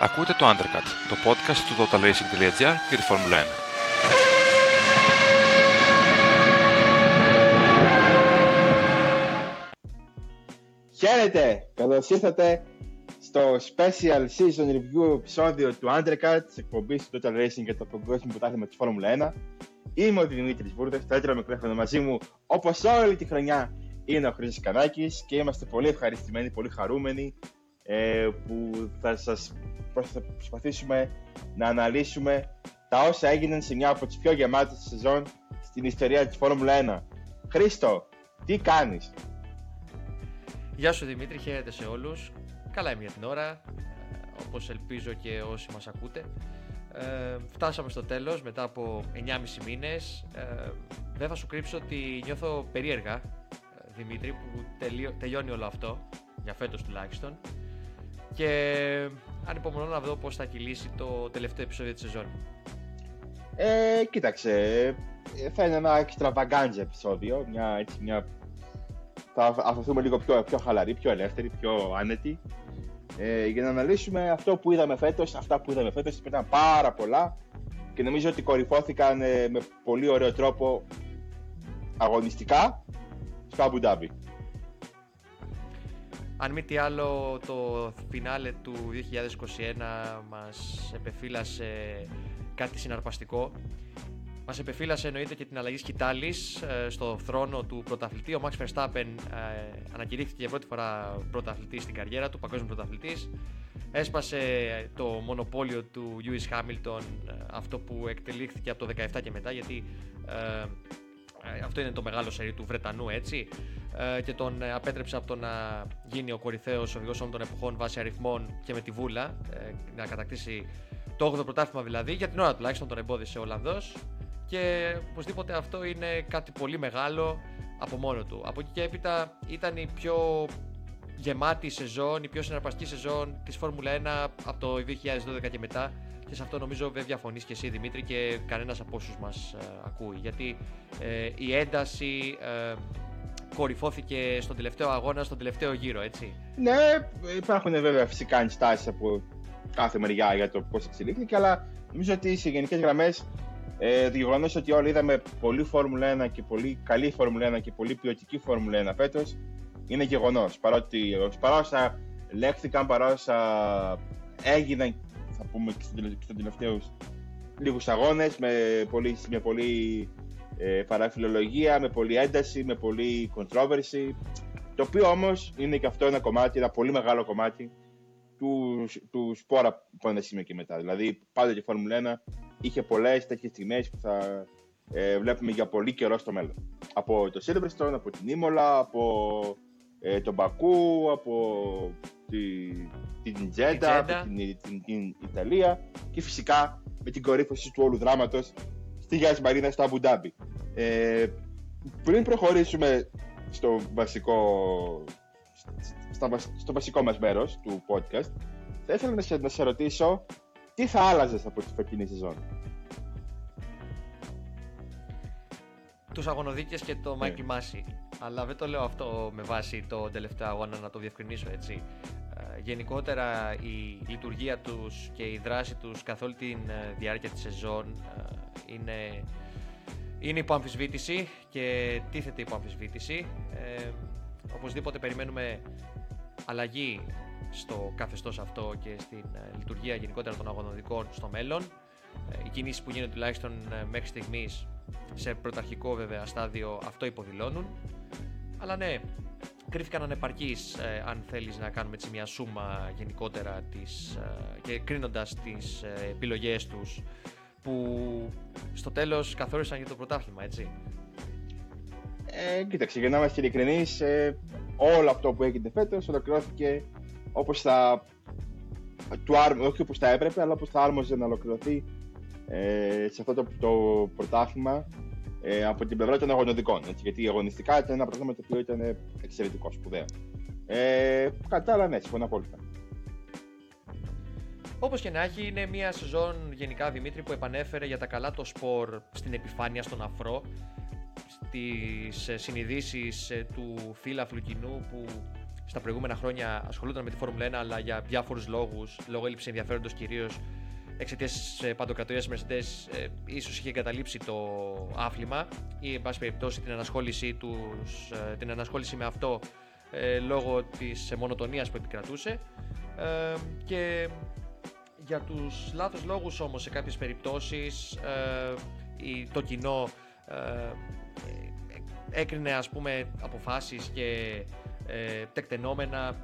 Ακούτε το Undercut, το podcast του totalracing.gr και τη Φόρμουλα 1. Χαίρετε! Καλώς ήρθατε στο special season review επεισόδιο του Undercut της εκπομπής του Total Racing για το παγκόσμιο πρωτάθλημα της Φόρμουλα 1. Είμαι ο Δημήτρης Βούρδας, το έτρεμα μικρόφωνο μαζί μου όπως όλη τη χρονιά είναι ο Χρήστος Κανάκης και είμαστε πολύ ευχαριστημένοι, πολύ χαρούμενοι ε, που θα σας θα προσπαθήσουμε να αναλύσουμε τα όσα έγιναν σε μια από τις πιο γεμάτες σεζόν στην ιστορία της Φόρμουλα 1. Χρήστο, τι κάνεις; Γεια σου Δημήτρη, χαίρετε σε όλους. Καλά είμαι για την ώρα, ε, όπως ελπίζω και όσοι μας ακούτε. Ε, φτάσαμε στο τέλος μετά από 9,5 μήνες. Ε, δεν θα σου κρύψω ότι νιώθω περίεργα, ε, Δημήτρη, που τελειώνει όλο αυτό, για φέτος τουλάχιστον. Και ανυπομονώ να δω πώς θα κυλήσει το τελευταίο επεισόδιο της σεζόν. Ε, κοίταξε, ε, θα είναι ένα extravaganza επεισόδιο, μια, έτσι, μια... θα αφαιθούμε λίγο πιο, πιο χαλαροί, πιο ελεύθεροι, πιο άνετοι ε, για να αναλύσουμε αυτό που είδαμε φέτος, αυτά που είδαμε φέτος ήταν πάρα πολλά και νομίζω ότι κορυφώθηκαν ε, με πολύ ωραίο τρόπο αγωνιστικά στο Abu Dhabi. Αν μη τι άλλο, το φινάλε του 2021 μας επεφύλασε κάτι συναρπαστικό. Μας επεφύλασε εννοείται και την αλλαγή σκητάλης ε, στο θρόνο του πρωταθλητή. Ο Max Verstappen ε, ανακηρύχθηκε για πρώτη φορά πρωταθλητής στην καριέρα του, παγκόσμιος πρωταθλητής. Έσπασε το μονοπόλιο του Lewis Hamilton, ε, αυτό που εκτελήχθηκε από το 17 και μετά, γιατί ε, αυτό είναι το μεγάλο σερί του Βρετανού έτσι. Ε, και τον ε, απέτρεψε από το να γίνει ο κορυφαίος οδηγός όλων των εποχών βάσει αριθμών και με τη βούλα να κατακτήσει το 8ο πρωτάθλημα δηλαδή για την ώρα τουλάχιστον τον εμπόδισε ο Ολλανδός. Και οπωσδήποτε αυτό είναι κάτι πολύ μεγάλο από μόνο του. Από εκεί και έπειτα ήταν η πιο γεμάτη σεζόν, η πιο συναρπαστική σεζόν της Φόρμουλα 1 από το 2012 και μετά και σε αυτό νομίζω δεν διαφωνείς και εσύ Δημήτρη και κανένας από όσους μας ε, ακούει γιατί ε, η ένταση ε, κορυφώθηκε στον τελευταίο αγώνα, στον τελευταίο γύρο, έτσι. Ναι, υπάρχουν βέβαια φυσικά ενστάσεις από κάθε μεριά για το πώς εξελίχθηκε, αλλά νομίζω ότι σε γενικές γραμμές ε, το γεγονός ότι όλοι είδαμε πολύ Φόρμουλα 1 και πολύ καλή Φόρμουλα 1 και πολύ ποιοτική Φόρμουλα 1 φέτος είναι γεγονός. Παρότι παρά όσα λέχθηκαν, παρά όσα έγιναν θα πούμε και στους τελευταίους λίγους αγώνες με πολύ, με πολύ ε, παραφιλολογία, με πολύ ένταση, με πολύ controversy το οποίο όμως είναι και αυτό ένα κομμάτι, ένα πολύ μεγάλο κομμάτι του, του σπόρα από ένα σημείο και μετά. Δηλαδή πάντα και η Φόρμουλα 1 είχε πολλές τέτοιες στιγμές που θα ε, βλέπουμε για πολύ καιρό στο μέλλον. Από το Silverstone, από την Ήμολα, από ε, τον Μπακού, από τη, την Τζέντα, την, την, την, Ιταλία και φυσικά με την κορύφωση του όλου δράματος στη Γιάννη Μαρίνας στο Αμπουντάμπι. Ε, πριν προχωρήσουμε στο βασικό, στο βασικό μας μέρος του podcast, θα ήθελα να σε, να σε ρωτήσω τι θα άλλαζες από τη φετινή σεζόν; Τους αγωνοδίκες και το Μάικλ ναι. Μάση. Αλλά δεν το λέω αυτό με βάση το τελευταίο αγώνα να το διευκρινίσω έτσι. Ε, γενικότερα η λειτουργία τους και η δράση τους καθ' όλη τη ε, διάρκεια της σεζόν ε, είναι, είναι υπό αμφισβήτηση και τίθεται υπό αμφισβήτηση. Ε, οπωσδήποτε περιμένουμε αλλαγή στο καθεστώς αυτό και στην λειτουργία γενικότερα των αγωνοδικών στο μέλλον. Οι κινήσεις που γίνονται τουλάχιστον μέχρι στιγμής σε πρωταρχικό βέβαια στάδιο αυτό υποδηλώνουν. Αλλά ναι, κρίθηκαν ανεπαρκείς ε, αν θέλεις να κάνουμε έτσι μια σούμα γενικότερα τις, ε, και κρίνοντας τις ε, επιλογές τους που στο τέλος καθόρισαν για το πρωτάθλημα, έτσι. Ε, κοίταξε, για να είμαστε ειλικρινείς, ε, όλο αυτό που έγινε φέτος ολοκληρώθηκε όπως θα, του, όχι όπως θα έπρεπε, αλλά όπως θα άρμοζε να ολοκληρωθεί ε, σε αυτό το, το πρωτάθλημα ε, από την πλευρά των αγωνιστικών. Έτσι, γιατί αγωνιστικά ήταν ένα πράγμα το οποίο ήταν εξαιρετικό, σπουδαίο. Ε, κατά άλλα, ναι, συμφωνώ απόλυτα. Όπως και να έχει, είναι μια σεζόν γενικά Δημήτρη που επανέφερε για τα καλά το σπορ στην επιφάνεια στον αφρό, στις συνειδήσεις ε, του φύλαφλου κοινού που στα προηγούμενα χρόνια ασχολούνταν με τη Φόρμουλα 1, αλλά για διάφορους λόγους, λόγω έλλειψης ενδιαφέροντος κυρίως εξαιτίας τη παντοκρατορίας Mercedes, ε, ίσως είχε εγκαταλείψει το άθλημα ή, εν πάση περιπτώσει, την ανασχόλησή, τους, ε, την ανασχόληση με αυτό ε, λόγω της μονοτονίας που επικρατούσε. Ε, και για τους λάθος λόγους όμως σε κάποιες περιπτώσεις ε, το κοινό ε, έκρινε ας πούμε αποφάσεις και ε, τεκτενόμενα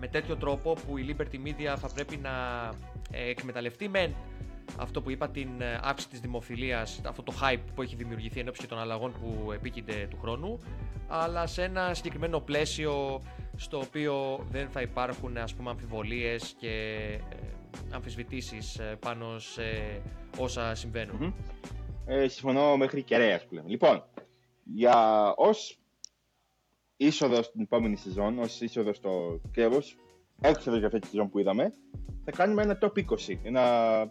με τέτοιο τρόπο που η Liberty Media θα πρέπει να ε, εκμεταλλευτεί με αυτό που είπα την ε, αύξηση της δημοφιλίας, αυτό το hype που έχει δημιουργηθεί εν των αλλαγών που επίκυνται του χρόνου αλλά σε ένα συγκεκριμένο πλαίσιο στο οποίο δεν θα υπάρχουν ας πούμε αμφιβολίες και αμφισβητήσεις πάνω σε όσα Ε, συμφωνώ μέχρι κεραία που λέμε. Λοιπόν, για ως είσοδος στην επόμενη σεζόν, ως είσοδος στο τέλος, έξοδος για αυτή τη σεζόν που είδαμε, θα κάνουμε ένα top 20, ένα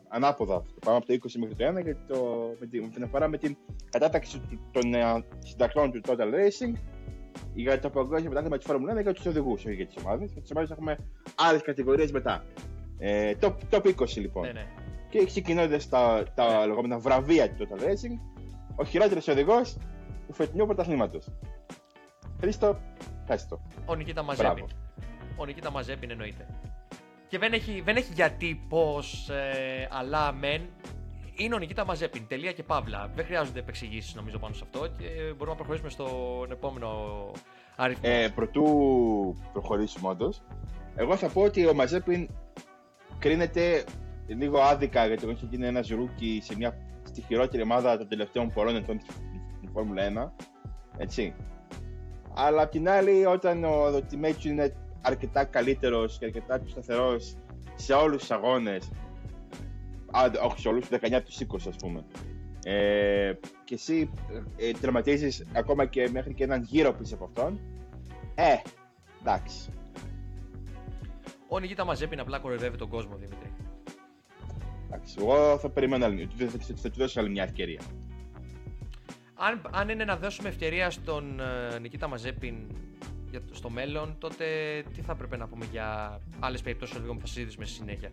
ανάποδα. Πάμε από το 20 μέχρι το 1 γιατί το, με την, την αφορά με την κατάταξη των uh, συντακτών του Total Racing για το παγκόσμιο πρωτάθλημα της Φόρμουλας 1 για τους οδηγούς, όχι για τις ομάδες. Για τις ομάδες έχουμε άλλες κατηγορίες μετά. Ε, top, top 20 λοιπόν. Ναι, ναι. Και ξεκινώντας τα, τα ναι. λεγόμενα βραβεία του Total Racing, ο χειρότερος οδηγός του φετινού πρωταθλήματος. Χρήστο, το. Ο Νικήτα Μαζέπιν. Ο Νικήτα Μαζέπιν εννοείται. Και δεν έχει, δεν έχει γιατί, πώς, ε, αλλά μεν. Είναι ο Νικήτα Μαζέπιν. Τελεία και παύλα. Δεν χρειάζονται επεξηγήσεις νομίζω πάνω σε αυτό και μπορούμε να προχωρήσουμε στον επόμενο αριθμό. Ε, προτού προχωρήσουμε όντως, εγώ θα πω ότι ο Μαζέπιν κρίνεται λίγο άδικα γιατί έχει γίνει ένας rookie σε μια στη χειρότερη ομάδα των τελευταίων πολλών ετών στην Φόρμουλα 1. Έτσι. Αλλά απ' την άλλη, όταν ο teammate είναι αρκετά καλύτερος και αρκετά πιο σταθερός σε όλους τους αγώνες, όχι σε όλους, του 19 τους 20 ας πούμε. Ε, και εσύ ε, τερματίζεις ακόμα και μέχρι και έναν γύρο πίσω από αυτόν. Ε, εντάξει. Ο Νικήτα Μαζέπιν απλά κοροϊδεύει τον κόσμο, Δημήτρη. Εντάξει, εγώ θα περιμένω άλλη, θα του δώσω άλλη μια ευκαιρία. Αν, αν είναι να δώσουμε ευκαιρία στον uh, Νικήτα Μαζέπιν για το, στο μέλλον, τότε τι θα έπρεπε να πούμε για άλλες περιπτώσεις οδηγών που θα συζητήσουμε στη συνέχεια;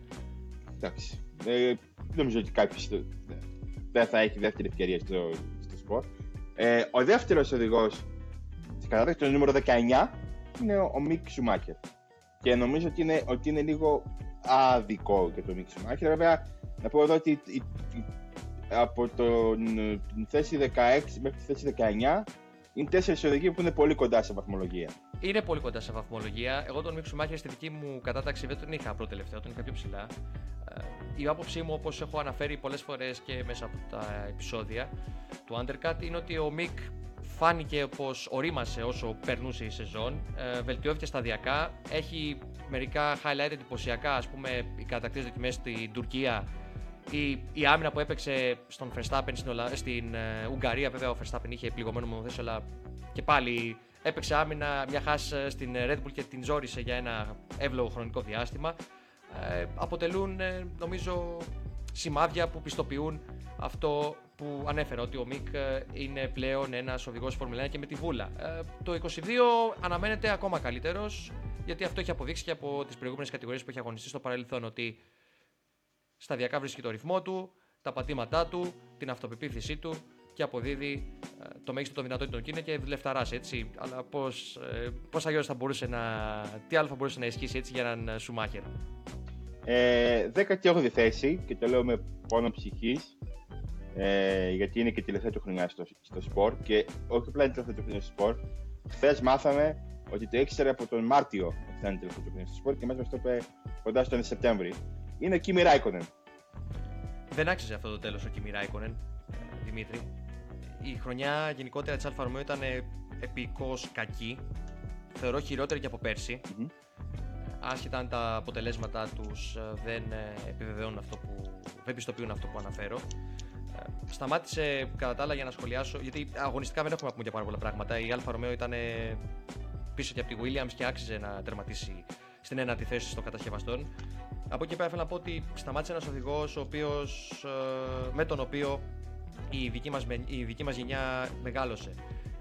Εντάξει. Ε, δεν νομίζω ότι κάποιος δεν θα έχει δεύτερη ευκαιρία στο, στο σπορ. Ε, ο δεύτερος οδηγός της κατάταξη, το νούμερο 19, είναι ο Μικ Σουμάκερ. Και νομίζω ότι είναι, ότι είναι λίγο άδικο για τον Μικ Σουμάκερ. Βέβαια, να πω εδώ ότι από τον, την θέση 16 μέχρι τη θέση 19 είναι τέσσερις οδηγοί που είναι πολύ κοντά σε βαθμολογία. Είναι πολύ κοντά σε βαθμολογία. Εγώ τον Μίξου Μάχερ στη δική μου κατάταξη δεν τον είχα πρώτο τελευταίο, τον είχα πιο ψηλά. Ε, η άποψή μου, όπως έχω αναφέρει πολλές φορές και μέσα από τα επεισόδια του Undercut, είναι ότι ο Μικ φάνηκε πω ορίμασε όσο περνούσε η σεζόν. Ε, βελτιώθηκε σταδιακά. Έχει μερικά highlight εντυπωσιακά, ας πούμε, οι κατακτήσει δοκιμές στην Τουρκία η, η άμυνα που έπαιξε στον Verstappen στην, στην uh, Ουγγαρία, βέβαια ο Verstappen είχε πληγωμένο μονοθέσιο, αλλά και πάλι έπαιξε άμυνα μια χάση ε, στην Red Bull και την ζόρισε για ένα εύλογο χρονικό διάστημα. Ε, αποτελούν, ε, νομίζω, σημάδια που πιστοποιούν αυτό που ανέφερα, ότι ο Μικ είναι πλέον ένας οδηγός Φόρμουλα 1 και με τη βούλα. Ε, το 22 αναμένεται ακόμα καλύτερος, γιατί αυτό έχει αποδείξει και από τις προηγούμενες κατηγορίες που έχει αγωνιστεί στο παρελθόν, ότι σταδιακά βρίσκει το ρυθμό του, τα πατήματά του, την αυτοπεποίθησή του και αποδίδει ε, το μέγιστο των δυνατότητων του είναι και δουλευταρά έτσι. Αλλά πώς ε, πώς αλλιώς θα μπορούσε να. Τι άλλο θα μπορούσε να ισχύσει έτσι για έναν Σουμάχερ; Ε, 18η θέση και το λέω με πόνο ψυχής. Ε, γιατί είναι και τελευταία του χρονιά στο, στο σπορ και όχι απλά είναι τελευταία του χρονιά στο σπορ. Χθες μάθαμε ότι το ήξερε από τον Μάρτιο ότι θα είναι τελευταία του χρονιά στο σπορ και μέσα στο είπε κοντά στον Σεπτέμβρη είναι ο Κίμι Ράικονεν. Δεν άξιζε αυτό το τέλος ο Κίμι Ράικονεν, Δημήτρη; Η χρονιά γενικότερα της Alfa Romeo ήταν επικώς κακή. Θεωρώ χειρότερη και από πέρσι. Mm-hmm. Άσχετα αν τα αποτελέσματα τους ε, δεν ε, επιβεβαιώνουν αυτό που. δεν πιστοποιούν αυτό που αναφέρω. Ε, σταμάτησε κατά τα άλλα για να σχολιάσω, γιατί αγωνιστικά δεν έχουμε να πούμε για πάρα πολλά πράγματα. Η Alfa Romeo ήταν πίσω και από τη Williams και άξιζε να τερματίσει στην ένατη θέση των κατασκευαστών. Από εκεί πέρα θέλω να πω ότι σταμάτησε ένας οδηγός με τον οποίο η δική, μας, η δική μας γενιά μεγάλωσε.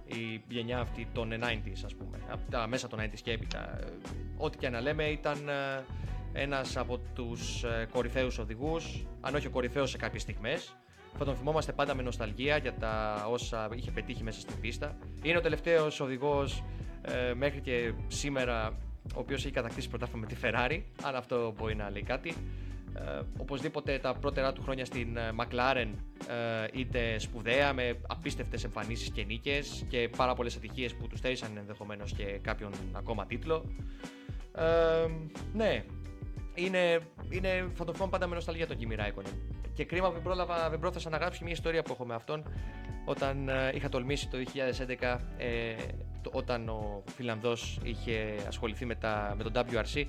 η γενιά αυτή των 90s ας πούμε, από τα μέσα των 90s και έπειτα. Ε, Ό,τι και να λέμε ήταν ε, ένας από τους ε, κορυφαίους οδηγούς, αν όχι ο κορυφαίος σε κάποιες στιγμές. Θα τον θυμόμαστε πάντα με νοσταλγία για τα όσα είχε πετύχει μέσα στην πίστα. Είναι ο τελευταίος οδηγός ε, μέχρι και σήμερα ο οποίος έχει κατακτήσει πρωτάθλημα με τη Ferrari, αν αυτό μπορεί να λέει κάτι. Ε, οπωσδήποτε τα πρώτερα του χρόνια στην ε, McLaren ε, είτε σπουδαία με απίστευτες εμφανίσεις και νίκες και πάρα πολλές ατυχίες που τους στέρισαν ενδεχομένως και κάποιον ακόμα τίτλο. Ε, ναι, είναι, είναι, θα το πάντα με νοσταλγία τον Kimi Raikkonen. Και κρίμα που δεν, πρόλαβα, δεν πρόθεσα να γράψω μια ιστορία που έχω με αυτόν όταν ε, είχα τολμήσει το 2011 ε, όταν ο Φιλανδός είχε ασχοληθεί με, τα, με τον WRC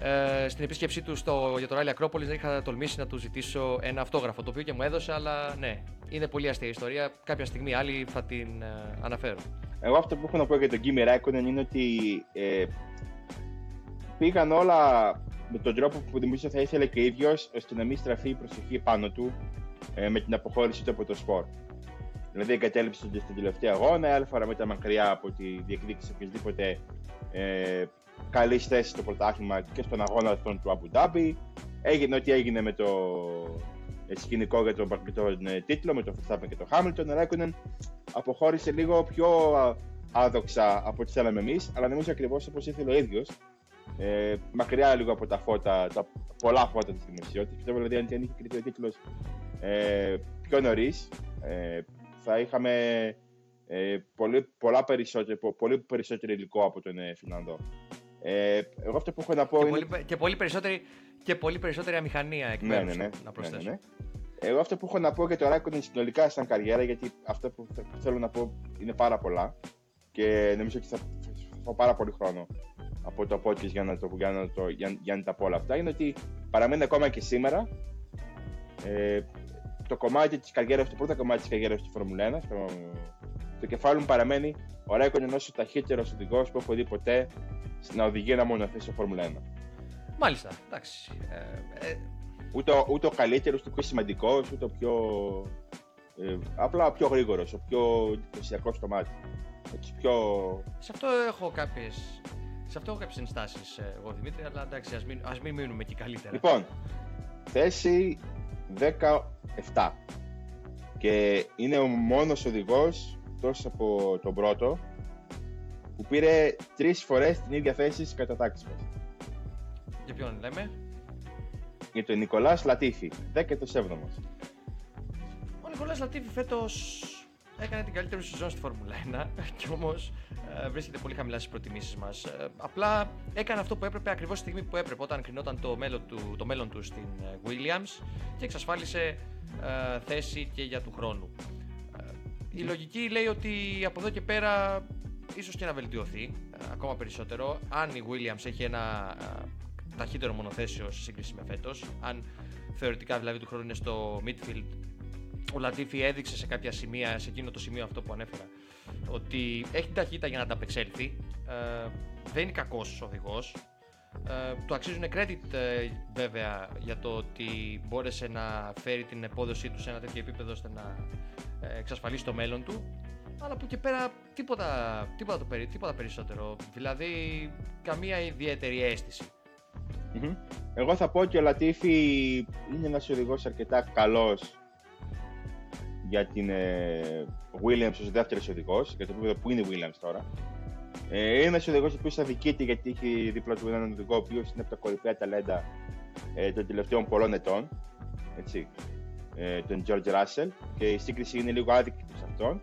ε, στην επίσκεψή του στο, για το Rally Acropolis είχα τολμήσει να του ζητήσω ένα αυτόγραφο το οποίο και μου έδωσε αλλά ναι, είναι πολύ αστεία ιστορία κάποια στιγμή άλλη θα την ε, αναφέρω. Εγώ αυτό που έχω να πω για τον Kimi Raikkonen είναι ότι ε, πήγαν όλα με τον τρόπο που νομίζω θα ήθελε και ο ίδιος ώστε να μην στραφεί η προσοχή πάνω του ε, με την αποχώρηση του από το σπορ. Δηλαδή εγκατέλειψε τον στην τελευταία αγώνα, άλλη φορά μετά μακριά από τη διεκδίκηση οποιασδήποτε ε, καλή θέση στο πρωτάθλημα και στον αγώνα αυτόν του Abu Dhabi. Έγινε ό,τι έγινε με το ε, σκηνικό για τον, τον ε, τίτλο, με τον Verstappen και τον Hamilton. Ο Raikkonen αποχώρησε λίγο πιο άδοξα από ό,τι θέλαμε εμείς, αλλά νομίζω ακριβώς όπως ήθελε ο ίδιος. Ε, μακριά λίγο από τα φώτα, τα πολλά φώτα της δημοσιότητας. Πιστεύω δηλαδή αν είχε κρυφτεί ο τίτλος ε, πιο νωρίς, ε, θα είχαμε ε, πολύ, πολλά περισσότερο, πολύ περισσότερο υλικό από τον ε, Φιλανδό. Ε, εγώ αυτό που έχω να πω και είναι... Πολύ, και, πολύ περισσότερη, και πολύ περισσότερη αμηχανία εκ ναι, ναι, ναι, να προσθέσω. Ναι, ναι, ναι. Εγώ αυτό που έχω να πω για το Raikkonen συνολικά σαν καριέρα, γιατί αυτό που θέλω να πω είναι πάρα πολλά και νομίζω ότι θα φάω πάρα πολύ χρόνο από το podcast για να, το, για, να το, για, για να τα πω όλα αυτά, είναι ότι παραμένει ακόμα και σήμερα ε, το κομμάτι της καριέρας, το πρώτο κομμάτι της καριέρας του Φόρμουλα 1, στο, στο κεφάλι μου παραμένει ο Raikkonen ενός ο ταχύτερος οδηγός που έχω δει ποτέ να οδηγεί ένα μονοθέσιο στο Φόρμουλα 1. Μάλιστα, εντάξει. Ε, ε... Ούτε, ούτε ο καλύτερος, ούτε ο πιο σημαντικός, ούτε ο πιο. Ε, απλά ο πιο γρήγορος, ο πιο εντυπωσιακός στο μάτι. Έτσι, πιο... Σε αυτό έχω κάποιες. Σε αυτό έχω κάποιες ενστάσεις ε, εγώ Δημήτρη, αλλά εντάξει, ας μην, ας μην μείνουμε εκεί καλύτερα. Λοιπόν, θέση 17. Και είναι ο μόνος οδηγός τόσο από τον πρώτο που πήρε τρεις φορές την ίδια θέση στις κατατάξεις μας. Για ποιον λέμε, Για τον Νικολάς Λατίφη, 17ο. Ο Νικολάς Λατίφη φέτος έκανε την καλύτερη σεζόν στη Φόρμουλα 1 και όμως ε, βρίσκεται πολύ χαμηλά στις προτιμήσεις μας. Ε, απλά έκανε αυτό που έπρεπε ακριβώς τη στιγμή που έπρεπε, όταν κρινόταν το μέλλον του, το μέλλον του στην ε, Williams και εξασφάλισε ε, θέση και για του χρόνου. Ε, η λογική λέει ότι από εδώ και πέρα ίσως και να βελτιωθεί ε, ακόμα περισσότερο. Αν η Williams έχει ένα ε, ταχύτερο μονοθέσιο σε σύγκριση με φέτος αν θεωρητικά δηλαδή του χρόνου είναι στο midfield ο Λατίφη έδειξε σε κάποια σημεία, σε εκείνο το σημείο αυτό που ανέφερα ότι έχει την ταχύτητα για να ανταπεξέλθει. Ε, δεν είναι κακός οδηγός ε, του αξίζουν credit ε, βέβαια για το ότι μπόρεσε να φέρει την επόδοσή του σε ένα τέτοιο επίπεδο ώστε να εξασφαλίσει το μέλλον του αλλά από εκεί πέρα τίποτα, τίποτα, το περί, τίποτα περισσότερο. Δηλαδή, καμία ιδιαίτερη αίσθηση. Mm-hmm. Εγώ θα πω ότι ο Λατίφη είναι ένας οδηγός αρκετά καλός για την ε, Williams ως δεύτερος οδηγός, για το επίπεδο που είναι η Williams τώρα. Ε, είναι ένας οδηγός ο οποίος αδικείται γιατί έχει δίπλα του έναν οδηγό ο οποίος είναι από τα κορυφαία ταλέντα ε, των τελευταίων πολλών ετών. Έτσι, ε, τον George Russell και η σύγκριση είναι λίγο άδικη σε αυτόν.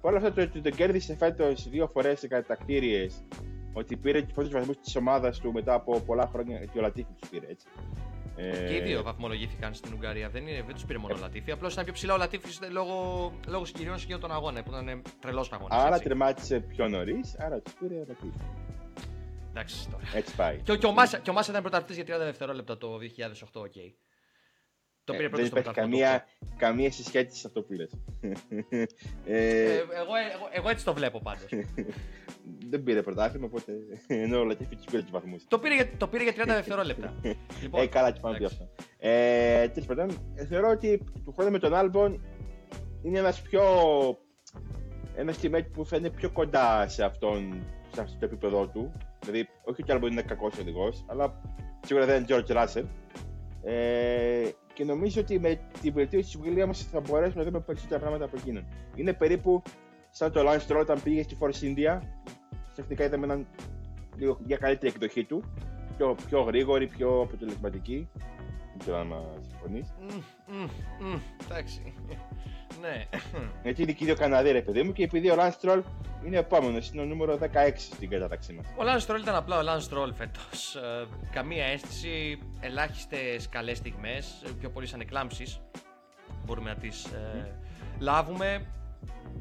Παρ' όλα αυτά το, το, κέρδισε φέτος δύο φορές σε κατακτήριες ότι πήρε του πρώτους βαθμούς της ομάδας του μετά από πολλά χρόνια και ο Λατίφη τους πήρε έτσι. Και οι δύο βαθμολογήθηκαν στην Ουγγαρία. Δεν, είναι, δεν τους πήρε μόνο ο Λατίφη. Απλώς ήταν πιο ψηλά ο Λατίφη λόγω, λόγω συγκυριών σε τον αγώνα που ήταν τρελός αγώνας. Άρα έτσι. τερμάτισε πιο νωρίς, άρα τους πήρε ο Λατίφι. Εντάξει τώρα. Έτσι πάει. Και, και, ο Μάσα, και ο Μάσα ήταν πρωταθλητής για 30 δευτερόλεπτα το 2008, OK. Okay. Το πήρε ε, δεν υπάρχει καμία, καμία συσχέτιση σε αυτό που λες. ε, ε, εγώ, εγώ, εγώ, έτσι το βλέπω πάντως. δεν πήρε πρωτάθλημα, οπότε ενώ ο Λατίφι του πήρε τους βαθμούς. Το, πήρε, το πήρε για 30 δευτερόλεπτα. λοιπόν, ε, καλά, και πάνω από αυτό. Ε, Τέλος πάντων, θεωρώ ότι του χρόνου με τον Άλμπον είναι ένας πιο ένας teammate που θα είναι πιο κοντά σε αυτόν, σε αυτό το επίπεδο του. Δηλαδή, όχι ότι άλλο μπορεί να είναι κακός οδηγός, αλλά σίγουρα δεν είναι George Russell. Ε, και νομίζω ότι με την βελτίωση της Williams θα μπορέσουμε να δούμε περισσότερα πράγματα από εκείνον. Είναι περίπου σαν το Lance Stroll όταν πήγε στη Force India. Ξαφνικά είδαμε έναν λίγο μια καλύτερη εκδοχή του. Πιο, πιο γρήγορη, πιο αποτελεσματική. Δεν ξέρω αν συμφωνείς. Εντάξει. Ναι. Γιατί είναι και οι δύο Καναδί, ρε παιδί μου, και επειδή ο Lance Stroll είναι επόμενος, είναι ο νούμερο 16 στην κατάταξή μας. Ο Lance Stroll ήταν απλά ο Lance Stroll φέτος. Ε, καμία αίσθηση, ελάχιστες καλές στιγμές, πιο πολύ σαν εκλάμψει. Μπορούμε να τις ε, λάβουμε.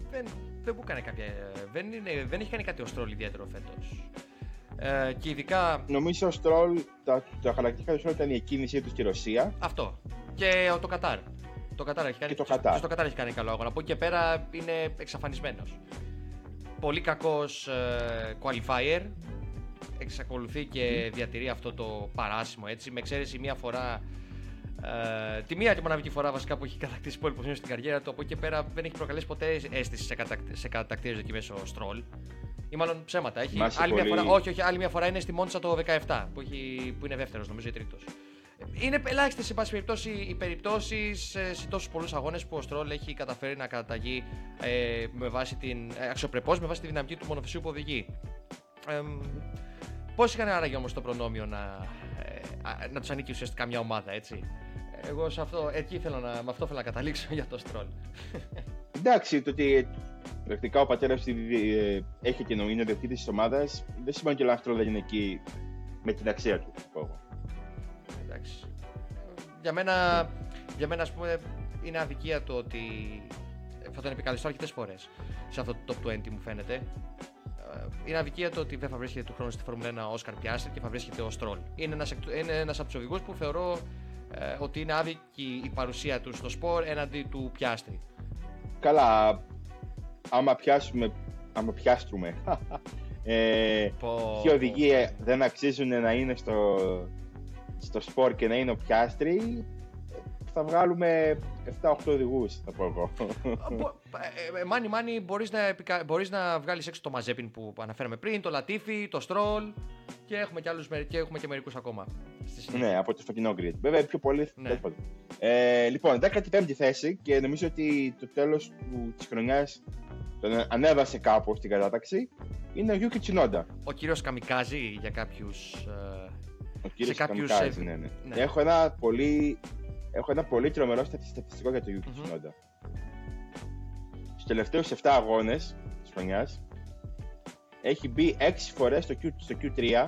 Δεν, δεν μου έκανε κάποια. Δεν, είναι, δεν έχει κάνει κάτι ο Stroll ιδιαίτερο φέτος. Ε, και ειδικά. Νομίζω ο Stroll, τα, τα χαρακτηριστικά του Stroll ήταν η εκκίνησή του στη Ρωσία. Αυτό. Και το Κατάρ. Το Κατάρ έχει κάνει, και το Κατάρ. Και στο Κατάρ έχει κάνει καλό αγώνα. Από εκεί και πέρα είναι εξαφανισμένος. Πολύ κακός ε, qualifier. Εξακολουθεί και διατηρεί αυτό το παράσημο έτσι. Με εξαίρεση μία φορά. Ε, τη μία και μοναδική φορά βασικά που έχει κατακτήσει πόλη position στην καριέρα του. Από εκεί και πέρα δεν έχει προκαλέσει ποτέ αίσθηση σε, κατακ, σε κατακτήρε δοκιμέ ο Στρόλ. Ή μάλλον ψέματα. Έχει άλλη πολύ... μια φορά, όχι, όχι, άλλη μια φορά είναι στη Μόντσα το 17 που, έχει, που είναι δεύτερος, νομίζω, ή τρίτος. Είναι ελάχιστες, σε πάση περιπτώσει, οι περιπτώσεις σε τόσους πολλούς αγώνες που ο Στρόλ έχει καταφέρει να καταταγεί ε, με βάση την. Ε, αξιοπρεπώς με βάση τη δυναμική του μονοθεσίου που οδηγεί. Ε, Πώς είχαν άραγε όμως το προνόμιο να, ε, να τους ανήκει ουσιαστικά μια ομάδα, έτσι; Εγώ σε αυτό, εκεί θέλω να, με αυτό θέλω να καταλήξω για το Στρόλ. Εντάξει, το ότι πρακτικά ο πατέρας ε, έχει και είναι δεκτήτη της ομάδας δεν σημαίνει ότι ο Λάστρο δεν είναι εκεί με την αξία του. Για μένα, για μένα ας πούμε, είναι αδικία το ότι θα τον επικαλεστώ αρκετές φορές σε αυτό το top 20 μου φαίνεται. Ε, είναι αδικία το ότι δεν θα βρίσκεται του χρόνου στη Φόρμουλα 1 ο Όσκαρ Πιάστρη και θα βρίσκεται ο Στρόλ. Είναι ένας είναι ένας από τους οδηγούς που θεωρώ ε, ότι είναι άδικη η παρουσία τους στο σπορ έναντι του Πιάστρη. Καλά. Άμα πιάσουμε. Άμα πιάστρουμε. ε, ποιοι οδηγοί δεν αξίζουν να είναι στο, στο σπορ και να είναι ο πιάστρι, θα βγάλουμε 7-8 οδηγούς, θα πω εγώ. Μάνι, μάνι, μπορείς να, μπορείς να βγάλεις έξω το Μαζέπιν που αναφέραμε πριν, το Λατίφι, το Στρόλ και έχουμε και, άλλους, και, έχουμε και μερικούς ακόμα. Ναι, από το φωτεινό grid. Βέβαια, πιο πολύ. Ναι. Ε, λοιπόν, 15η θέση και νομίζω ότι το τέλος της χρονιάς τον ανέβασε κάπου στην κατάταξη είναι ο Γιούκη Τσινόντα. Ο κύριος Καμικάζη για κάποιους ε, ο κύριος σε κάποιους... ναι, ναι. ναι. Έχω, ένα πολύ, έχω ένα πολύ τρομερό στατιστικό για το Yuki mm-hmm. Tsunoda. Στους τελευταίους 7 αγώνες της χρονιάς έχει μπει 6 φορές στο, Q, στο Q3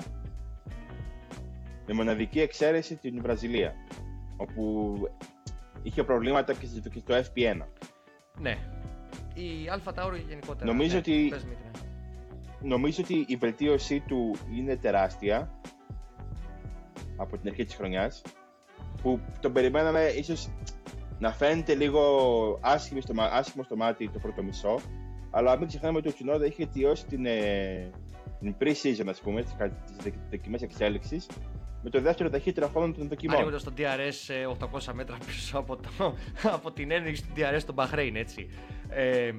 με μοναδική εξαίρεση την Βραζιλία όπου είχε προβλήματα και στο FP1. Ναι. Η Αλφα Tauri γενικότερα. Νομίζω, ναι, ότι, νομίζω ότι η βελτίωσή του είναι τεράστια από την αρχή της χρονιάς που τον περιμέναμε ίσως να φαίνεται λίγο άσχημο στο, άσχημο στο μάτι το πρώτο μισό αλλά μην ξεχνάμε ότι ο Τσινόδα είχε αιτιώσει την, ε, την pre-season ας πούμε, τις, τις δοκιμές εξέλιξης με το δεύτερο ταχύτερο χρόνο των δοκιμών. Ανοίγοντα το DRS 800 μέτρα πίσω από, το, από την ένδειξη του DRS στον Μπαχρέιν, έτσι. Ε,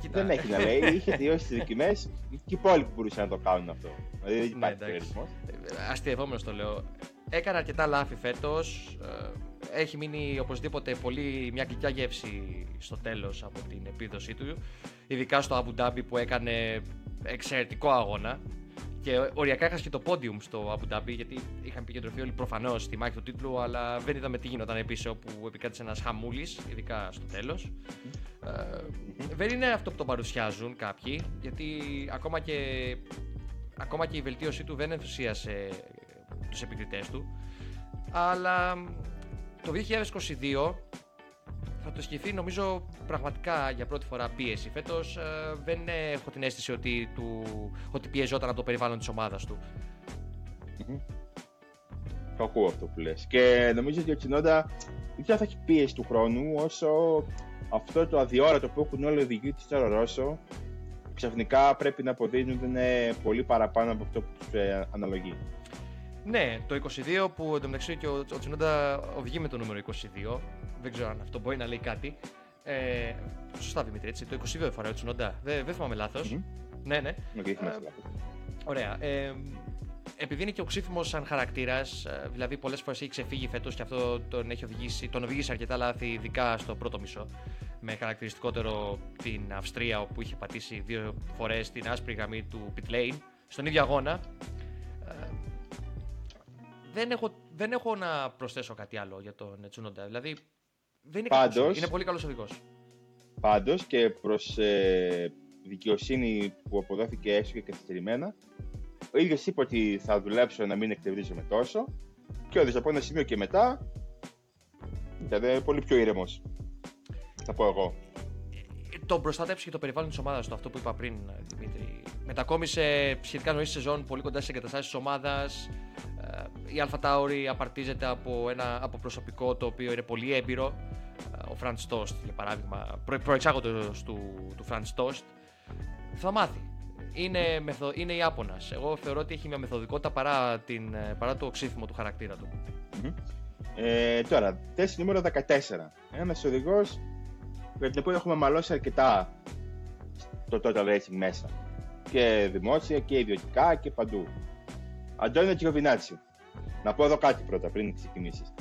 κοίτα. Δεν έχει να λέει, είχε τελειώσει τις δοκιμές και οι υπόλοιποι μπορούσαν να το κάνουν αυτό. Δηλαδή δεν υπάρχει ναι, Αστειευόμενος το λέω. Έκανε αρκετά λάθη φέτος. Ε, έχει μείνει οπωσδήποτε πολύ μια γλυκιά γεύση στο τέλος από την επίδοσή του. Ειδικά στο Abu Dhabi που έκανε εξαιρετικό αγώνα. Και οριακά έχασε και το podium στο Abu Dhabi γιατί είχαν επικεντρωθεί όλοι προφανώς στη μάχη του τίτλου, αλλά δεν είδαμε τι γινόταν πίσω που επικράτησε ένας χαμούλης, ειδικά στο τέλος. Ε, δεν είναι αυτό που τον παρουσιάζουν κάποιοι, γιατί ακόμα και, ακόμα και η βελτίωσή του δεν ενθουσίασε τους επικριτές του. Αλλά το 2022 θα το σκεφτεί νομίζω πραγματικά για πρώτη φορά πίεση. Φέτος ε, δεν έχω την αίσθηση ότι, του, ότι πιεζόταν από το περιβάλλον της ομάδας του. Το ακούω αυτό που λες. Και νομίζω ότι ο Τσινόντα δεν θα έχει πίεση του χρόνου όσο αυτό το αδιόρατο που έχουν όλοι οι οδηγοί της Τόρο Ρώσο ξαφνικά πρέπει να αποδίδουν πολύ παραπάνω από αυτό που τους ε, αναλογεί. Ναι, το 22 που εντωμεταξύ και ο, ο Τσουνόντα οδηγεί με το νούμερο 22. Δεν ξέρω αν αυτό μπορεί να λέει κάτι. Ε, σωστά Δημήτρη, έτσι. Το 22 φορά ο Τσουνόντα. Δεν, δεν θυμάμαι λάθος. Μμμ. Ναι, ναι. Οκ, θυμάσαι Ε, λάθος. Ωραία. Ε, επειδή είναι και οξύθυμο σαν χαρακτήρας, δηλαδή πολλές φορές έχει ξεφύγει φέτος και αυτό τον έχει οδηγήσει, τον οδηγήσει αρκετά λάθη, ειδικά στο πρώτο μισό. Με χαρακτηριστικότερο την Αυστρία, όπου είχε πατήσει δύο φορές την άσπρη γραμμή του pit lane, στον ίδιο αγώνα. Ε, δεν, έχω, δεν έχω να προσθέσω κάτι άλλο για τον Τσούνοντα. Δηλαδή, δεν είναι Πάντως- κακός, είναι πολύ καλός οδηγό. Πάντως και προς ε, δικαιοσύνη που αποδόθηκε έστω και καθυστερημένα, ο ίδιος είπε ότι θα δουλέψω να μην εκτευρίζομαι τόσο και όντως από ένα σημείο και μετά ήταν πολύ πιο ήρεμος. Θα πω εγώ. Το προστάτεψε και το περιβάλλον της ομάδας του, αυτό που είπα πριν, Δημήτρη. Μετακόμισε σχετικά νωρίς σεζόν πολύ κοντά στις εγκαταστάσεις της ομάδας. Η Αλφα Τάουρι απαρτίζεται από ένα από προσωπικό το οποίο είναι πολύ έμπειρο. Ε, Ο Φραντς Τόστ, για παράδειγμα, προ, προεξάγοντος του, του Φραντς Τόστ. Θα μάθει. Είναι, μεθο, είναι Ιάπωνας. Εγώ θεωρώ ότι έχει μια μεθοδικότητα παρά, την, ε, παρά το οξύθυμο του χαρακτήρα του. Ε, τώρα, θέση νούμερο 14. Ένας οδηγός για την οποία έχουμε μαλώσει αρκετά στο Total Racing μέσα. Και δημόσια και ιδιωτικά και παντού. Αντώνιο Τζιοβινάτσι. Να πω εδώ κάτι πρώτα πριν ξεκινήσεις.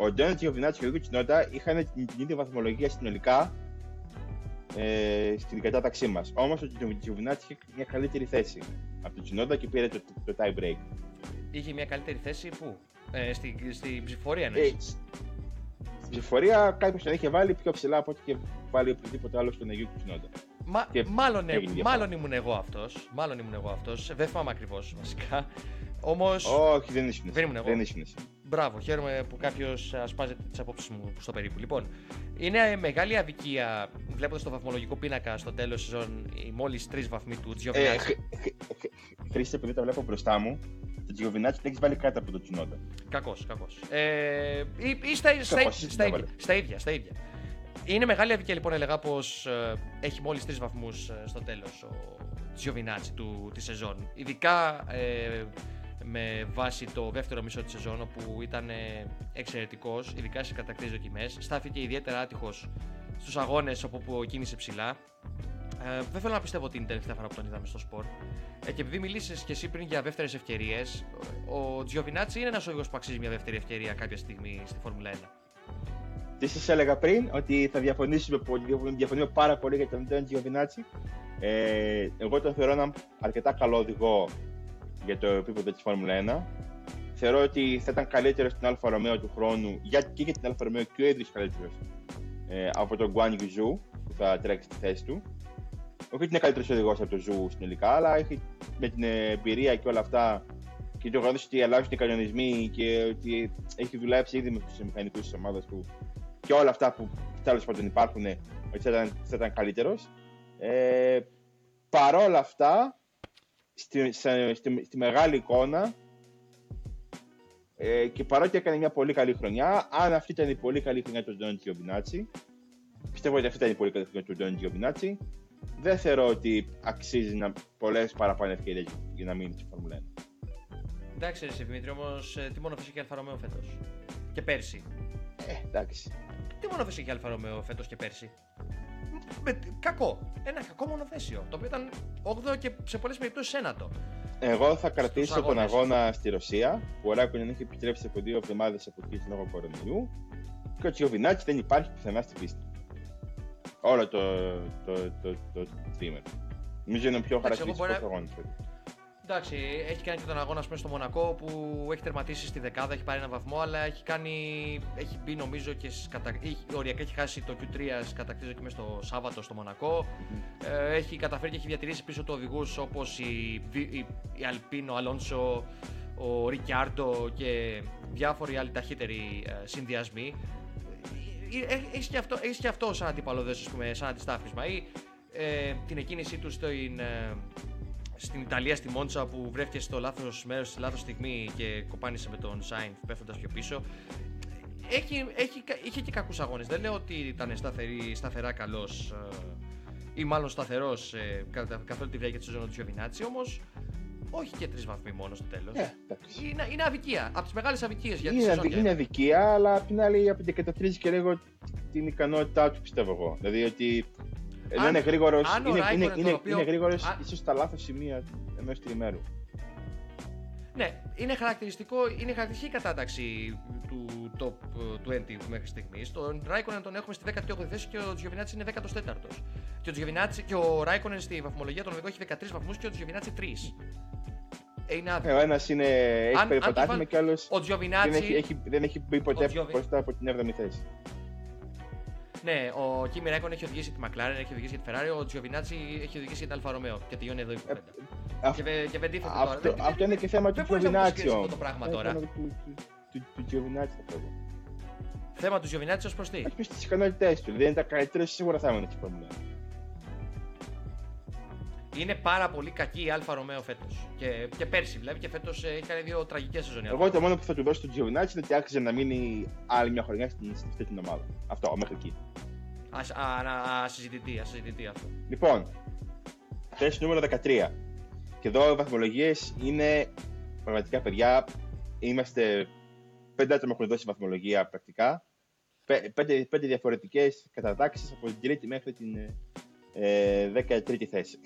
Ο Αντώνιο Τζιοβινάτσι και ο Γιώργο Τσινότα είχαν την, την ίδια βαθμολογία συνολικά ε, στην κατάταξή μας. Όμως ο Τζιοβινάτσι είχε μια καλύτερη θέση από τον Τσινότα και πήρε το, το, το tie break. Είχε μια καλύτερη θέση πού; Ε, στην, στην ψηφορία Ε, εννοείς; στην ψηφορία κάποιος τον είχε βάλει πιο ψηλά από ό,τι είχε βάλει οποιοδήποτε άλλο στον Αγίου του Τσινόντα. Μα, Και μάλλον, ε, έγινε διαφορά. μάλλον ήμουν εγώ αυτός. Μάλλον ήμουν εγώ αυτός. Δεν θυμάμαι ακριβώς βασικά. Όμω, Όχι, δεν ήσουν. Δεν ήμουν εγώ. Δεν ήσουν εσύ. Μπράβο, χαίρομαι που κάποιος ασπάζεται τις απόψεις μου στο περίπου. Λοιπόν, είναι μεγάλη αδικία βλέποντας το βαθμολογικό πίνακα στο τέλος σεζόν οι μόλις τρεις βαθμοί του Ε, Τζιοβινάτση. χ- χ- χ- Χρήστε, επειδή τα βλέπω μπροστά μου, το Τζιοβινάτσι τον έχει βάλει κάτω από τον Τσινόντα. Κακός, κακός. Ε, ή, ή στα, στα, Κακός, στα, δεν ίδια, έβαλε. στα ίδια, στα ίδια. Είναι μεγάλη αδικία λοιπόν, έλεγα πως έχει μόλις τρεις βαθμούς στο τέλος ο Τζιοβινάτσι του της σεζόν. Ειδικά ε, με βάση το δεύτερο μισό της σεζόν, όπου ήταν εξαιρετικός, ειδικά στις κατακτήσεις δοκιμές. Στάθηκε ιδιαίτερα άτυχος στους αγώνες όπου κίνησε ψηλά. Ε, δεν θέλω να πιστεύω ότι είναι η τελευταία φορά που τον είδαμε στο σπορ. Ε, και επειδή μίλησες και εσύ πριν για δεύτερες ευκαιρίες, ο Τζιοβινάτσι είναι ένας οδηγός που αξίζει μια δεύτερη ευκαιρία κάποια στιγμή στη Φόρμουλα 1. Τι σας έλεγα πριν, ότι θα διαφωνήσουμε, πολύ- διαφωνούμε πάρα πολύ για τον Αντώνιο Τζιοβινάτσι. Ε, εγώ τον θεωρώ έναν αρκετά καλό οδηγό για το επίπεδο της Φόρμουλα 1. Θεωρώ ότι θα ήταν καλύτερος στην Alfa Romeo του χρόνου για, και για την Alfa Romeo και ο ίδιος καλύτερος ε, από τον Guan Yu Zhou που θα τρέξει στη θέση του. Όχι ότι είναι καλύτερος οδηγός από τον Ζου συνολικά, αλλά έχει με την εμπειρία και όλα αυτά και το γεγονός ότι αλλάζουν οι κανονισμοί και ότι έχει δουλέψει ήδη με τους μηχανικούς της ομάδας του και όλα αυτά που τέλος πάντων υπάρχουν, ότι θα ήταν, θα ήταν καλύτερος. Ε, παρόλα αυτά, στη, σε- στη, στη μεγάλη εικόνα ε, και παρότι έκανε μια πολύ καλή χρονιά, αν αυτή ήταν η πολύ καλή χρονιά του Ντόνι Τζιοβινάτσι, πιστεύω ότι αυτή ήταν η πολύ καλή χρονιά του Ντόνι Τζιοβινάτσι, δεν θεωρώ ότι αξίζει να, πολλές παραπάνω ευκαιρίες για να μείνει στη Φόρμουλα 1. Εντάξει, ρε Δημήτρη, όμως τι μονοθέσιο είχε Alfa Romeo φέτος; Και πέρσι. Ε, εντάξει. Τι μονοθέσιο είχε Alfa Romeo φέτος και πέρσι; Με, κακό. Ένα κακό μονοθέσιο. Το οποίο ήταν 8ο και σε πολλές περιπτώσεις ένατο. Εγώ θα κρατήσω τον αγώνες. αγώνα στη Ρωσία, που ο Ράικονεν έχει επιστρέψει από δύο εβδομάδες από λόγω κορονοϊού. Και ο Τσιοβινάκης δεν υπάρχει πουθενά στην πίστη. Όλο το, το, το, το, το τρίμερο. Νομίζω είναι ο πιο Εντάξει, εγώ χαρακτηριστικός μπορεί αγώνας. Εντάξει, έχει κάνει και τον αγώνα ας πούμε, στο Μονακό που έχει τερματίσει στη δεκάδα, έχει πάρει ένα βαθμό, αλλά έχει, κάνει, έχει μπει νομίζω και στις κατα... έχει, οριακά έχει χάσει το Q3 στις κατακτήσεις δοκιμές το Σάββατο στο Μονακό. Ε, έχει καταφέρει και έχει διατηρήσει πίσω του οδηγούς όπως η, Βι- η, η Αλπίνο, ο Αλόνσο, ο Ρικιάρντο και διάφοροι άλλοι ταχύτεροι ε, συνδυασμοί. Ε, ε, Έχεις και, αυτό, έχεις και αυτό σαν αντιπαλωδές, ας πούμε, σαν αντιστάθμισμα. Ή ε, την εκκίνησή τους στην, ε, στην Ιταλία, στη Μόντσα, που βρέθηκε στο λάθος μέρος, στη λάθος στιγμή και κοπάνισε με τον Σάινθ πέφτοντας πιο πίσω. Έχει, έχει, είχε και κακούς αγώνες. Δεν λέω ότι ήταν σταθερή, σταθερά καλός ε, ή μάλλον σταθερός ε, κατά- καθ' όλη τη διάρκεια της σεζόν του Γιωβινάτσι, όμως Όχι και τρεις βαθμοί μόνο στο τέλος. Ε, εντάξει. είναι, είναι αδικία. Από τις μεγάλες αδικίες για τη Είναι, σεζόν. αδι- είναι αδικία, αλλά απ' την άλλη απεικατοπτρίζει και λίγο την ικανότητά του, πιστεύω εγώ. Δηλαδή ότι ενώ Αν- είναι γρήγορος, αν ο είναι, Raikkonen, είναι, τον είναι, οποίο- είναι γρήγορος αν- ίσως στα λάθος σημεία ενός τριημέρου. Ναι, είναι χαρακτηριστικό, είναι χαρακτηριστική η κατάταξη του top ε, 20 μέχρι στιγμής. Τον Raikkonen τον έχουμε στη 18η θέση και ο Giovinazzi είναι 14ο. Και ο, Giovinazzi, και ο Raikkonen στη βαθμολογία των οδηγών έχει 13 βαθμούς και ο Giovinazzi 3. Ε, είναι άδικο. Ε, ο ένας είναι, έχει Αν- αν πάρει του πρωτάθλημα βάλ- και ο άλλος Ο δεν, Giovinazzi, έχει, έχει, δεν έχει μπει ποτέ Ο Giovi- μπροστά από την 7η θέση. Ναι, ο Kimi Raikkonen έχει οδηγήσει τη McLaren, έχει οδηγήσει για τη Ferrari, ο Giovinazzi έχει οδηγήσει για την Alfa Romeo και τελειώνει εδώ η κουβέντα. αυ- Και, βε- και δεν τίθεται τώρα. Αυτό, Δεν- αυτό είναι και θέμα δεν του μπορείς να το Giovinazzi συγκρίσεις αυτό όμως. το πράγμα Είναι τώρα. θέμα του, του, του, του Giovinazzi θα πω εγώ. Θέμα του Giovinazzi ως προς τι; Έχει πει στις ικανότητές του. Δεν είναι τα καλύτερα, σίγουρα θα έμενε στη Φόρμουλα. Είναι πάρα πολύ κακή η Alfa Romeo φέτος. Και, και πέρσι βλέπει και φέτος έχει κάνει δύο τραγικές σεζόν. η Alfa Εγώ το μόνο που θα του δώσω στον Giovinazzi είναι ότι άξιζε να μείνει άλλη μια χρονιά στην, στην αυτή την ομάδα. Αυτό, μέχρι εκεί. Ας, α, α, ασυζητητή, ασυζητητή αυτό. Λοιπόν, θέση νούμερο 13. Και εδώ οι βαθμολογίες είναι πραγματικά παιδιά. Είμαστε πέντε άτομα έχουν δώσει βαθμολογία πρακτικά. Πέ- Πέντε, πέντε διαφορετικές κατατάξεις από την τρίτη μέχρι την ε, 13η θέση.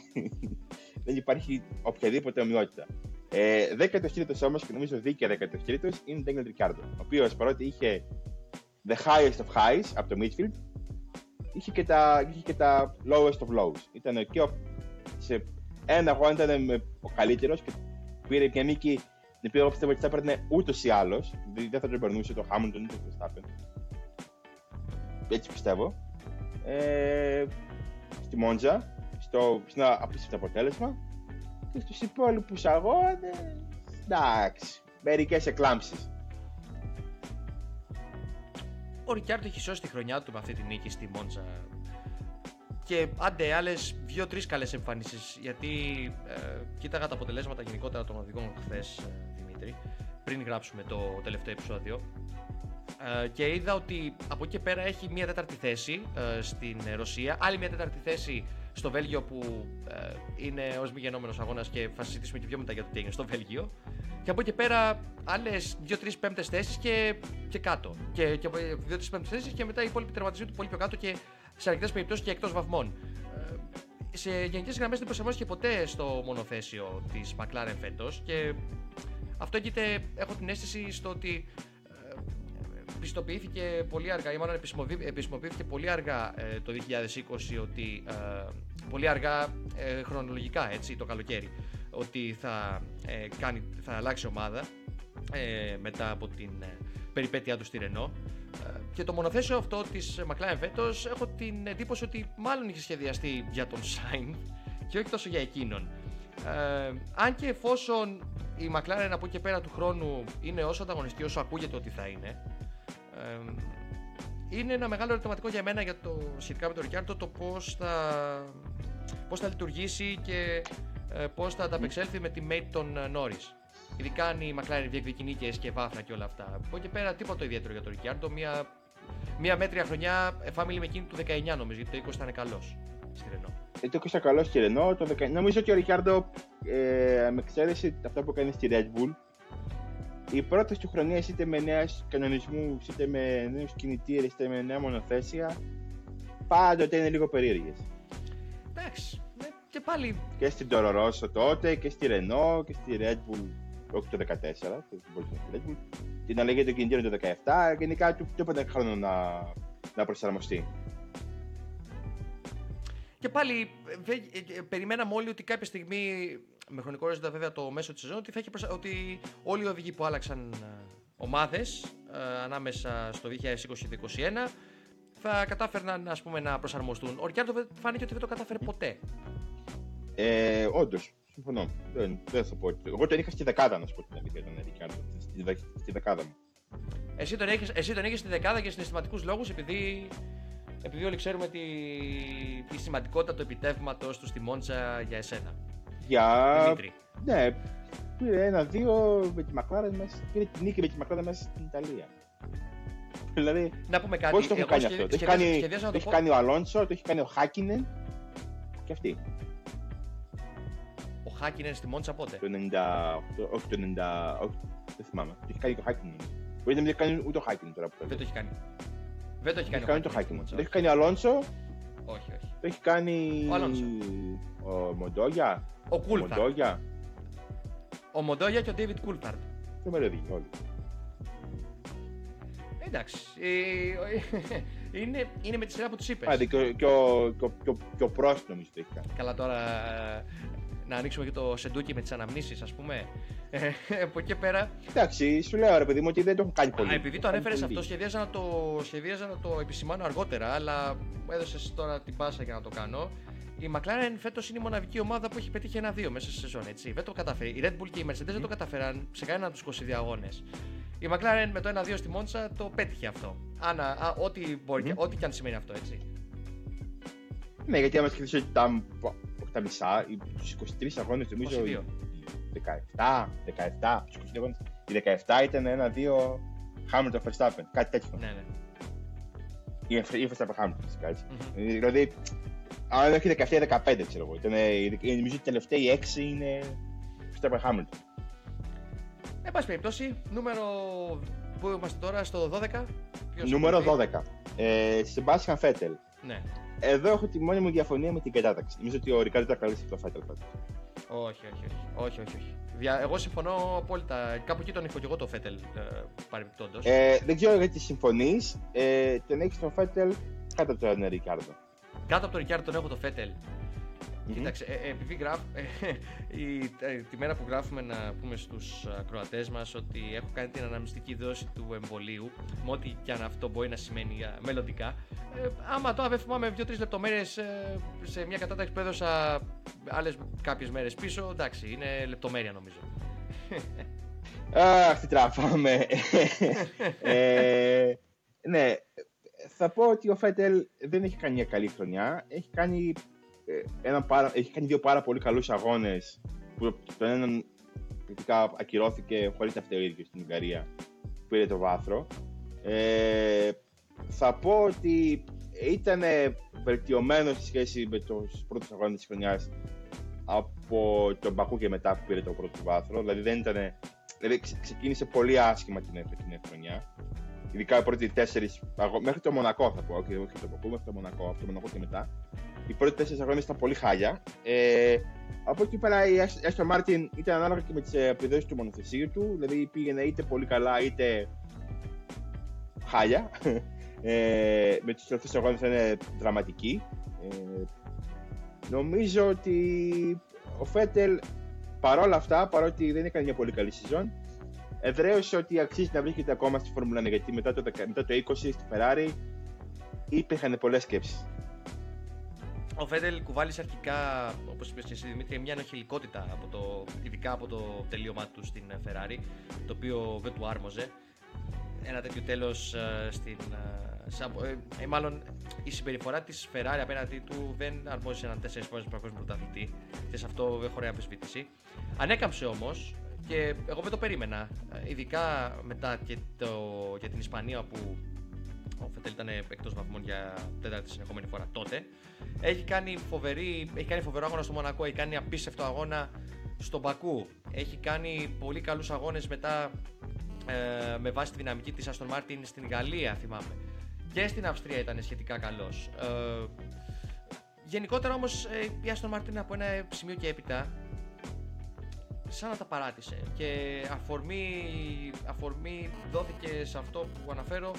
Δεν υπάρχει οποιαδήποτε ομοιότητα. Ε, 13ο όμω και νομίζω δίκαια 13ο είναι ο Ντέγκλ Ρικάρντο. Ο οποίος παρότι είχε the highest of highs από το midfield, είχε και τα, είχε και τα lowest of lows. Ήταν και ο, σε ένα αγώνα ήταν με- ο καλύτερος και πήρε μια νίκη την οποία εγώ πιστεύω ότι θα έπαιρνε ούτως ή άλλως. Δηλαδή δεν θα τον περνούσε το Hamilton ούτε το Verstappen. Έτσι πιστεύω. Ε, στη Μόντζα, στο, σε ένα απίστευτο αποτέλεσμα. Και στους υπόλοιπους αγώνες. Εντάξει. Μερικές εκλάμψεις. Ο Ρικιάρντο έχει σώσει τη χρονιά του με αυτή τη νίκη στη Μόντζα. Και άντε άλλες δύο-τρεις καλές εμφανίσεις. Γιατί ε, κοίταγα τα αποτελέσματα γενικότερα των οδηγών χθες, Δημήτρη, πριν γράψουμε το τελευταίο επεισόδιο. Ε, και είδα ότι από εκεί και πέρα έχει μια τέταρτη θέση ε, στην Ρωσία, άλλη μια τέταρτη θέση στο Βέλγιο που ε, είναι ως μη γενόμενο αγώνας και θα συζητήσουμε και πιο μετά για το τι έγινε στο Βέλγιο. Και από εκεί και πέρα άλλες δύο-τρει πέμπτες θέσεις και, και κάτω. Και, και δύο-τρει πέμπτες θέσεις και μετά οι υπόλοιποι τερματισμοί του πολύ πιο κάτω και σε αρκετές περιπτώσεις και εκτός βαθμών. Ε, σε γενικές γραμμές δεν προσαρμόστηκε ποτέ στο μονοθέσιο της McLaren φέτος και αυτό έγκυται, έχω την αίσθηση στο ότι ε, πιστοποιήθηκε πολύ αργά ή μάλλον επισημοποιη- επισημοποιήθηκε πολύ αργά ε, το 2020 ότι ε, πολύ αργά ε, χρονολογικά έτσι το καλοκαίρι ότι θα, ε, κάνει, θα αλλάξει ομάδα ε, μετά από την ε, περιπέτειά του στη Ρενό. Και το μονοθέσιο αυτό της McLaren φέτος έχω την εντύπωση ότι μάλλον είχε σχεδιαστεί για τον Σάιν και όχι τόσο για εκείνον. Ε, αν και εφόσον η McLaren από εκεί και πέρα του χρόνου είναι όσο ανταγωνιστική όσο ακούγεται ότι θα είναι ε, είναι ένα μεγάλο ερωτηματικό για μένα για το, σχετικά με τον Ρικάρντο το πώς θα, πώς θα λειτουργήσει και ε, πώς θα ανταπεξέλθει με τη mate των ε, Norris. Ειδικά αν η McLaren διεκδικεί νίκες και βάθρα και όλα αυτά. Από εκεί και πέρα τίποτα ιδιαίτερο για τον Ρικάρντο. Μια, μια μέτρια χρονιά ε, family με εκείνη του 19 νομίζω, γιατί το 20 ήταν καλός στη Renault. Ε, το 20 καλός και Ρενό. Το 19... Νομίζω ότι ο Ρικάρντο, ε, με εξαίρεση αυτό που κάνει στη Red Bull, οι πρώτε του χρονιέ είτε με νέου κανονισμού, είτε με νέους κινητήρες, είτε με νέα μονοθέσια, πάντοτε είναι λίγο περίεργες. Εντάξει, ναι, και πάλι Και στην Toro Rosso τότε και στη Renault και στη Red Bull, όχι το 14, το Red Bull, την αλλαγή των κινητήρων το 17, γενικά του του έπαιρνε χρόνο να, να προσαρμοστεί. Και πάλι ε, βε- ε, ε, περιμέναμε όλοι ότι κάποια στιγμή, με χρονικό ορίζοντα βέβαια το μέσο της σεζόν, ότι, θα είχε προσα- ότι όλοι οι οδηγοί που άλλαξαν ομάδες ανάμεσα στο 2020-2021 θα κατάφερναν ας πούμε, να προσαρμοστούν. Ο Ρικάρντο δεν- φάνηκε ότι δεν το κατάφερε ποτέ. Ε, Όντως, συμφωνώ. Δεν, δεν θα πω. ότι- Εγώ τον είχα στη δεκάδα, να σου πω την αλήθεια, τον Ρικάρντο. Στη, δε- στη δεκάδα μου. Εσύ τον έχεις, εσύ τον έχεις στη δεκάδα για συναισθηματικού λόγους επειδή, επειδή όλοι ξέρουμε τη, τη σημαντικότητα του επιτεύγματος του στη Μόντζα για εσένα. Για. Δημήτρη. Ναι, πήρε ένα-δύο με τη McLaren μέσα. Πήρε την νίκη με τη McLaren μέσα στην Ιταλία. Δηλαδή, Να πούμε κάτι. πώς το έχουν εγώ κάνει σχεδι- αυτό. Το έχει σχεδίασα- κάνει, σχεδίασα να το το έχει πω- κάνει ο Αλόνσο, το έχει κάνει ο Χάκινεν και αυτή. Ο Χάκινεν στη Μόντσα πότε; Το 98, όχι το 90, όχι, δεν θυμάμαι. Το έχει κάνει το Χάκινεν. Μπορεί να μην έχει κάνει ούτε ο Χάκινεν τώρα που το Δεν το λέω. έχει κάνει. Δεν το έχει Το κάνει. έχει κάνει το Χάκινεν στη Χάκινεν. Μόντσα, Το έχει κάνει ο Αλόνσο, Όχι, όχι. Το έχει κάνει Ο Αλόνσο. ο Μοντόγια. Ο Κούλθαρτ. Μοντόγια. Ο Μοντόγια και ο David Κούλθαρτ. Το μερίδι, όλοι. Εντάξει. ε, Είναι, είναι με τη σειρά που του είπες. Άντε, και, ο- και, ο- και, ο- και, ο- και ο Πρόστ νομίζω το έχει κάνει. Καλά τώρα ε, να ανοίξουμε και το σεντούκι με τις αναμνήσεις ας πούμε. Ε, από εκεί και πέρα, Εντάξει, σου λέω ρε παιδί μου ότι δεν το έχουν κάνει πολύ. α, επειδή το Κάνει ανέφερες πολύ. αυτό, σχεδίαζα να το, σχεδίαζα να το επισημάνω αργότερα, αλλά μου έδωσες τώρα την πάσα για να το κάνω. Η McLaren φέτος είναι η μοναδική ομάδα που έχει πετύχει ένα-δύο μέσα στη σεζόν. Έτσι. Δεν το καταφέρει. Η Red Bull και η Mercedes δεν το καταφέραν σε κανένα από τους 22 αγώνες. Η McLaren με το 1-2 στη Μόντσα το πέτυχε αυτό. Άνα, α, ό,τι, μπορεί, και- Μμμ. ό,τι και αν σημαίνει αυτό, έτσι. Ναι, γιατί άμα σκεφτείς ότι τα, όχι τα μισά, τους 23 αγώνες νομίζω 22. οι 17, 17, τους 22 αγώνες, οι 17 ήταν ένα-δύο Hamilton Verstappen, κάτι τέτοιο. Ναι, ναι. Ή Verstappen- Ή Verstappen Hamilton, φυσικά έτσι. Μμμ. Ε, Δηλαδή, αν όχι 17-15 ξέρω εγώ, ήταν, ε, οι- νομίζω ότι οι τελευταίοι 6 είναι Verstappen Hamilton. Εν πάση περιπτώσει, νούμερο που είμαστε τώρα στο 12. Ποιος Νούμερο ακολουθεί; 12, ε, Sebastian Vettel. Ναι. Εδώ έχω τη μόνη μου διαφωνία με την κατάταξη. Νομίζω ότι ο Ρικάρντο ήταν καλύτερο από το Vettel φέτος. Όχι, όχι, όχι. όχι, όχι, όχι. Δια- Εγώ συμφωνώ απόλυτα. Κάπου εκεί τον έχω και εγώ το Φέτελ ε, παρεμπιπτόντως. Ε, δεν ξέρω γιατί συμφωνείς. Ε, τον έχεις τον Φέτελ κάτω από τον Ρικάρδο. Κάτω από τον Ρικιάρντο τον έχω το Φέτελ. Κοίταξε, ε, ε, επειδή γράφ, ε, η, ε, τη μέρα που γράφουμε να πούμε στους ακροατές μας ότι έχω κάνει την αναμνηστική δόση του εμβολίου, με ό,τι και αν αυτό μπορεί να σημαίνει α, μελλοντικά, ε, άμα τώρα δεν θυμάμαι δύο-τρεις λεπτομέρειες ε, σε μια κατάταξη που έδωσα άλλες κάποιες μέρες πίσω, εντάξει, είναι λεπτομέρεια νομίζω. Αχ, τι τραβάμε. ε, ναι, θα πω ότι ο Φέτελ δεν έχει κάνει μια καλή χρονιά. Έχει κάνει, ε, ένα πάρα, έχει κάνει δύο πάρα πολύ καλούς αγώνες που τον έναν πρακτικά ακυρώθηκε χωρίς να φταίει ο ίδιος στην Ουγγαρία. Πήρε το βάθρο. Ε, θα πω ότι ήταν βελτιωμένος σε σχέση με τους πρώτους αγώνες της χρονιάς από τον Μπακού και μετά που πήρε το πρώτο του βάθρο. Δηλαδή δεν ήταν Δηλαδή ξε- ξεκίνησε πολύ άσχημα την φετινή χρονιά. Ειδικά οι πρώτοι τέσσερις. Μέχρι το Μονακό θα πω, όχι όχι το Πακού, μέχρι το Μονακό, από το Μονακό και μετά. Οι πρώτοι τέσσερις αγώνες ήταν πολύ χάλια. Ε, από εκεί πέρα η Άστον Μάρτιν ήταν ανάλογα και με τις επιδόσεις του μονοθεσίου του. Δηλαδή πήγαινε είτε πολύ καλά είτε χάλια. Ε, με τους τελευταίους αγώνες ήταν δραματική. Ε, νομίζω ότι ο Φέτελ παρόλα αυτά, παρότι δεν έκανε μια πολύ καλή σεζόν, εδραίωσε ότι αξίζει να βρίσκεται ακόμα στη Φόρμουλα 1 γιατί μετά το, 10 μετά το 20 στη Ferrari υπήρχαν πολλές σκέψεις. Ο Φέντελ κουβάλισε αρχικά, όπως είπες και εσύ Δημήτρη, μια ενοχηλικότητα, από το, ειδικά από το τελείωμά του στην ε, Ferrari, το οποίο δεν του άρμοζε. Ένα τέτοιο τέλος στην. ε, σαν- ε, ε, μάλλον η συμπεριφορά της Ferrari απέναντί του δεν αρμόζει έναν τέσσερις φορέ παγκόσμιο πρωταθλητή και σε αυτό δεν χωράει αμφισβήτηση. Ανέκαμψε όμως και εγώ δεν το περίμενα. ε, Ειδικά μετά και, το, για την Ισπανία που ο Φετέλ ήταν εκτός βαθμών για τέταρτη συνεχόμενη φορά τότε. Έχει κάνει, φοβερή, έχει κάνει φοβερό αγώνα στο Μονακό, έχει κάνει απίστευτο αγώνα στον Μπακού. Έχει κάνει πολύ καλούς αγώνες μετά ε, με βάση τη δυναμική της Aston Martin στην Γαλλία θυμάμαι. Και στην Αυστρία ήταν σχετικά καλός. Ε, γενικότερα όμως ε, η Aston Martin από ένα σημείο και έπειτα σαν να τα παράτησε και αφορμή, αφορμή δόθηκε σε αυτό που αναφέρω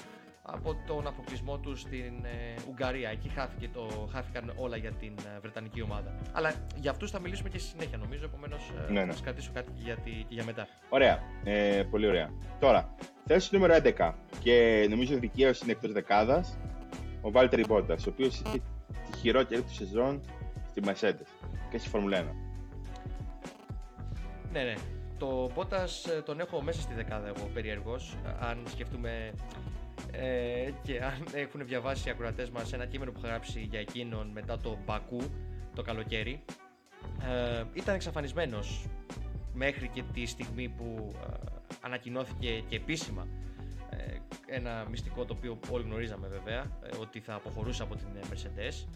από τον αποκλεισμό του στην ε, Ουγγαρία. Εκεί χάθηκε το, χάθηκαν όλα για την ε, Βρετανική ομάδα. Αλλά για αυτούς θα μιλήσουμε και στη συνέχεια νομίζω, επομένως ε, Ναι, θα ναι. σας κρατήσω κάτι και για, τη- και για μετά. Ωραία. Ε, πολύ ωραία. Τώρα, θέση νούμερο 11 και νομίζω δικαίω είναι εκτός δεκάδας ο Βάλτερ Μπόντα, ο οποίος είχε τη χειρότερη του σεζόν στη Mercedes και στη Φόρμουλα 1. Ναι, ναι. Το Bottas ε, τον έχω μέσα στη δεκάδα εγώ περίεργος, ε, αν σκεφτούμε ε, και αν έχουν διαβάσει οι ακροατές μας ένα κείμενο που είχα γράψει για εκείνον μετά το Μπακού το καλοκαίρι. Ε, ήταν εξαφανισμένος μέχρι και τη στιγμή που ε, ανακοινώθηκε και επίσημα ε, ένα μυστικό το οποίο όλοι γνωρίζαμε βέβαια ε, ότι θα αποχωρούσε από την ε, Mercedes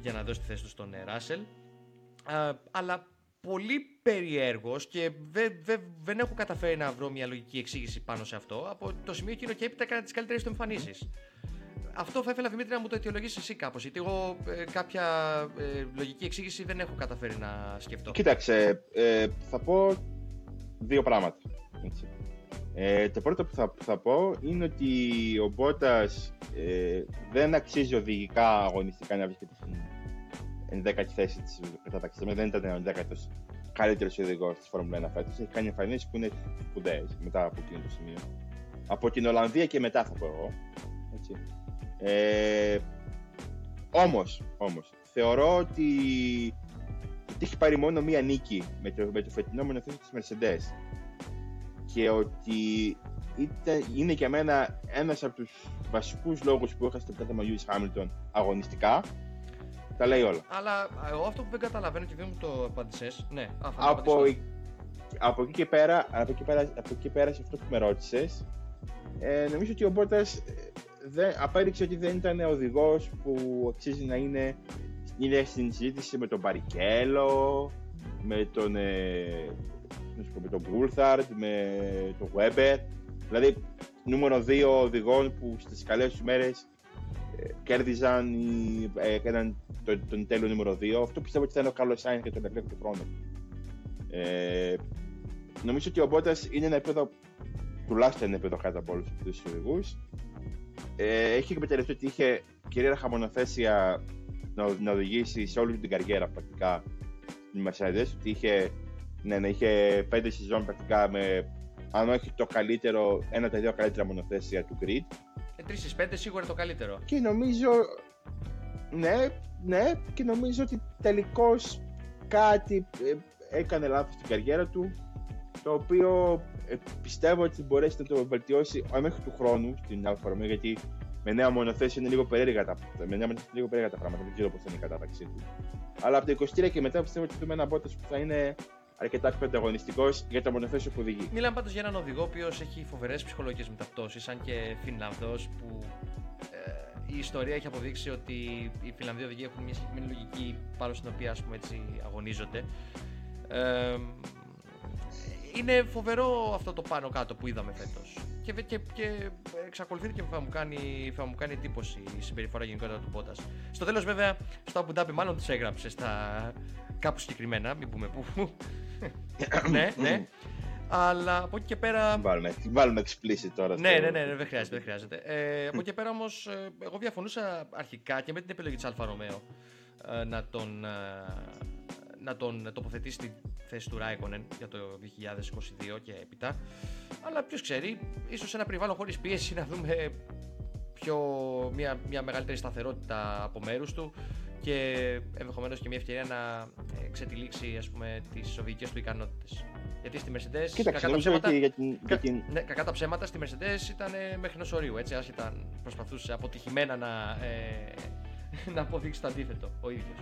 για να δώσει τη θέση του στον ε, Russell. Ε, αλλά πολύ περίεργος και δεν έχω καταφέρει να βρω μια λογική εξήγηση πάνω σε αυτό. Από το σημείο εκείνο και έπειτα έκανε τις καλύτερες του εμφανίσεις. Αυτό θα ήθελα Δημήτρη να μου το αιτιολογήσεις εσύ κάπως, γιατί εγώ ε, κάποια ε, λογική εξήγηση δεν έχω καταφέρει να σκεφτώ. Κοίταξε, ε, θα πω δύο πράγματα. Έτσι. Ε, το πρώτο που θα, θα πω είναι ότι ο Μπότας ε, δεν αξίζει οδηγικά αγωνιστικά να βρίσκεται στην ενδέκατη θέση της κατάταξης. Δεν ήταν ο ενδέκατο καλύτερος οδηγός της Φόρμουλα 1 φέτος. Έχει κάνει εμφανίσεις που είναι σπουδαίες μετά από εκείνο το σημείο. Από την Ολλανδία και μετά θα πω εγώ. Έτσι. Ε, όμως, όμως, θεωρώ ότι, ότι έχει πάρει μόνο μία νίκη με το, με το φετινό μονοθέσιο της Mercedes και ότι είτε, είναι για μένα ένας από τους βασικούς λόγους που είχα στο πρωτάθλημα Lewis Hamilton αγωνιστικά τα λέει όλα. Αλλά εγώ αυτό που δεν καταλαβαίνω και δεν μου το απάντησε. Ναι, από, από, εκεί και πέρα, από, εκεί πέρα, από εκεί πέρα σε αυτό που με ρώτησες, ε, νομίζω ότι ο Μπότας ε, απέδειξε ότι δεν ήταν οδηγός που αξίζει να είναι, είναι στην συζήτηση με τον Παρικέλο, με τον, ε, με τον Γκούλθαρτ, με τον Βέμπερ. Δηλαδή, νούμερο δύο οδηγών που στις καλές τους μέρες ε, κέρδιζαν ή ε, έκαναν τον, τον τέλειο νούμερο 2. Αυτό πιστεύω ότι θα είναι ο καλός Σάινς και τον Leclerc του χρόνου. Ε, νομίζω ότι ο Μπότας είναι ένα επίπεδο, τουλάχιστον ένα επίπεδο κάτω από όλους τους οδηγού. Ε, έχει εκμεταλλευτεί ότι είχε κυρίαρχα μονοθέσια να, να οδηγήσει σε όλη την καριέρα πρακτικά στην Mercedes. Ότι είχε, ναι, ναι, είχε πέντε σεζόν πρακτικά με, αν όχι το καλύτερο, ένα από τα δύο καλύτερα μονοθέσια του grid. Ε, 3 στις 5 σίγουρα το καλύτερο. Και νομίζω, ναι, ναι, και νομίζω ότι τελικώς κάτι ε, έκανε λάθος στην καριέρα του το οποίο ε, πιστεύω ότι μπορέσει να το βελτιώσει μέχρι του χρόνου στην Alfa Romeo γιατί με νέα μονοθέσια είναι λίγο περίεργα τα, με νέα είναι λίγο περίεργα τα πράγματα, δεν ξέρω πώς θα είναι η κατάταξή του. Αλλά από το 23 και μετά πιστεύω ότι θα δούμε ένα Μπότα που θα είναι αρκετά πιο ανταγωνιστικό για το μονοθέσιο που οδηγεί. Μιλάμε πάντως για έναν οδηγό ο οποίος έχει φοβερές ψυχολογικές μεταπτώσεις, σαν και Φινλανδό που ε, η ιστορία έχει αποδείξει ότι οι Φιλανδοί οδηγοί έχουν μια συγκεκριμένη λογική πάνω στην οποία ας πούμε, έτσι, αγωνίζονται. Ε, είναι φοβερό αυτό το πάνω κάτω που είδαμε φέτος. Και, και, και εξακολουθεί και θα μου, κάνει, θα μου κάνει εντύπωση η συμπεριφορά γενικότερα του Μπότας. Στο τέλος, βέβαια, στο Αμπουντάμπι μάλλον του έγραψε στα κάπου συγκεκριμένα, μην πούμε πού. ναι, ναι. Αλλά από εκεί και πέρα. Βάλουμε, βάλουμε explicit τώρα. Ναι, ναι, ναι, ναι, δεν χρειάζεται. Δεν χρειάζεται. Ε, από εκεί και πέρα όμως, ε, εγώ διαφωνούσα αρχικά και με την επιλογή της Alfa Romeo ε, να τον, ε, να τον τοποθετήσει στη θέση του Ράικονεν για το 2022 και έπειτα. Αλλά ποιος ξέρει, ίσως ένα περιβάλλον χωρίς πίεση να δούμε πιο, μια, μια μεγαλύτερη σταθερότητα από μέρους του και ενδεχομένως και μια ευκαιρία να ξετυλίξει ας πούμε, τις οδηγικές του ικανότητες. Γιατί στη Mercedes, Κοίταξε, κακά, τα ψέματα, για την, για την... Ναι, κακά τα ψέματα, στη Mercedes ήταν μέχρι ενός ορίου, έτσι, άσχετα προσπαθούσε αποτυχημένα να, ε, να αποδείξει το αντίθετο ο ίδιος.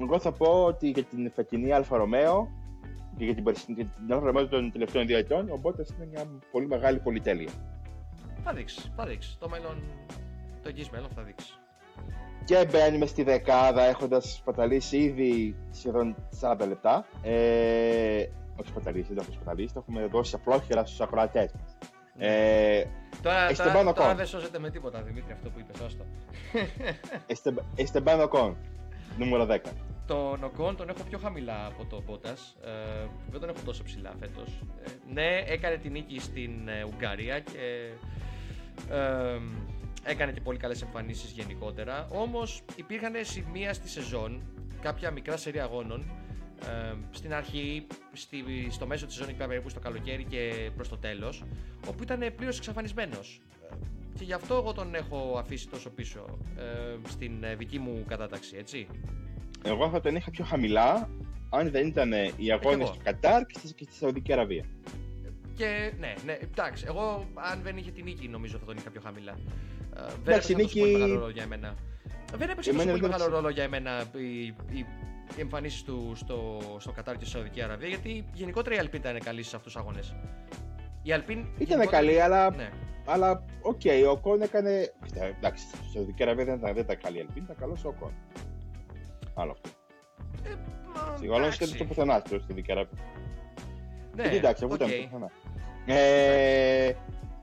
Εγώ θα πω ότι για την φετινή Alfa Romeo και για την, την Alfa Romeo των τελευταίων δύο ετών, ο Μπότας είναι μια πολύ μεγάλη πολυτέλεια. Θα δείξει, θα δείξει. Το μέλλον, το εγγύς μέλλον θα δείξει και μπαίνουμε στη δεκάδα έχοντας σπαταλήσει ήδη σχεδόν 40 λεπτά. Ε, όχι σπαταλήσει, δεν έχουμε σπαταλήσει, το έχουμε δώσει απλόχερα στους ακροατές μας. Ε, τώρα, τώρα, τώρα δεν σώζεται με τίποτα, Δημήτρη, αυτό που είπες, σώστο. Εστεμπάν Οκόν, νούμερο 10. Τον Οκόν τον έχω πιο χαμηλά από το Μπότα. Ε, δεν τον έχω τόσο ψηλά φέτος. Ε, ναι, έκανε την νίκη στην ε, Ουγγαρία και. Ε, έκανε και πολύ καλές εμφανίσεις γενικότερα. Όμως υπήρχαν σημεία στη σεζόν, κάποια μικρά σερή αγώνων, ε, στην αρχή, στη, στο μέσο της σεζόν, περίπου στο καλοκαίρι και προς το τέλος, όπου ήταν πλήρως εξαφανισμένος. Ε, και γι' αυτό εγώ τον έχω αφήσει τόσο πίσω ε, στην ε, δική μου κατάταξη, έτσι. Εγώ θα τον είχα πιο χαμηλά, αν δεν ήταν οι αγώνες του Κατάρ και στη Σαουδική Αραβία. Και ναι, ναι, εντάξει, εγώ αν δεν είχε την νίκη νομίζω θα τον είχα πιο χαμηλά. Δεν έπαιξε τόσο πολύ μεγάλο ρόλο για εμένα. Δεν έπαιξε τόσο πολύ μεγάλο ρόλο για εμένα οι, οι, οι εμφανίσεις του στο, στο Κατάρ και στη Σαουδική Αραβία, γιατί γενικότερα η Alpine ήταν καλή σε αυτούς τους αγώνες. Η Alpine. Ήταν γενικότερα... καλή, αλλά. Ναι. Αλλά, ok, okay, ο Οκόν έκανε. Εντάξει, στη Σαουδική Αραβία δεν ήταν, δεν ήταν καλή η Alpine, ήταν καλός ο Οκόν. Άλλο αυτό. Ε, μα Εντάξει, ο Αλόνσο ήταν το πουθενά στο στην Δικέρα. Ναι, Ε, εντάξει, αφού οκ. ήταν το πουθενά. Ε,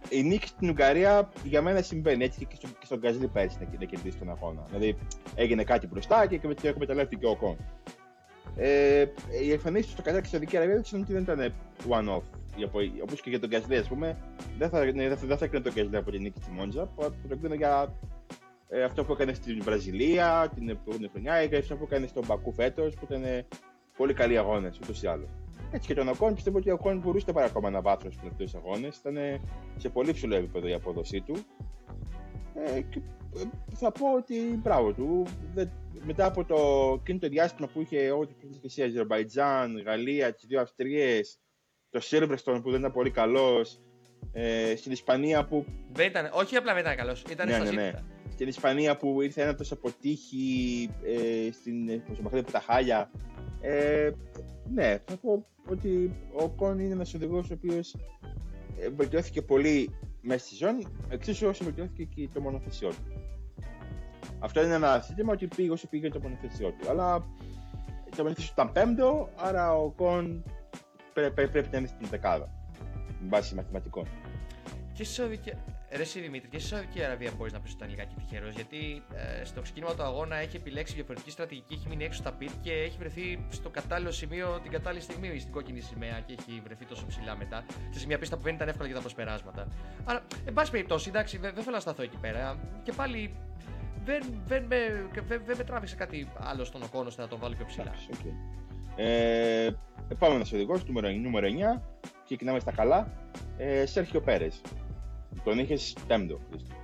η νίκη στην Ουγγαρία για μένα συμβαίνει έτσι και, στο, και στον Γκαζλί πέρυσι να, να κερδίσει τον αγώνα. Δηλαδή έγινε κάτι μπροστά και, και εκμεταλλεύτηκε ο Κον. Ε, οι εμφανίσεις του στο Καζάκ και στη Σαουδική Αραβία έδειξαν ότι δεν ήταν one-off. Όπως και για τον Γκαζλί, ας πούμε, δεν θα, ναι, δεν θα, δεν θα κρίνω τον Γκαζλί από την νίκη στη Μόντζα, που θα τον κρίνω για ε, αυτό που έκανε στην Βραζιλία την επόμενη χρονιά ή αυτό που έκανε στον Μπακού φέτος, που ήταν ε, πολύ καλοί αγώνες ούτως ή άλλως. Έτσι και τον Οκόν πιστεύω ότι ο Οκόν μπορούσε να πάρει ακόμα ένα βάθρο στου τελευταίους αγώνες. Ήταν ε, σε πολύ ψηλό επίπεδο η απόδοσή του. Ε, και, ε, θα πω ότι μπράβο του. Δεν, μετά από το εκείνο το διάστημα που είχε ό,τι που είχε εσύ, Αζερβαϊτζάν, Γαλλία, τις δύο Αυστρίε, το Σίλβερστον που δεν ήταν πολύ καλός, ε, στην Ισπανία που Δεν ήταν, όχι απλά δεν ήταν καλός, ήταν Ναι, στα ναι, ναι. ζήτητα. στην Ισπανία που ήρθε ένας τόσο αποτύχει ε, στην, στο παιχνίδι από τα Χάλια. Ε, ναι, θα πω ότι ο Κον είναι ένας οδηγός ο οποίος ε, βελτιώθηκε πολύ μέσα στη ζώνη, εξίσου όσο βελτιώθηκε και το μονοθεσιό του. Αυτό είναι ένα ζήτημα ότι πήγε όσο πήγε το μονοθεσιό του. Αλλά το μονοθεσιό του ήταν πέμπτο, άρα ο Κον πρέ- πρέ- πρέπει να είναι στην δεκάδα. Με βάση μαθηματικών. Και στη Σαουδική... Ρε εσύ Δημήτρη, και στη Σαουδική Αραβία μπορείς να πεις ότι ήταν λιγάκι τυχερός. Γιατί ε, στο ξεκίνημα του αγώνα έχει επιλέξει διαφορετική στρατηγική, έχει μείνει έξω στα πιτ και έχει βρεθεί στο κατάλληλο σημείο την κατάλληλη στιγμή στην κόκκινη σημαία και έχει βρεθεί τόσο ψηλά μετά. Σε μια πίστα που δεν ήταν εύκολα για τα προσπεράσματα. Άρα, εν πάση περιπτώσει, εντάξει, δεν, δεν θέλω να σταθώ εκεί πέρα. Και πάλι δεν, δεν, με, δεν, δεν με τράβηξε κάτι άλλο στον Οκόνο ώστε να τον βάλω πιο ψηλά. Εντάξει, οκ. Ε, επόμενος οδηγός, νούμερο, νούμερο 9. Ξεκινάμε στα καλά. Ε, Σέρχιο Πέρες. Τον είχες πέμπτο. Χρήστο.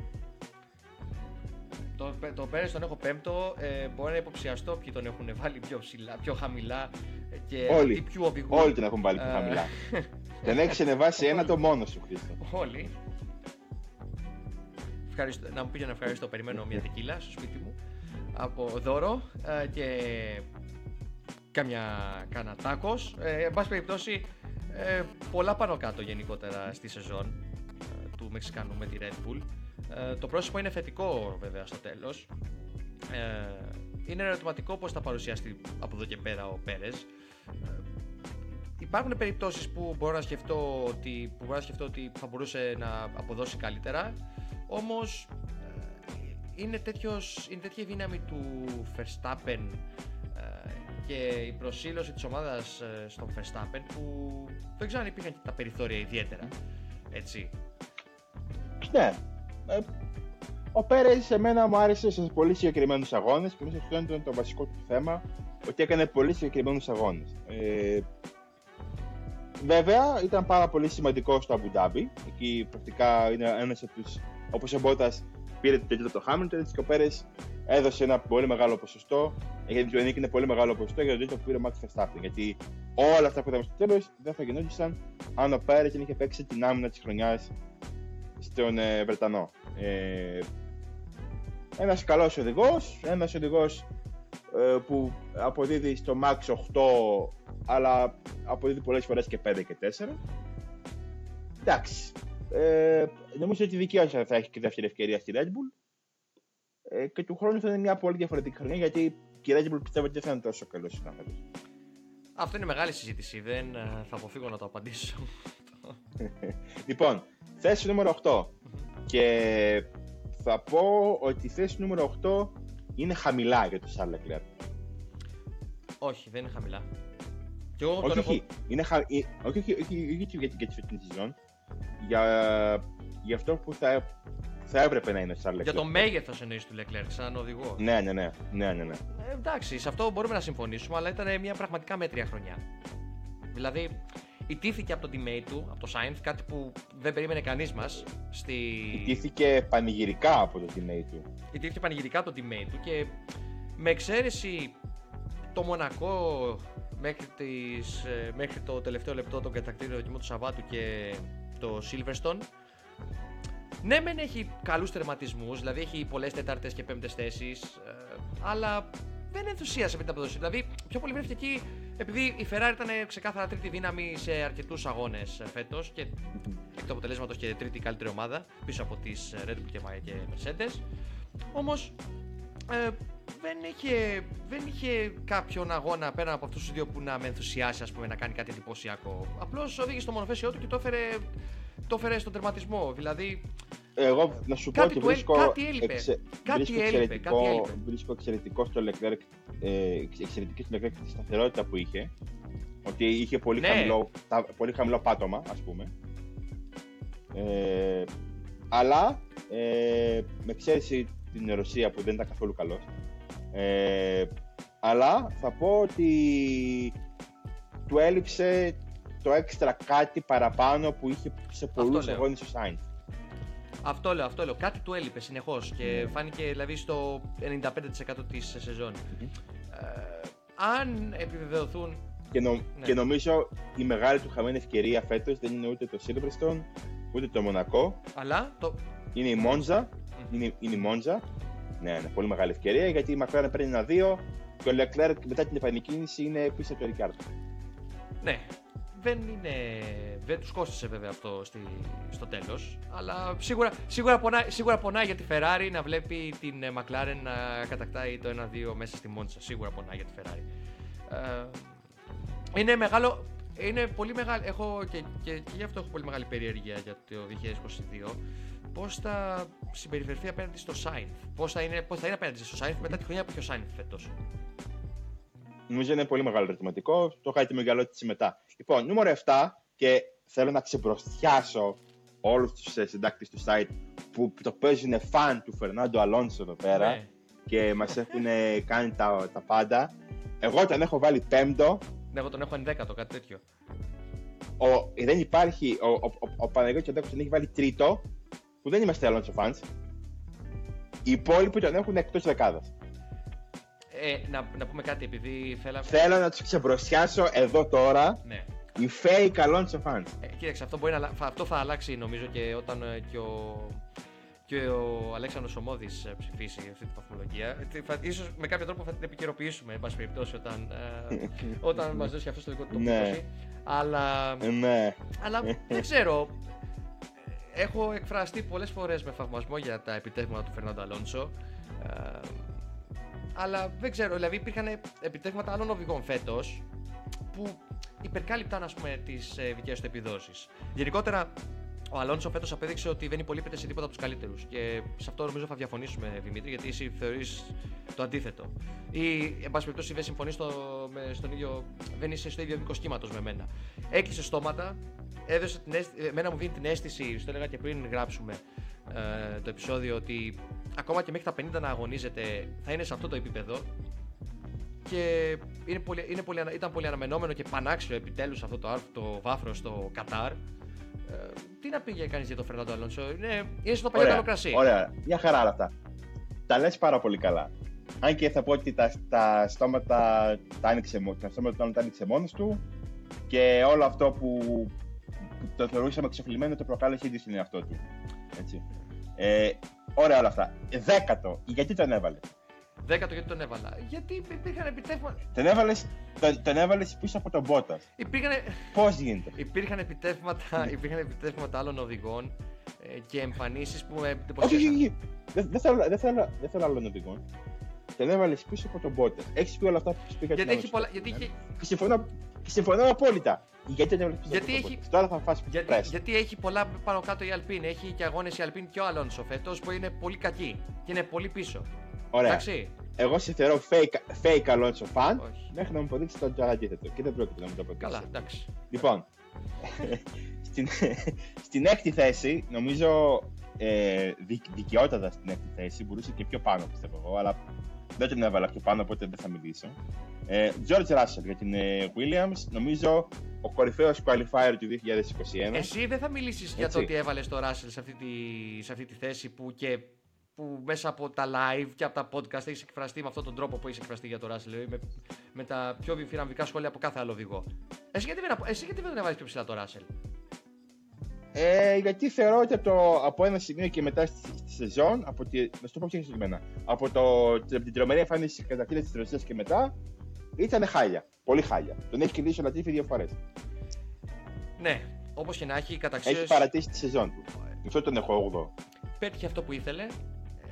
Το, το Πέρες τον έχω πέμπτο. Ε, μπορεί να υποψιαστώ ποιοι τον έχουν βάλει πιο, ψηλά, πιο χαμηλά ε, και Όλοι. τι ποιου οδηγούν. Όλοι τον έχουν βάλει πιο Ε, χαμηλά. τον έχεις ανεβάσει ένα το μόνο σου, Χρήστο. Όλοι. Ευχαριστώ, να μου πει να ευχαριστώ. Περιμένω μια τεκίλα στο σπίτι μου από δώρο ε, και κάμια κάνα τάκος. Ε, εν πάση περιπτώσει, ε, πολλά πάνω κάτω γενικότερα στη σεζόν ε, του Μεξικανού με τη Red Bull. Ε, το πρόσωπο είναι θετικό βέβαια στο τέλος. Ε, είναι ερωτηματικό πώς θα παρουσιαστεί από εδώ και πέρα ο Πέρες. Ε, υπάρχουν περιπτώσεις που μπορώ να σκεφτώ ότι, που μπορώ να σκεφτώ ότι θα μπορούσε να αποδώσει καλύτερα. Όμως ε, είναι, τέτοιος, είναι τέτοια η δύναμη του Verstappen ε, και η προσήλωση της ομάδας ε, στον Verstappen που δεν ξέρω αν υπήρχαν και τα περιθώρια ιδιαίτερα. Έτσι. Ναι. Ε, ο Πέρες σε μένα μου άρεσε σε πολύ συγκεκριμένους αγώνες και μέσα αυτό ήταν το βασικό του θέμα ότι έκανε πολύ συγκεκριμένους αγώνες. Ε, βέβαια ήταν πάρα πολύ σημαντικό στο Αμπου Ντάμπι. Εκεί πρακτικά είναι ένας από τους. Όπως ο Μπότας πήρε το τέτοιο το Χάμιλτον, έτσι και ο Πέρες έδωσε ένα πολύ μεγάλο ποσοστό. Γιατί το νίκη είναι πολύ μεγάλο ποσοστό για το τρίτο που πήρε ο Max Verstappen. Γιατί όλα αυτά που είδαμε στο τέλος δεν θα γινόντουσαν αν ο Πέρες δεν είχε παίξει την άμυνα της χρονιάς στον ε, Βρετανό. Ε, ένας καλός οδηγός, ένας οδηγός ε, που αποδίδει στο max 8 αλλά αποδίδει πολλές φορές και 5 και 4. Εντάξει. Ε, νομίζω ότι δικαίωσα θα έχει και δεύτερη ευκαιρία στη Red Bull. Ε, και του χρόνου θα είναι μια πολύ διαφορετική χρονιά γιατί και η Red Bull πιστεύω ότι δεν θα είναι τόσο καλός συνάδελφο. Αυτό είναι μεγάλη συζήτηση, δεν ε, θα αποφύγω να το απαντήσω. Λοιπόν, θέση νούμερο 8. Και θα πω ότι η θέση νούμερο 8 είναι χαμηλά για τον Charles Leclerc. όχι, δεν είναι χαμηλά. Και εγώ Όχι, τον όχι, έχω... είναι χα... ε, όχι, όχι, όχι, όχι για, την- για τη φετινή σεζόν. Για, για αυτό που θα, που θα έπρεπε να είναι ο Charles Leclerc. Για το μέγεθος εννοείς του Leclerc, σαν οδηγό. Ναι, ναι, ναι, ναι, ναι, ναι. Ε, εντάξει, σε αυτό μπορούμε να συμφωνήσουμε, αλλά ήταν μια πραγματικά μέτρια χρονιά. Δηλαδή, ιτήθηκε από τον teammate του, από το Sainz, κάτι που δεν περίμενε κανείς μας. Στη... Ιτήθηκε πανηγυρικά από το teammate του. Ιτήθηκε πανηγυρικά από τον teammate του και με εξαίρεση το Μονακό μέχρι, τις, ε, μέχρι το τελευταίο λεπτό των κατακτήριων δοκιμών του Σαββάτου και το Silverstone ναι, μεν έχει καλούς τερματισμούς, δηλαδή έχει πολλές τετάρτες και πέμπτες θέσεις, ε, αλλά δεν ενθουσίασε με την αποδοσή. Δηλαδή, πιο πολύ βρέθηκε εκεί επειδή η Ferrari ήταν ξεκάθαρα τρίτη δύναμη σε αρκετούς αγώνες ε, φέτος και εκ του αποτελέσματος και τρίτη καλύτερη ομάδα πίσω από τις ε, Red Bull και, και Mercedes. Όμως, ε, δεν είχε, δεν είχε κάποιον αγώνα πέρα από αυτούς τους δύο που να με ενθουσιάσει ας πούμε, να κάνει κάτι εντυπωσιακό. Απλώς οδήγησε στο μονοφέσιό του και το έφερε, το έφερε στον τερματισμό. Δηλαδή. Εγώ να σου πω Κάτι ότι του έλ- βρίσκω, κάτι έλειπε. εξε- Κάτι βρίσκω, έλειπε, εξαιρετικό, κάτι έλειπε. βρίσκω εξαιρετικό στο Leclerc, ε, εξαιρετική στο Leclerc τη σταθερότητα που είχε. Ότι είχε πολύ, Ναι. χαμηλό, τα- πολύ χαμηλό πάτωμα, ας πούμε. Ε, αλλά, ε, με εξαίρεση την Ρωσία που δεν ήταν καθόλου καλός, ε, αλλά θα πω ότι του έλειψε το έξτρα κάτι παραπάνω που είχε σε πολλούς λέω. αγώνες ο Sainz. Αυτό λέω, αυτό λέω. Κάτι του έλειπε συνεχώς και Ναι. φάνηκε δηλαδή στο 95% της σεζόν. Μμμ. Ε, αν επιβεβαιωθούν. Και, νο- Ναι. και νομίζω η μεγάλη του χαμένη ευκαιρία φέτος δεν είναι ούτε το Silverstone, ούτε το Μονακό. Αλλά το. Είναι η Μόντζα. Μμ. Είναι, είναι η Μόντζα. Ναι, είναι πολύ μεγάλη ευκαιρία γιατί η McLaren παίρνει ένα-δύο και ο Leclerc μετά την επανεκκίνηση είναι πίσω από το Ricciardo. Ναι, δεν είναι. Δεν τους κόστησε βέβαια αυτό στη, στο τέλος. Αλλά σίγουρα, σίγουρα, πονάει, σίγουρα πονάει για τη Ferrari να βλέπει την ε, McLaren να κατακτάει το 1-2 μέσα στη Μόντσα. Σίγουρα πονάει για τη Ferrari. Ε, είναι μεγάλο. Είναι πολύ μεγάλο. Έχω και, και, και γι' αυτό έχω πολύ μεγάλη περιέργεια για το 2022. Πώς θα συμπεριφερθεί απέναντι στο Sainz; Πώς θα, είναι, πώς θα είναι απέναντι στο Sainz μετά τη χρονιά που έχει ο Sainz φέτος; Νομίζω είναι πολύ μεγάλο ερωτηματικό. Το είχα έτοιμο για ερώτηση μετά. Λοιπόν, νούμερο 7 και θέλω να ξεπροστιάσω όλους τους συντάκτες του site που το παίζουν φαν του Φερνάντο Αλόνσο εδώ πέρα. Ναι. και μας έχουν κάνει τα, τα πάντα. Εγώ τον έχω βάλει πέμπτο. Ναι, εγώ τον έχω ενδέκατο, κάτι τέτοιο. Ο, δεν υπάρχει. Ο, ο, ο, ο Παναγιώτης Αντέκος τον έχει βάλει τρίτο, που δεν είμαστε Alonso fans. Οι υπόλοιποι τον έχουν εκτός δεκάδας. Ε, να, να πούμε κάτι, επειδή θέλαμε. Θέλω να τους ξεμπροσιάσω εδώ τώρα Ναι. οι fake Alonso fans. Ε, κοίταξε, αυτό, μπορεί να, αλλα- θα- αυτό θα αλλάξει νομίζω και όταν ε, και ο, και ο Αλέξανδρος Ομόδης ε, ψηφίσει αυτή την βαθμολογία. Ε, θα- Ίσως με κάποιο τρόπο θα την επικαιροποιήσουμε, εν πάση περιπτώσει, όταν, ε, όταν μας δώσει αυτό το δικό του Ναι. τοποθέτηση. Αλλά, Ε, ναι. αλλά δεν ξέρω. Ε, Έχω εκφραστεί πολλές φορές με θαυμασμό για τα επιτεύγματα του Φερνάντο Αλόνσο. Ε, αλλά δεν ξέρω, δηλαδή υπήρχαν επιτεύγματα άλλων οδηγών φέτος που υπερκάλυπταν ας πούμε τις ε, δικές του επιδόσεις. Γενικότερα ο Αλόνσο φέτος απέδειξε ότι δεν υπολείπεται σε τίποτα από τους καλύτερους και σε αυτό νομίζω θα διαφωνήσουμε Δημήτρη γιατί εσύ θεωρείς το αντίθετο. Ή εν πάση περιπτώσει δεν συμφωνείς στο, με, στον ίδιο, δεν είσαι στο ίδιο δικό σχήματος με μένα. Έκλεισε στόματα, έδωσε την αίσθηση, εμένα μου δίνει την αίσθηση, στο έλεγα και πριν γράψουμε ε, το επεισόδιο ότι ακόμα και μέχρι τα 50 να αγωνίζεται θα είναι σε αυτό το επίπεδο και είναι πολύ, είναι πολύ, ανα- ήταν πολύ αναμενόμενο και πανάξιο επιτέλους αυτό το, άρθρο- το βάφρο στο Κατάρ. Ε, τι να πήγε κανείς για τον Φερνάντο Αλόνσο, είναι, είναι στο παλιό καλό κρασί. ωραία. Μια χαρά όλα αυτά. Τα λες πάρα πολύ καλά. Αν και θα πω ότι τα, τα στόματα τα άνοιξε, μό- τα στόματα του άλλου τα άνοιξε μόνος του και όλο αυτό που, που το θεωρούσαμε εξοφλημένο το προκάλεσε ήδη στον εαυτό του. Έτσι. Ε, ωραία όλα αυτά. Δέκατο. Γιατί τον έβαλε; Δέκατο γιατί τον έβαλα. Γιατί υπήρχαν επιτεύγματα. Τον έβαλες, τον, τον έβαλες πίσω από τον Μπότα. Υπήρχαν, Πώς γίνεται; υπήρχαν, επιτεύγματα, υπήρχαν επιτεύγματα άλλων οδηγών ε, και εμφανίσεις που με Όχι, όχι, εντυπωσίασαν. όχι. Δεν δεν θέλω, δεν θέλω, δεν θέλω άλλον οδηγό. Τον έβαλες πίσω από τον Μπότα. Έχεις πει όλα αυτά που σου πήγα Γιατί έχει πολλά. Γιατί, έχει, Και συμφωνώ, και συμφωνώ απόλυτα. Γιατί τον έβαλες πίσω Γιατί από τον έχει- Bottas. Τώρα θα φας γιατί, πρέσβη. γιατί έχει πολλά πάνω κάτω η Αλπίν. Έχει και αγώνες η Αλπίν και ο Αλόνσο φέτος που είναι πολύ κακή και είναι πολύ πίσω. Ωραία. Εντάξει. Εγώ σε θεωρώ fake, fake Alonso fan Όχι. μέχρι να μου αποδείξει το αντίθετο. Και δεν πρόκειται να μου το αποδείξει. Καλά, εντάξει. Λοιπόν, στην, στην έκτη θέση, νομίζω ε, δικ, δικαιότατα στην έκτη θέση, μπορούσε και πιο πάνω πιστεύω εγώ, αλλά δεν τον έβαλα πιο πάνω, οπότε δεν θα μιλήσω. Ε, George Russell για την ε, Williams, νομίζω ο κορυφαίος qualifier του 2021. Εσύ δεν θα μιλήσεις για το Έτσι. ότι έβαλες το Ράσελ σε αυτή, τη, σε αυτή τη θέση που και που μέσα από τα live και από τα podcast έχεις εκφραστεί με αυτόν τον τρόπο που έχεις εκφραστεί για το Ράσελ. Με, με τα πιο διφυραμβικά σχόλια από κάθε άλλο οδηγό. Εσύ γιατί δεν, απο- εσύ γιατί δεν τον έβαλες πιο ψηλά το Ράσελ. Ε, γιατί θεωρώ ότι από, το, από ένα σημείο και μετά στη, στη σεζόν, από τη, να σου το πω πιο συγκεκριμένα, από το, από την τρομερή εμφάνιση κατά της τη Ρωσίας και μετά, ήταν χάλια. Πολύ χάλια. Τον έχει κερδίσει ο Λατίφη δύο φορές. Ναι, όπως και να έχει, κατά Έχει αξίως, παρατήσει τη σεζόν του. Γι' αυτό τον έχω 8. πέτυχε αυτό που ήθελε.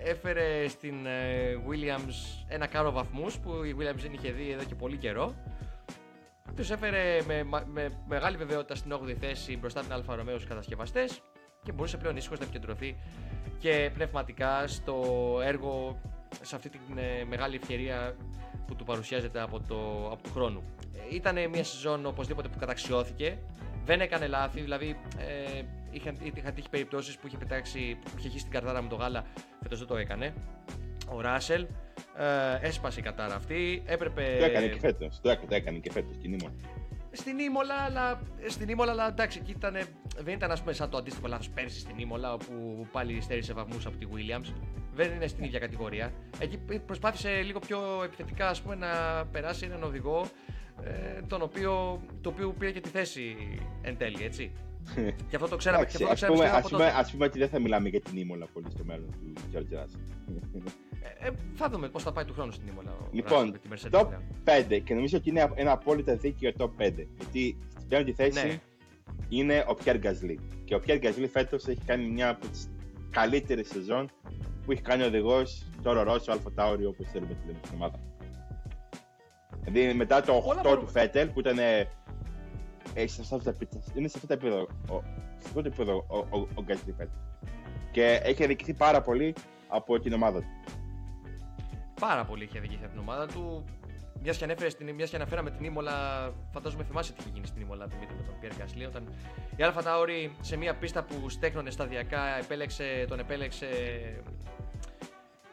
Έφερε στην ε, Williams ένα κάρο βαθμούς που η Williams δεν είχε δει εδώ και πολύ καιρό. Τους έφερε με, με, με μεγάλη βεβαιότητα στην 8η θέση μπροστά την Αλφα Ρωμαίου στους κατασκευαστές και μπορούσε πλέον ήσυχος να επικεντρωθεί και πνευματικά στο έργο, σε αυτή τη ε, μεγάλη ευκαιρία που του παρουσιάζεται από το, από το χρόνο. Ε, ήταν μια σεζόν οπωσδήποτε που καταξιώθηκε, δεν έκανε λάθη, δηλαδή ε, είχαν, είχαν τύχει περιπτώσεις που είχε πετάξει, που είχε χύσει την καρτάρα με το γάλα, φέτος δεν το έκανε. Ο Ράσελ ε, έσπασε η κατάρα αυτή. Έπρεπε... Το έκανε και φέτος. Το έκανε και φέτος στην Ήμολα. Στην Ήμολα, αλλά, στην Ήμολα, αλλά εντάξει, εκεί ήταν, δεν ήταν ας πούμε, σαν το αντίστοιχο λάθος πέρσι στην Ήμολα, όπου πάλι στέρισε βαθμούς από τη Williams. Δεν είναι στην ίδια κατηγορία. Εκεί προσπάθησε λίγο πιο επιθετικά ας πούμε, να περάσει έναν οδηγό ε, τον οποίο, το οποίο πήρε και τη θέση εν τέλει, έτσι. και αυτό το ξέραμε, και αυτό το ξέραμε ας, πούμε, ας, πούμε, ας πούμε ότι δεν θα μιλάμε για την Ήμολα πολύ στο μέλλον του George Russell. Ε, ε, θα δούμε πώς θα πάει του χρόνου στην Ήμολα. Λοιπόν, top 5 και νομίζω ότι είναι ένα απόλυτα δίκαιο top 5. Γιατί στην πέμπτη θέση ναι. είναι ο Πιέρ Γκαζλί. Και ο Πιέρ Γκαζλί φέτος έχει κάνει μια από τις καλύτερες σεζόν που έχει κάνει ο οδηγός τώρα Ρώσο, Αλφα Τάουριο, όπως θέλουμε τη λέμε στην ομάδα. Δηλαδή μετά το 8 του Φέτελ που ήταν. Ε, σε αυτά τα, είναι σε αυτό το επίπεδο, σε αυτό το επίπεδο ο, ο, ο Γκάζι φέτος. Και έχει αδικηθεί πάρα πολύ από την ομάδα του. Πάρα πολύ έχει αδικηθεί από την ομάδα του. Μιας και, ανέφερες, μιας και αναφέραμε την Ήμολα, φαντάζομαι θυμάσαι τι είχε γίνει στην Ήμολα Δημήτρη με τον Πιέρ Γκάσλι. Όταν η Αλφα Τάουρι σε μια πίστα που στέκνωνε σταδιακά επέλεξε, τον επέλεξε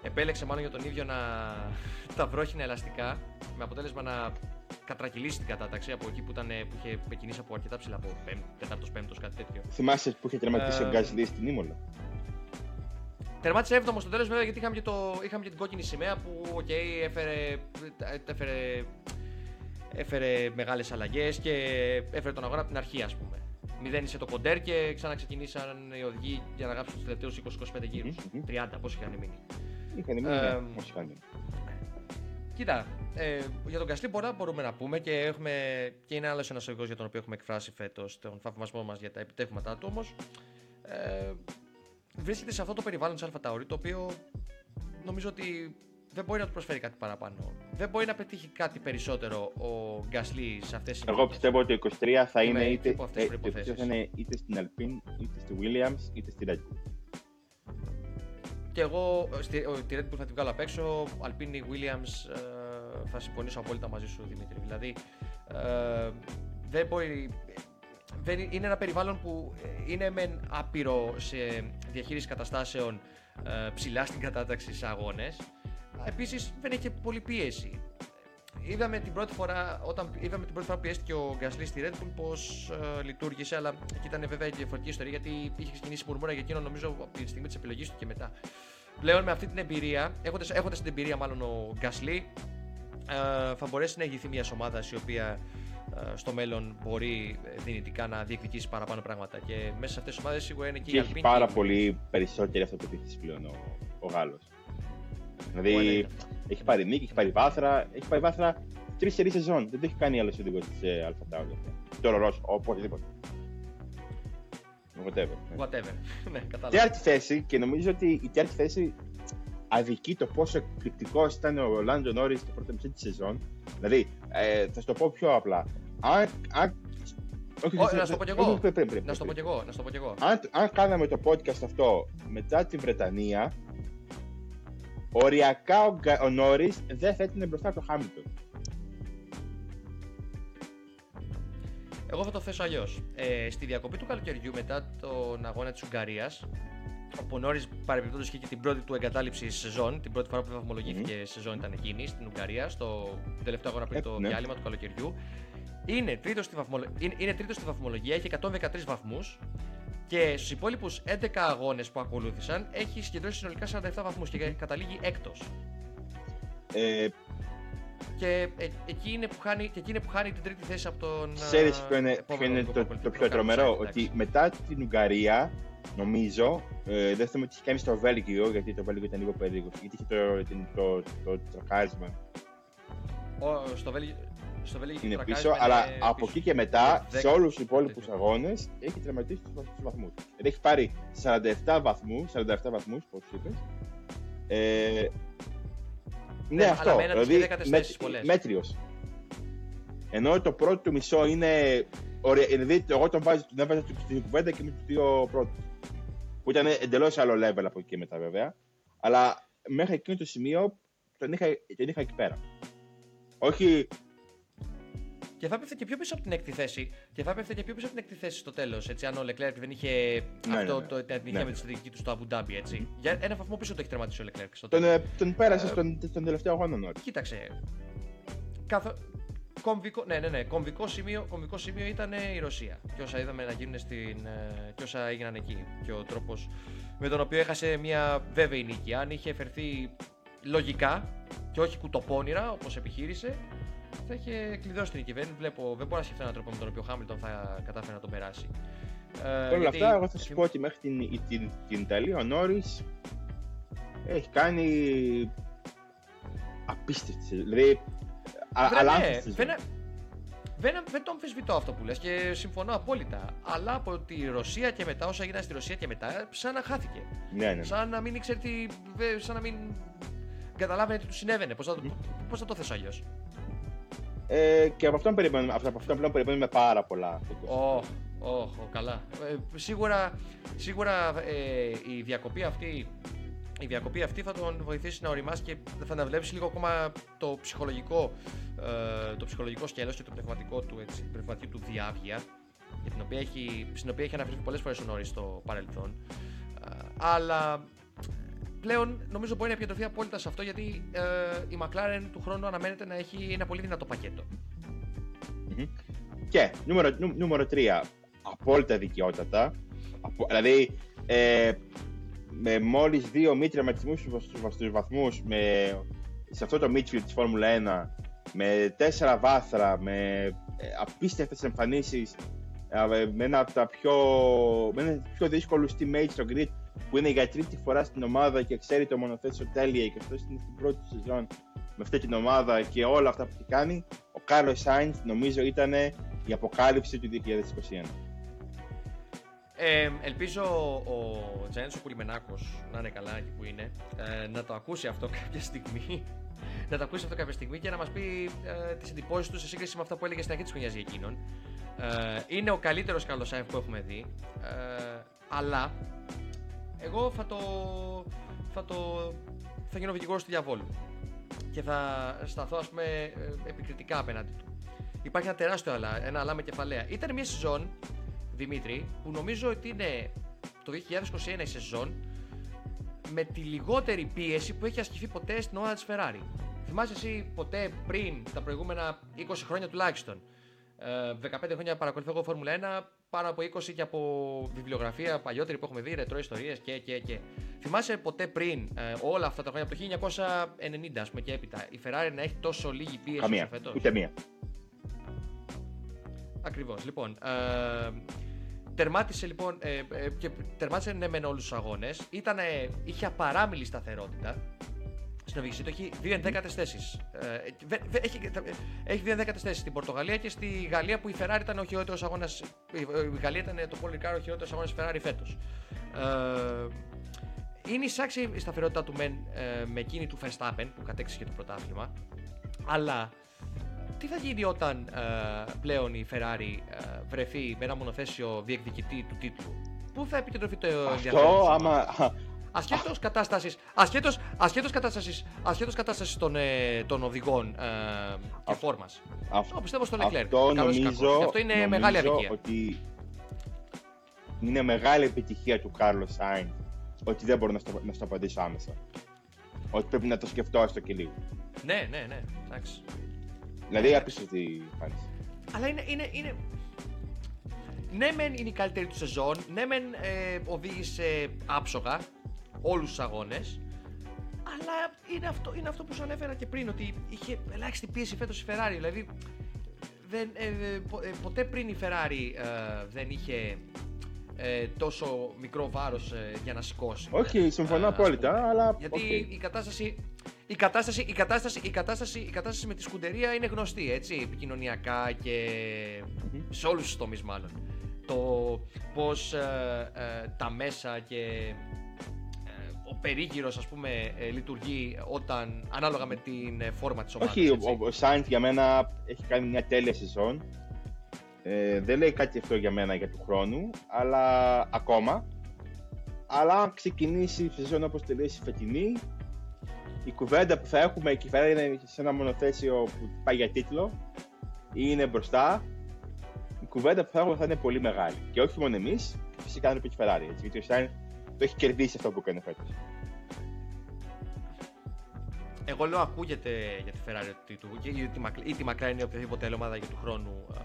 επέλεξε μάλλον για τον ίδιο να τα βρόχινα ελαστικά με αποτέλεσμα να κατρακυλήσει την κατάταξη από εκεί που, ήταν, που είχε ξεκινήσει από αρκετά ψηλά, από 4ο-5ο, κάτι τέτοιο. Θυμάσαι που είχε τερματίσει ε, ο Γκάζι στην Ήμολα; Τερμάτισε 7ο στο τέλος, βέβαια, γιατί είχαμε και, το, είχαμε και την κόκκινη σημαία που okay, έφερε, έφερε, έφερε μεγάλες αλλαγές και έφερε τον αγώνα από την αρχή, ας πούμε. Μηδένισε το κοντέρ και ξαναξεκινήσαν οι οδηγοί για να γράψουν τους τελευταίους 20-25 γύρους. 30, πόσοι είχαν μείνει. Είχαν μείνει, ε, ναι, είχαν μείνει. Κοίτα, ε, για τον Καστλή πολλά μπορούμε να πούμε και, έχουμε, και είναι άλλος ένας οδηγό για τον οποίο έχουμε εκφράσει φέτος τον θαυμασμό μας για τα επιτεύγματά του όμως. Ε, βρίσκεται σε αυτό το περιβάλλον της ΑΛΦΑ το οποίο νομίζω ότι δεν μπορεί να του προσφέρει κάτι παραπάνω. Δεν μπορεί να πετύχει κάτι περισσότερο ο Γκάσλι σε αυτές τις Εγώ πιστεύω ότι το 23 θα είναι, είτε, ε, θα είναι είτε στην Alpine, είτε στη Williams, είτε στη Red Bull. Και εγώ στη, τη Red Bull θα την βγάλω απ' έξω. Alpine Williams ε, θα συμφωνήσω απόλυτα μαζί σου Δημήτρη. Δηλαδή ε, δεν μπορεί. Δεν, είναι ένα περιβάλλον που είναι μεν άπειρο σε διαχείριση καταστάσεων ε, ψηλά στην κατάταξη σε αγώνες Επίσης δεν έχει πολύ πίεση. Είδαμε την πρώτη φορά, όταν είδαμε την πρώτη φορά που πιέστηκε ο Γκάσλι στη Red Bull πώς ε, λειτουργήσε, αλλά εκεί ήταν βέβαια η διαφορετική ιστορία γιατί είχε ξεκινήσει μουρμούρα για εκείνο νομίζω από τη στιγμή της επιλογής του και μετά. Πλέον με αυτή την εμπειρία, έχοντας την εμπειρία μάλλον ο Γκάσλι, ε, θα μπορέσει να ηγηθεί μιας ομάδας η οποία ε, στο μέλλον μπορεί δυνητικά να διεκδικήσει παραπάνω πράγματα. Και μέσα σε αυτές τις ομάδες σίγουρα είναι και, και η Έχει πάρα πολύ περισσότερη αυτοπεποίθηση πλέον ο, ο Γάλλος. Δηλαδή έχει πάρει νίκη, έχει πάρει βάθρα. Έχει πάρει βάθρα τρεις σερή σεζόν. Δεν το έχει κάνει άλλος οδηγό της ε, Αλφα Τάουρ. Τώρα Ρώσο, οπωσδήποτε. Whatever. Ναι. Whatever. ναι, κατάλαβα. Τέταρτη θέση και νομίζω ότι η τέταρτη θέση αδικεί το πόσο εκπληκτικός ήταν ο Λάντζο Νόρις στο πρώτο μισή της σεζόν. Δηλαδή, ε, θα σου το πω πιο απλά. Αν, αν όχι, Όχι, να σου το πω κι εγώ. Να σου το πω κι εγώ. Να σου το πω κι εγώ. Αν, αν κάναμε το podcast αυτό μετά την Βρετανία, Οριακά ο, ο Νόρις δεν θα ήταν μπροστά από το Χάμιλτον. Εγώ θα το θέσω αλλιώς. Ε, στη διακοπή του καλοκαιριού μετά τον αγώνα της Ουγγαρίας, όπου ο Νόρις παρεμπιπτόντως είχε και την πρώτη του εγκατάλειψη σεζόν, την πρώτη φορά που βαθμολογήθηκε mm. σεζόν ήταν εκείνη στην Ουγγαρία, στο τελευταίο αγώνα πριν ε, το ναι. διάλειμμα του καλοκαιριού. Είναι τρίτος στη, βαθμολο... είναι, είναι τρίτος στη βαθμολογία, έχει 113 βαθμούς και στους υπόλοιπους 11 αγώνες που ακολούθησαν έχει συγκεντρώσει συνολικά 47 βαθμούς και καταλήγει έκτος. Ε, και ε, εκεί, είναι που χάνει, και εκεί είναι που χάνει την τρίτη θέση από τον. Ξέρεις ποιο είναι, ποιο είναι το, το, το, πιο τρομερό, ότι μετά την Ουγγαρία, νομίζω, ε, δεν θυμάμαι τι είχε κάνει στο Βέλγιο, γιατί το Βέλγιο ήταν λίγο περίεργο. Γιατί είχε το, το, το, το, τρακάρισμα. στο Βέλγιο, στο είναι πίσω, αλλά από εκεί και μετά, σε όλους τους υπόλοιπους αγώνες, έχει τερματίσει του βαθμούς. Δηλαδή έχει πάρει 47 βαθμούς, 47 βαθμούς, πώς είπες, Ε, ναι, Ναι, αλλά αυτό. με ένα της Δηλαδή, και 10 με- θέσεις πολλές. μέτριος. Ενώ το πρώτο του μισό είναι. Ωραία, δηλαδή, εγώ τον, βάζω, τον έβαζα στην κουβέντα και με του δύο πρώτους. Που ήταν εντελώς άλλο level από εκεί και μετά, βέβαια. Αλλά μέχρι εκείνο το σημείο τον είχα, τον είχα εκεί πέρα. Όχι. Και θα έπεφτε και πιο πίσω από την έκτη θέση. Και θα έπεφτε και πιο πίσω από την έκτη θέση στο τέλος. Αν ο Leclerc δεν είχε Ναι, αυτό ναι, ναι. το, την ατυχία Ναι. με τη στρατηγική του στο Αμπου Ντάμπι, έτσι. Για ένα βαθμό πίσω το έχει τερματίσει ο Leclerc. Στο Τον, τέλος. ε, τον πέρασε στον, στον τελευταίο αγώνα νωρί. Κοίταξε. Καθο... Κομβικό, ναι, ναι, ναι. Κομβικό σημείο, κομβικό σημείο ήταν η Ρωσία. Και όσα είδαμε να γίνουν στην. ε, και όσα έγιναν εκεί. Και ο τρόπος με τον οποίο έχασε μια βέβαιη νίκη. Αν είχε φερθεί λογικά και όχι κουτοπώνυρα όπως επιχείρησε, θα είχε κλειδώσει την νίκη. Δεν, βλέπω, δεν μπορώ να σκεφτώ έναν τρόπο με τον οποίο ο Χάμιλτον θα κατάφερε να τον περάσει. Ε, Παρ' όλα γιατί- αυτά, εγώ θα σου πω ότι μέχρι την, την, την Ιταλία ο Νόρις έχει κάνει απίστευτη. σεζόν. Δηλαδή. α- Βρε, αλλά ναι, άνθη σεζόν. δεν, δεν, δεν το αμφισβητώ αυτό που λες και συμφωνώ απόλυτα. Αλλά από τη Ρωσία και μετά, όσα έγιναν στη Ρωσία και μετά, σαν να χάθηκε. Ναι, ναι. ναι. Σαν να μην ήξερε τι. βε- σαν να μην καταλάβαινε τι του συνέβαινε. Πώς θα, το- πώς θα το θες αλλιώς; Ε, και από αυτόν περιμένουμε, από αυτόν πλέον περιμένουμε πάρα πολλά. Ωχ, ωχ, καλά. Ε, σίγουρα σίγουρα ε, η διακοπή αυτή. Η διακοπή αυτή θα τον βοηθήσει να οριμάσει και θα αναβλέψει λίγο ακόμα το ψυχολογικό, ε, το ψυχολογικό σκέλος και το πνευματικό του, έτσι, την πνευματική του διάβγεια, για την οποία έχει, στην οποία έχει αναφερθεί πολλές φορές ο Νόρις στο παρελθόν. Ε, αλλά πλέον νομίζω μπορεί να επικεντρωθεί απόλυτα σε αυτό γιατί ε, η McLaren του χρόνου αναμένεται να έχει ένα πολύ δυνατό πακέτο. Μμμ. Και νούμερο, νου, νούμερο 3. Απόλυτα δικαιότατα. Απο, δηλαδή, ε, με μόλις δύο μη τερματισμού στους βαθμούς σε αυτό το Midfield της Φόρμουλα 1, με τέσσερα βάθρα, με ε, απίστευτες εμφανίσεις, με ένα από τα πιο, με ένα από τους πιο δύσκολους teammates στο grid που είναι για τρίτη φορά στην ομάδα και ξέρει το μονοθέσιο τέλεια και αυτός είναι στην πρώτη του σεζόν με αυτή την ομάδα και όλα αυτά που έχει κάνει, ο Κάρλος Σάινθ νομίζω ήταν η αποκάλυψη του 2021. Ε, ελπίζω ο Τζένσο Πουλιμενάκος να είναι καλά εκεί που είναι, ε, να το ακούσει αυτό κάποια στιγμή. να το ακούσει αυτό κάποια στιγμή και να μας πει ε, τις εντυπώσεις του σε σύγκριση με αυτά που έλεγε στην αρχή της χρονιάς για εκείνον. Ε, είναι ο καλύτερος Κάρλος Σάινθ που έχουμε δει. Ε, αλλά εγώ θα το. θα το. θα γίνω δικηγόρος του διαβόλου. Και θα σταθώ, ας πούμε, ε, επικριτικά απέναντι του. Υπάρχει ένα τεράστιο αλλά, ένα αλλά με κεφαλαία. Ήταν μια σεζόν Δημήτρη, που νομίζω ότι είναι το 2021 η σεζόν με τη λιγότερη πίεση που έχει ασκηθεί ποτέ στην ομάδα της Ferrari. Θυμάσαι εσύ ποτέ πριν τα προηγούμενα 20 χρόνια τουλάχιστον, ε, 15 χρόνια παρακολουθώ εγώ Φόρμουλα 1, πάνω από 20 και από βιβλιογραφία παλιότερη που έχουμε δει, ρετρό ιστορίες και, και, και. Θυμάσαι ποτέ πριν ε, όλα αυτά τα χρόνια, από το 1990 ας πούμε και έπειτα, η Ferrari να έχει τόσο λίγη πίεση Καμία. όσο φέτος; Ούτε μία. Ακριβώς. Λοιπόν, ε, τερμάτισε λοιπόν ε, ε, και τερμάτισε ναι μεν όλους τους αγώνες. Είχε απαράμιλη σταθερότητα. Στην οδήγησή του έχει δύο ενδέκατε θέσεις. Ε, έχει, έχει δύο ενδέκατε θέσεις στην Πορτογαλία και στη Γαλλία που η Ferrari ήταν ο χειρότερος αγώνας. Η Γαλλία ήταν το Paul Ricard ο χειρότερος αγώνας Ferrari φέτος. Ε, είναι εισάξει η σταθερότητά του μεν ε, με εκείνη του Verstappen που κατέξυσε και το πρωτάθλημα. Αλλά τι θα γίνει όταν ε, πλέον η Ferrari ε, βρεθεί με ένα μονοθέσιο διεκδικητή του τίτλου; Πού θα επικεντρωθεί το ενδιαφέρον Αυτό της άμα. Ασχέτως κατάστασης, ασχέτως, ασχέτως κατάστασης, ασχέτως κατάστασης των, ε, των οδηγών ε, και Αυτό- φόρμας. αυτό- Εγώ πιστεύω στο Leclerc. Αυτό καλός ή νομίζω, κακός. Και αυτό είναι νομίζω μεγάλη αδικία. ότι είναι μεγάλη επιτυχία του Κάρλος Σάιν ότι δεν μπορώ να στο, να στο απαντήσω άμεσα. Ότι πρέπει να το σκεφτώ έστω και λίγο. Ναι, ναι, ναι. Εντάξει. Δηλαδή, απίστευτη εμφάνιση. Αλλά είναι, είναι, είναι... Ναι, μεν είναι η καλύτερη του σεζόν. Ναι, μεν ε, οδήγησε άψογα όλους τους αγώνες. Αλλά είναι αυτό, είναι αυτό που σου ανέφερα και πριν, ότι είχε ελάχιστη πίεση φέτος η Ferrari. Δηλαδή, δεν, ε, ε, πο- ε, ποτέ πριν η Ferrari ε, δεν είχε ε, τόσο μικρό βάρος για να σηκώσει. Όχι, συμφωνώ Ε, ας απόλυτα, πούμε. αλλά. Γιατί οκ. η κατάσταση. Η κατάσταση, η, κατάσταση, η, κατάσταση, η κατάσταση με τη Scuderia είναι γνωστή, έτσι, επικοινωνιακά και Μμμ. σε όλους τους τομείς μάλλον. Το πώς ε, ε, τα μέσα και ε, ο περίγυρος ας πούμε ε, λειτουργεί όταν, ανάλογα με την ε, φόρμα της ομάδας. Όχι, ο, έτσι. ο, ο Σάινθ για μένα έχει κάνει μια τέλεια σεζόν. Ε, δεν λέει κάτι αυτό για μένα για του χρόνου, αλλά ακόμα. Αλλά αν ξεκινήσει η σεζόν όπως τελείωσε η φετινή, η κουβέντα που θα έχουμε και η Ferrari είναι σε ένα μονοθέσιο που πάει για τίτλο ή είναι μπροστά, η κουβέντα που θα έχουμε θα είναι πολύ μεγάλη. Και όχι μόνο εμείς, φυσικά είναι και η Ferrari. Έτσι, γιατί ο Σάινθ το έχει κερδίσει αυτό που έκανε φέτος. Εγώ λέω ακούγεται για τη Ferrari ότι του, ή, τη, Μακ- ή τη McLaren ή οποιαδήποτε άλλη ομάδα για του χρόνου α,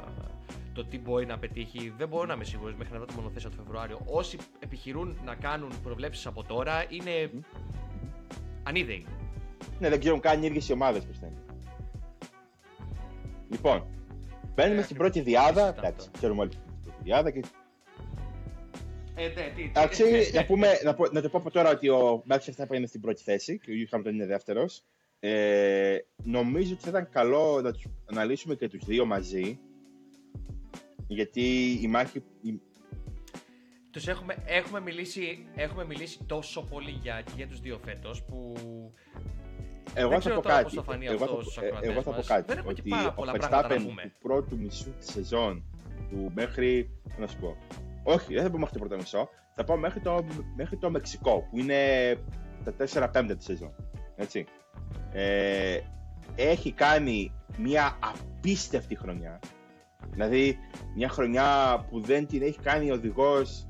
το τι μπορεί να πετύχει. Δεν μπορώ να είμαι σίγουρος μέχρι να δω το μονοθέσιο το Φεβρουάριο. Όσοι επιχειρούν να κάνουν προβλέψεις από τώρα είναι ανίδεοι. Ναι, δεν ξέρουν καν οι ίδιες οι ομάδες πώ θα είναι. Λοιπόν, μπαίνουμε Ε, στην ακριβώς. πρώτη διάδα. Συζητάμε Εντάξει, τώρα. ξέρουμε όλοι την πρώτη διάδα. Και... Ε, ναι, τι, Εντάξει, να, πούμε, να, πω, να το πω από τώρα ότι ο Max Verstappen είναι στην πρώτη θέση και ο Lewis Hamilton είναι δεύτερος. Ε, νομίζω ότι θα ήταν καλό να τους αναλύσουμε και τους δύο μαζί. Γιατί η μάχη. η- Τους έχουμε, έχουμε, μιλήσει, έχουμε μιλήσει τόσο πολύ για, και για τους δύο φέτος που Εγώ Δεν θα ξέρω πω τώρα κάτι. πώς θα φανεί εγώ, αυτός θα, στους πω- ε, ακροατές εγώ θα πω μας. κάτι. Δεν έχουμε και ότι πάρα ο πολλά πράγματα να Verstappen πούμε. του πρώτου μισού της σεζόν του μέχρι. Να σου πω. Όχι, δεν θα πω μέχρι το πρώτο μισό. Θα πω μέχρι το, μέχρι το Μεξικό που είναι τα 4 πέμπτα της σεζόν. Έτσι. Ε, έχει κάνει μια απίστευτη χρονιά. Δηλαδή, μια χρονιά που δεν την έχει κάνει οδηγός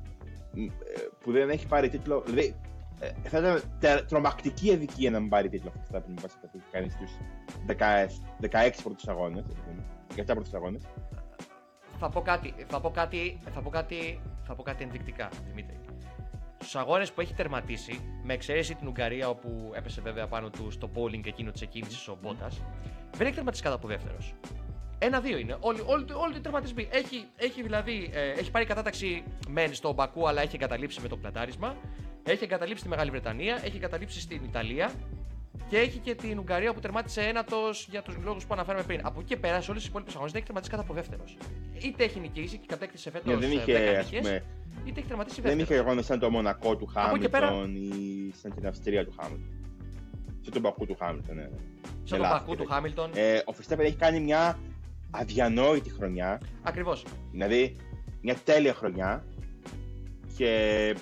που δεν έχει πάρει τίτλο. Δηλαδή, ε, θα ήταν τε- τρομακτική αδικία να μην πάρει τίτλο αυτό που θα αυτό που έχει κάνει στους 16 πρώτους αγώνες. 17 πρώτους αγώνες. Θα πω κάτι, θα πω κάτι, θα πω κάτι, θα πω κάτι ενδεικτικά, Δημήτρη. Στους αγώνες που έχει τερματίσει, με εξαίρεση την Ουγγαρία όπου έπεσε βέβαια πάνω του στο bowling εκείνο της εκκίνησης ο Μπότας, δεν έχει τερματίσει κάτω από δεύτερος. Ένα-δύο είναι. Όλοι, όλοι, όλοι οι τερματισμοί. Έχει, έχει δηλαδή ε, έχει πάρει κατάταξη μεν στο Μπακού, αλλά έχει εγκαταλείψει με το πλατάρισμα. Έχει εγκαταλείψει τη Μεγάλη Βρετανία, έχει εγκαταλείψει στην Ιταλία και έχει και την Ουγγαρία που τερμάτισε ένατος για τους λόγους που αναφέραμε πριν. Από εκεί και πέρα, σε όλες τις υπόλοιπες αγώνες δεν έχει τερματίσει κάτω από δεύτερος. Είτε έχει νικήσει και κατέκτησε φέτος Ναι, δεν είχε, ας πούμε, είτε έχει τερματίσει δεν δεύτερος. είχε αγώνε σαν το Μονακό του Από εκεί και πέρα- Χάμιλτον ή σαν την Αυστρία του Χάμιλτον. Σαν τον Πακού του Χάμιλτον, ναι. ναι. Σαν τον λάθη Μπακού και του τέτοια. Χάμιλτον. Ε, ο Φιστέπερ έχει κάνει μια αδιανόητη χρονιά. Ακριβώς. Δηλαδή, μια τέλεια χρονιά. Και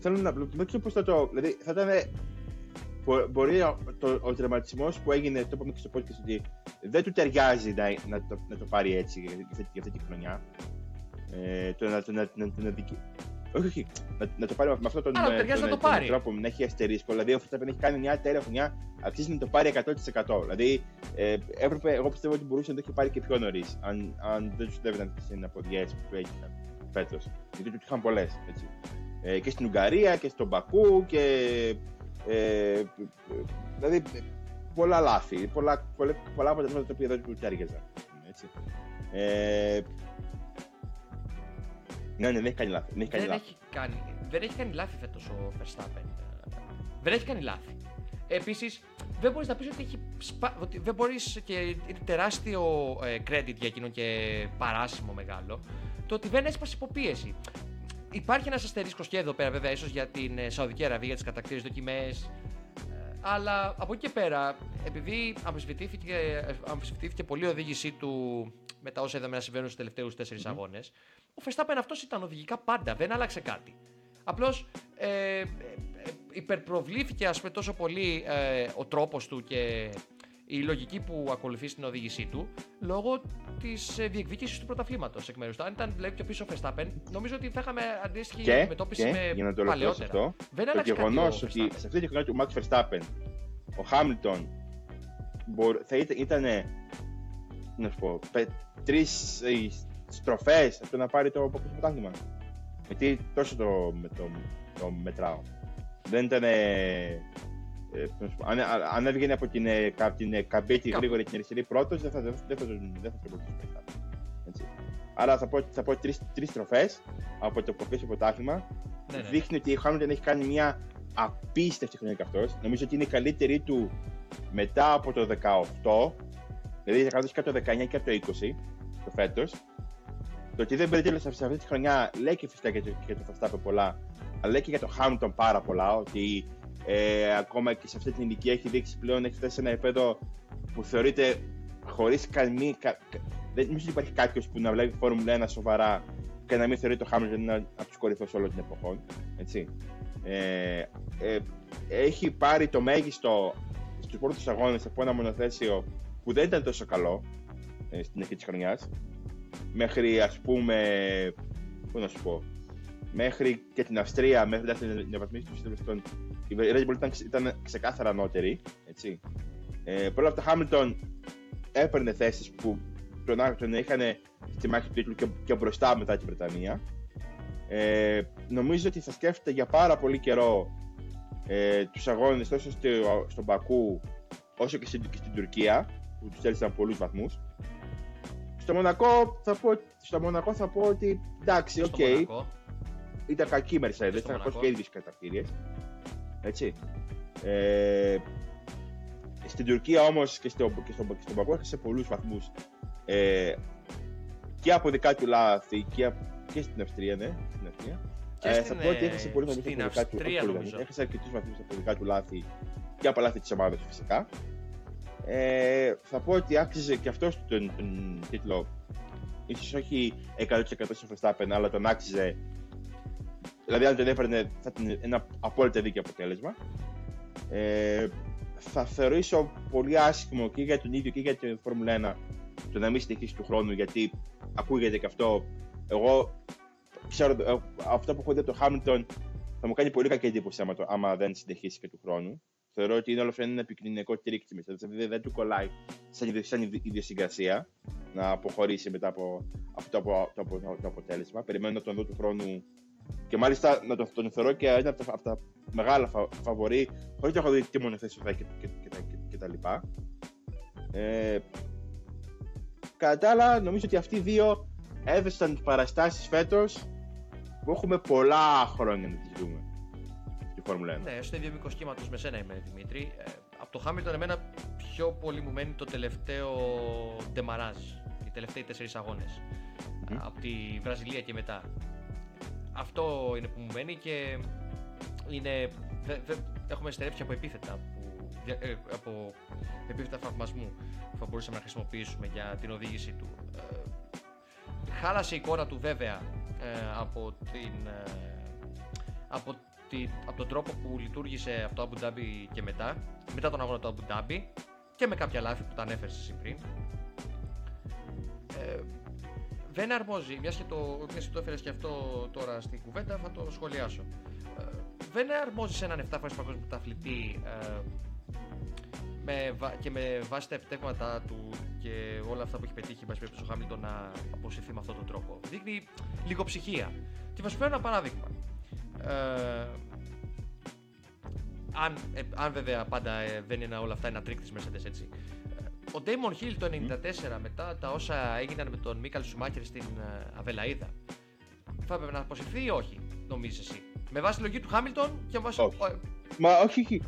θέλω να δεν ξέρω πώς θα το. Δηλαδή, θα ήταν. Μπο- Μπορεί ο, το, ο τερματισμό που έγινε, το είπαμε και στο podcast, ότι δεν του ταιριάζει να, να, το, να το πάρει έτσι για, για, αυτή, για αυτή τη χρονιά. Ε, το να, το, να, να, να, δικη- όχι, όχι. Να, να το πάρει με αυτόν τον, Αλλά ε, ταιριάζει τον, να το τον πάρει. τρόπο, να έχει αστερίσκο. Δηλαδή, ο Verstappen έχει κάνει μια τέλεια χρονιά, αξίζει να το πάρει 100%. Δηλαδή, ε, έπρεπε, εγώ πιστεύω ότι μπορούσε να το έχει πάρει και πιο νωρίς, αν, αν δεν του έβαιναν τι αναποδιέ που του έγιναν φέτος. Γιατί του είχαν πολλές. Ε, και στην Ουγγαρία και στον Μπακού και. Ε, δηλαδή, πολλά λάθη. Πολλά, πολλά, πολλά αποτελέσματα τα οποία δεν του τέριαζαν. Έτσι. Ε, ναι, ναι, δεν έχει κάνει λάθη. Δεν έχει κάνει Δεν λάθη. έχει, κάνει, δεν έχει κάνει λάθη φέτος ο Verstappen. Δεν έχει κάνει λάθη. Επίσης, δεν μπορείς να πεις ότι έχει. Σπα... Ότι δεν μπορείς και είναι τεράστιο ε, credit για εκείνον και παράσημο μεγάλο το ότι δεν έσπασε υποπίεση. Υπάρχει ένας αστερίσκος και εδώ πέρα, βέβαια, ίσως για την ε, Σαουδική Αραβία, για τις κατακτήρες δοκιμές. Αλλά από εκεί και πέρα, επειδή αμφισβητήθηκε, ε, αμφισβητήθηκε πολύ η οδήγησή του με τα όσα είδαμε να συμβαίνουν στους τελευταίους τέσσερις αγώνες, ο Verstappen αυτός ήταν οδηγικά πάντα, δεν άλλαξε κάτι. Απλώς ε, ε, ε, υπερπροβλήθηκε ας πούμε, τόσο πολύ ε, ο τρόπος του και η λογική που ακολουθεί στην οδήγησή του λόγω της ε, διεκδίκησης του πρωταθλήματος εκ μέρους του. Αν ήταν δηλαδή πιο πίσω ο Verstappen, νομίζω ότι θα είχαμε αντίστοιχη Και, αντιμετώπιση και με για να το ολοκληρώσω παλαιότερα. αυτό, Δεν το άλλαξε κάτι γεγονός ο ότι Verstappen. σε αυτή τη χρονιά του Max Verstappen ο Χάμιλτον μπορ- θα ήταν, ήτανε, να σου πω, τρεις στροφές από το να πάρει το παγκόσμιο πρωτάθλημα. Γιατί τόσο το, με το, το μετράω. Δεν ήταν. Αν, αν έβγαινε από την, ε, από την ε, καμπέτη Κάπου. γρήγορα την αριστερή πρώτος, δεν θα, δεν θα, δεν θα, τον- δεν θα τον προτιμούσα. Έτσι. Άρα θα πω, θα πω τρεις, τρεις στροφές από το παγκόσμιο πρωτάθλημα Ναι, ναι. δείχνει ότι ο Χάμιλτον έχει κάνει μια απίστευτη χρονιά και αυτός. Νομίζω ότι είναι η καλύτερη του μετά από το 18, δηλαδή θα κρατήσει και από το 19 και από το 20, το φέτος. Το ότι δεν πήρε τέλος σε αυτή τη χρονιά λέει και φυσικά και το, και το Verstappen πολλά, αλλά λέει και για το Χάμιλτον πάρα πολλά, ότι ε, ακόμα και σε αυτή την ηλικία έχει δείξει πλέον, έχει φτάσει σε ένα επίπεδο που θεωρείται χωρίς καμία... Κα, δεν νομίζω ότι υπάρχει κάποιος που να βλέπει Φόρμουλα 1 σοβαρά και να μην θεωρεί το Χάμιλτον ένα από τους κορυφαίους όλων των εποχών. Έτσι. Ε, ε, έχει πάρει το μέγιστο στους πρώτους αγώνες από ένα μονοθέσιο που δεν ήταν τόσο καλό ε, στην αρχή της χρονιάς. Μέχρι ας πούμε. Πού να σου πω. Μέχρι και την Αυστρία, μέχρι την αναβαθμίση του συντελεστών, η Red Bull ήταν, ήταν ξεκάθαρα ανώτερη. Έτσι. Ε, Παρ' όλα αυτά, Χάμιλτον έπαιρνε θέσεις που τον, τον είχαν στη μάχη του τίτλου και, και μπροστά μετά την Βρετανία. Ε, νομίζω ότι θα σκέφτεται για πάρα πολύ καιρό ε, τους αγώνες τόσο στο, στον Πακού όσο και στην, και στην Τουρκία που τους έλυσαν πολλούς βαθμούς. Στο Μονακό θα πω, στο Μονακό θα πω ότι εντάξει, ok. Okay, ήταν κακή η Mercedes, ήταν κακός και ο ίδιος στις κατατακτήριες. Έτσι. Ε, στην Τουρκία όμως και, στο, και, στο, και στον Μπακού έχασε πολλούς βαθμούς ε, και από δικά του λάθη και, και στην Αυστρία, ναι. Στην Αυστρία. Και ε, θα πω ότι έχασε πολύ βαθμούς από δικά του Έχασε αρκετούς βαθμούς από δικά του λάθη και από λάθη της ομάδας φυσικά. Ε, θα πω ότι άξιζε και αυτός τον, τον τίτλο. Ίσως όχι 100% στο Verstappen, αλλά τον άξιζε. Δηλαδή, αν τον έπαιρνε, θα ήταν ένα απόλυτα δίκαιο αποτέλεσμα. Ε, θα θεωρήσω πολύ άσχημο και για τον ίδιο και για την Φόρμουλα 1 το να μην συνεχίσει του χρόνου, γιατί ακούγεται και αυτό. Εγώ ξέρω, ε, αυτό που έχω δει από το Χάμιλτον θα μου κάνει πολύ κακή εντύπωση άμα, το, άμα δεν συνεχίσει και του χρόνου. Θεωρώ ότι είναι όλο αυτό ένα επικοινωνιακό τρίκτυ μέσα. Δηλαδή δεν του κολλάει σαν, σαν ιδιοσυγκρασία να αποχωρήσει μετά από αυτό το, το, το, το αποτέλεσμα. Περιμένω να τον δω του χρόνου και μάλιστα να τον, τον θεωρώ και ένα από τα, από τα μεγάλα φα, φαβορή, χωρίς να έχω δει τι μονοθέσιο θα και, και, και, και, και, τα λοιπά. Ε, κατά τα άλλα, νομίζω ότι αυτοί οι δύο έδωσαν παραστάσεις φέτος που έχουμε πολλά χρόνια να τις δούμε στη Φόρμουλα 1. Ναι, στο ίδιο μήκος κύματος με σένα είμαι Δημήτρη. Ε, από το Χάμιλτον, εμένα πιο πολύ μου μένει το τελευταίο ντεμαράζ. Οι τελευταίοι τέσσερις αγώνες. Mm. Από τη Βραζιλία και μετά. Αυτό είναι που μου μένει και είναι, δε, δε, έχουμε στερέψει από επίθετα, που, ε, από επίθετα θαυμασμού που θα μπορούσαμε να χρησιμοποιήσουμε για την οδήγηση του. Ε, χάλασε η εικόνα του βέβαια ε, από, την, ε, από, τη, από τον τρόπο που λειτουργήσε από το Abu Dhabi και μετά, μετά τον αγώνα του Abu Dhabi και με κάποια λάθη που τα ανέφερες εσύ πριν. Ε, δεν αρμόζει, μιας και το, μιας και το έφερες και αυτό τώρα στην κουβέντα, θα το σχολιάσω. Ε, δεν αρμόζει σε έναν 7 φορές παγκόσμιο πρωταθλητή ε, με, και με βάση τα επιτεύγματα του και όλα αυτά που έχει πετύχει η ο Χάμιλτον να αποσυρθεί με αυτόν τον τρόπο. Δείχνει λιγοψυχία. Και θα σου φέρω ένα παράδειγμα. Ε, αν, ε, αν βέβαια πάντα ε, δεν είναι όλα αυτά ένα τρικ της Mercedes έτσι. Ο Damon Hill το 1994 μετά τα όσα έγιναν με τον Μίκαελ Σουμάκερ στην Αδελαΐδα θα έπρεπε να αποσυρθεί ή όχι, νομίζεις εσύ; Με βάση τη λογική του Χάμιλτον και με βάση. Όχι. Μα όχι, όχι.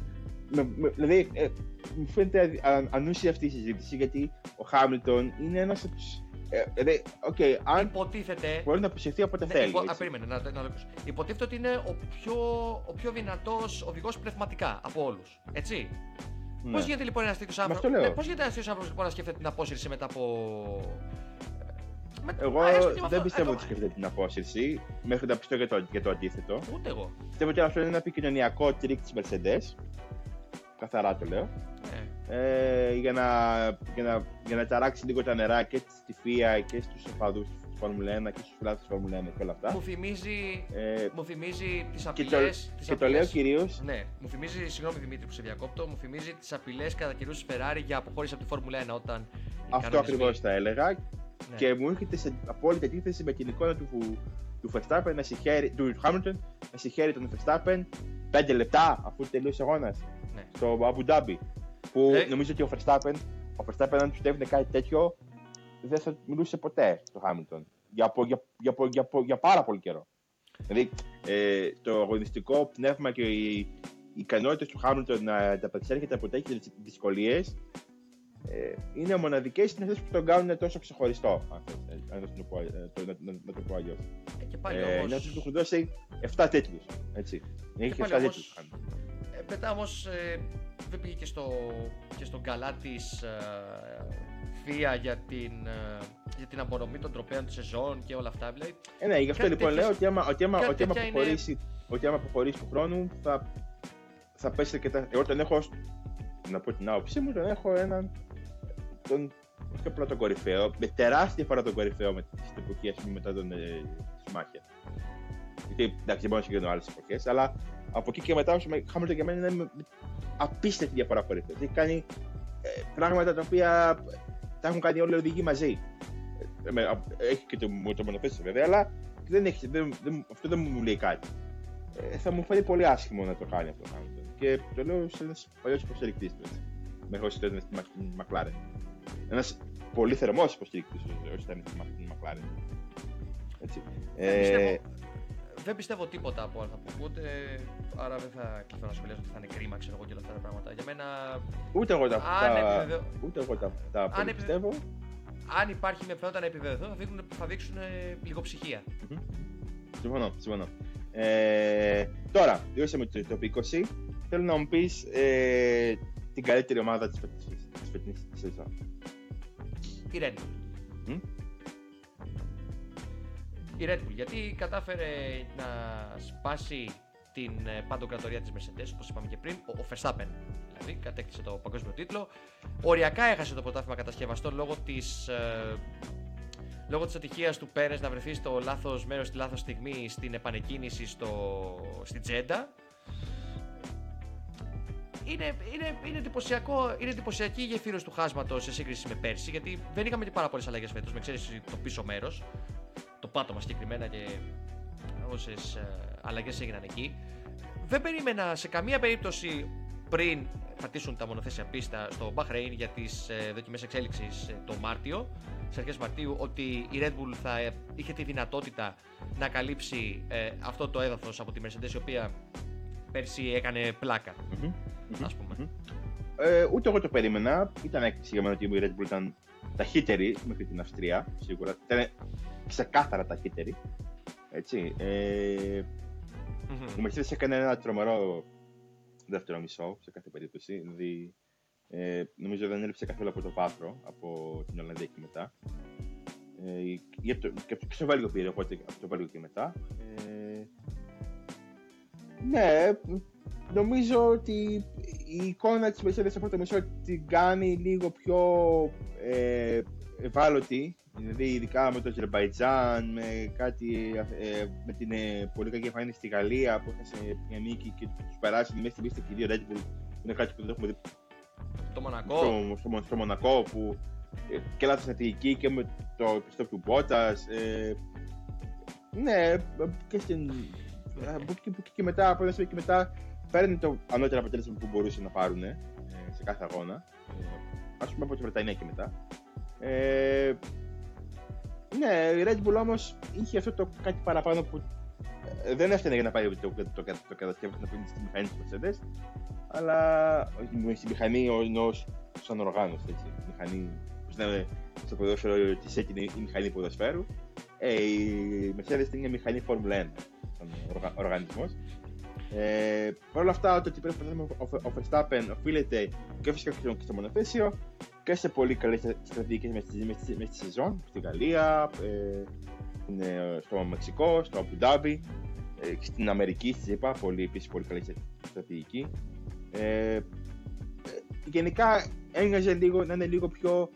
δηλαδή, ε, μου φαίνεται ανούσια αυτή η συζήτηση γιατί ο Χάμιλτον είναι ένας από του. Ε, δηλαδή, okay, αν Υποτίθεται. Μπορεί να αποσυρθεί όποτε ναι, θέλει. Υπο, α, περίμενε, να, να, να Υποτίθεται ότι είναι ο πιο, ο πιο δυνατός οδηγός πνευματικά από όλους. Έτσι; Ναι. Πώς γίνεται λοιπόν ένας τέτοιος άνθρωπο. Ναι, Πώς γίνεται ένας τέτοιος άνθρωπος λοιπόν, να σκέφτεται την απόσυρση μετά από εγώ δεν πιστεύω ότι σκέφτεται την απόσυρση μέχρι να πειστώ για το, για το αντίθετο. Ούτε εγώ. Πιστεύω ότι αυτό είναι ένα επικοινωνιακό τρικ της Mercedes. Καθαρά το λέω. Ναι. Ε, για, να, για, να, για να ταράξει λίγο τα νερά και στη FIA και στους οπαδούς της Φόρμουλα 1 και στους φιλάθλου της Φόρμουλα 1 και όλα αυτά. Μου θυμίζει, ε, μου θυμίζει τις απειλές. Και, το, και το λέω κυρίως. Ναι, μου θυμίζει, συγγνώμη Δημήτρη που σε διακόπτω, μου θυμίζει τις απειλές κατά καιρούς της Ferrari για αποχώρηση από τη Φόρμουλα 1 όταν. Αυτό ακριβώς θα έλεγα. Ναι. Και μου έρχεται σε απόλυτη αντίθεση με την εικόνα του, του Verstappen να συγχαίρει, του Hamilton να συγχαίρει τον Verstappen 5 λεπτά αφού τελείωσε ο αγώνας ναι. στο Abu Dhabi. Που ναι. νομίζω ότι ο Verstappen, ο Verstappen αν πιστεύει κάτι τέτοιο, δεν θα μιλούσε ποτέ στο Hamilton. Για, για, για, για, για πάρα πολύ καιρό. Δηλαδή ε, το αγωνιστικό πνεύμα και οι, οι ικανότητε του Hamilton να ανταπεξέρχεται από τέτοιες δυσκολίες ε, είναι μοναδικές είναι αυτέ που τον κάνουν τόσο ξεχωριστό. Αν θες, ε, να το πω, ε, το- να, να- να το πω αλλιώς. Ε, και πάλι Ε, όμως, είναι αυτοί που έχουν δώσει 7 τίτλους. Έτσι. Έχει πάλι 7 όμως- τίτλους. ε, μετά όμως ε, δεν πήγε και στο, και στον καλά τη θεία για την, ε, για την απορρομή των τροπέων της σεζόν και όλα αυτά. Δηλαδή, Ε, ναι, γι' αυτό Κάτι λοιπόν τέτοιες- λέω ότι άμα, ότι άμα, κάτι ότι άμα τέτοια είναι- αποχωρήσει, ότι άμα αποχωρήσει του χρόνου θα, θα πέσει αρκετά. Εγώ τον έχω, ως- να πω την άποψή μου, τον έχω έναν. Τον, όχι απλά τον κορυφαίο, με τεράστια φορά τον κορυφαίο με, στην εποχή ας πούμε, μετά τον ε, Σμάχερ. Γιατί εντάξει, δεν μπορώ να συγκρίνω άλλες εποχές, αλλά από εκεί και μετά ο Χάμιλτον για μένα είναι με, με απίστευτη διαφορά κορυφαίο. Έχει κάνει ε, πράγματα τα οποία τα έχουν κάνει όλοι οι οδηγοί μαζί. Ε, με- α- έχει και το, το μονοθέσιο βέβαια, αλλά δεν έχει, δεν, δεν, αυτό δεν μου λέει κάτι. Ε, θα μου φανεί πολύ άσχημο να το κάνει αυτό το Χάμιλτον. Και το λέω σε ένας παλιός υποστηρικτής του. έτσι. Μέχρι όσοι ήταν στη Μακ- Μακλάρεν. Ένας πολύ θερμός υποστηρικτής όσοι ήταν στη Μακ- Μακλάρεν. Έτσι. δεν, Ε, πιστεύω, δεν πιστεύω τίποτα από όλα αυτά που ακούτε. Άρα δεν θα κληθώ να σχολιάσω ότι θα είναι κρίμα, ξέρω εγώ και όλα αυτά τα πράγματα. Για μένα, ούτε εγώ τα, αν, τα, επιβεβαιω- ούτε εγώ τα, τα πολύ επιβε- πιστεύω. αν υπάρχει με πιθανότητα να επιβεβαιωθώ, θα δείξουν, θα δείξουν ε, λίγο ψυχία. Συμφωνώ, συμφωνώ. Ε, τώρα, τελειώσαμε το τοπικό C. Θέλω να μου πεις ε, την καλύτερη ομάδα της φετινή σεζόν. Η Red Bull. Μμ. Η Red Bull, γιατί κατάφερε να σπάσει την ε, παντοκρατορία της Mercedes, όπως είπαμε και πριν, ο, ο Verstappen δηλαδή, κατέκτησε το παγκόσμιο τίτλο. Οριακά έχασε το πρωτάθλημα κατασκευαστών λόγω της, ε, λόγω της ατυχίας του Πέρες να βρεθεί στο λάθος μέρος, στη λάθος στιγμή στην επανεκκίνηση στο, στη Τζέντα. Είναι, είναι, είναι, εντυπωσιακό, είναι εντυπωσιακή η γεφύρωση του χάσματος σε σύγκριση με πέρσι, γιατί δεν είχαμε και πάρα πολλές αλλαγές φέτος, με εξαίρεση το πίσω μέρος, το πάτωμα συγκεκριμένα και όσες αλλαγές έγιναν εκεί. Δεν περίμενα σε καμία περίπτωση πριν πατήσουν τα μονοθέσια πίστα στο Bahrain για τις ε, δοκιμές εξέλιξης το Μάρτιο, στι αρχές Μαρτίου, ότι η Red Bull θα ε, είχε τη δυνατότητα να καλύψει ε, αυτό το έδαφος από τη Mercedes, η οποία πέρσι έκανε πλάκα, Μμμ. ας πούμε. Μμμ. Ε, ούτε εγώ το περίμενα. Ήταν έκπληξη για μένα ότι η Red Bull ήταν ταχύτερη μέχρι την Αυστρία. Σίγουρα. Ήταν ξεκάθαρα ταχύτερη. Έτσι. Ε, Μμμ. η Mercedes έκανε ένα τρομερό δεύτερο μισό σε κάθε περίπτωση. Δηλαδή, ε, νομίζω δεν έλειψε καθόλου από το πάθρο από την Ολλανδία και μετά. Ε, ή από το, και από το, και στο Βέλγιο πήρε, οπότε από το Βέλγιο και μετά. Ε, ναι, νομίζω ότι η εικόνα της Mercedes στο πρώτο μισό την κάνει λίγο πιο ε, ευάλωτη. Δηλαδή, ειδικά με το Αζερβαϊτζάν, με, κάτι, ε, με την ε, πολύ κακή εμφάνιση στη Γαλλία που έχασε μια νίκη και τους περάσει μέσα στην πίστη και οι δύο Red Bull. που Είναι κάτι που δεν έχουμε δει Το Μονακό. στο, στο, στο Μονακό που ε, και λάθος στρατηγική και με το επιστόπ του Μπότας. Ε, ναι, και στην. Από εκεί, από εκεί και μετά, από ένα σημείο και μετά, παίρνει το ανώτερο αποτέλεσμα που μπορούσε να πάρουν ε, σε κάθε αγώνα. Ε, Α πούμε από τη Βρετανία και μετά. Ε, ναι, η Red Bull όμως είχε αυτό το κάτι παραπάνω που ε, δεν έφτανε για να πάρει το, το, το, το, το κατασκεύασμα να πει στη μηχανή τη Mercedes, αλλά όχι στη μηχανή ω σαν οργάνωση. Έτσι. Η μηχανή, όπως λέμε στο ποδόσφαιρο, της έχει η μηχανή ποδοσφαίρου. Ε, η Mercedes είναι μια μηχανή Formula 1 σαν οργα, οργανισμός. Ε, Παρ' όλα αυτά, το ότι πρέπει να ο, ο Verstappen οφείλεται και φυσικά και στο- και στο μονοθέσιο και σε πολύ καλές στρατηγικές μέσα στη, μέσα στη- μέσα στη σεζόν, στη Γαλλία, ε, στην, ε, στο Μεξικό, στο Αμπου Ντάμπι, ε, και στην Αμερική, στη ΖΕΠΑ, πολύ, επίσης πολύ καλή στρατηγική. Ε, ε, γενικά έμοιαζε λίγο να είναι λίγο πιο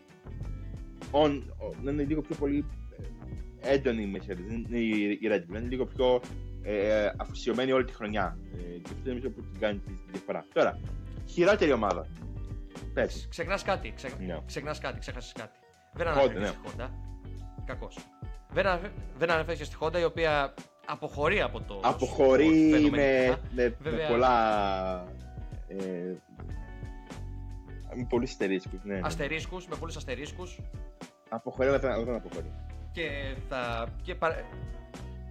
on, να είναι λίγο πιο πολύ ε, έντονη η Mercedes, δεν είναι η, η Red Bull, να είναι λίγο πιο ε, αφοσιωμένη όλη τη χρονιά. Ε, και αυτό νομίζω που την κάνει τη διαφορά. Τώρα, χειρότερη ομάδα. Πες. Ξεχνάς κάτι. Ξε... Ναι. Ξεχνάς κάτι, ξέχασες κάτι. Δεν Honda, αναφέρθηκε ναι. στη Honda. Κακός. Δεν, αναφε... δεν αναφέρθηκε στη Honda η οποία αποχωρεί από το. Αποχωρεί sport με, φαινομενικά. με, με Βέβαια. πολλά. Ε, με πολλούς αστερίσκους. Ναι, ναι. Αστερίσκους, με πολλούς αστερίσκους. Αποχωρεί, αλλά δεν, δεν αποχωρεί. Και θα. Και παρα...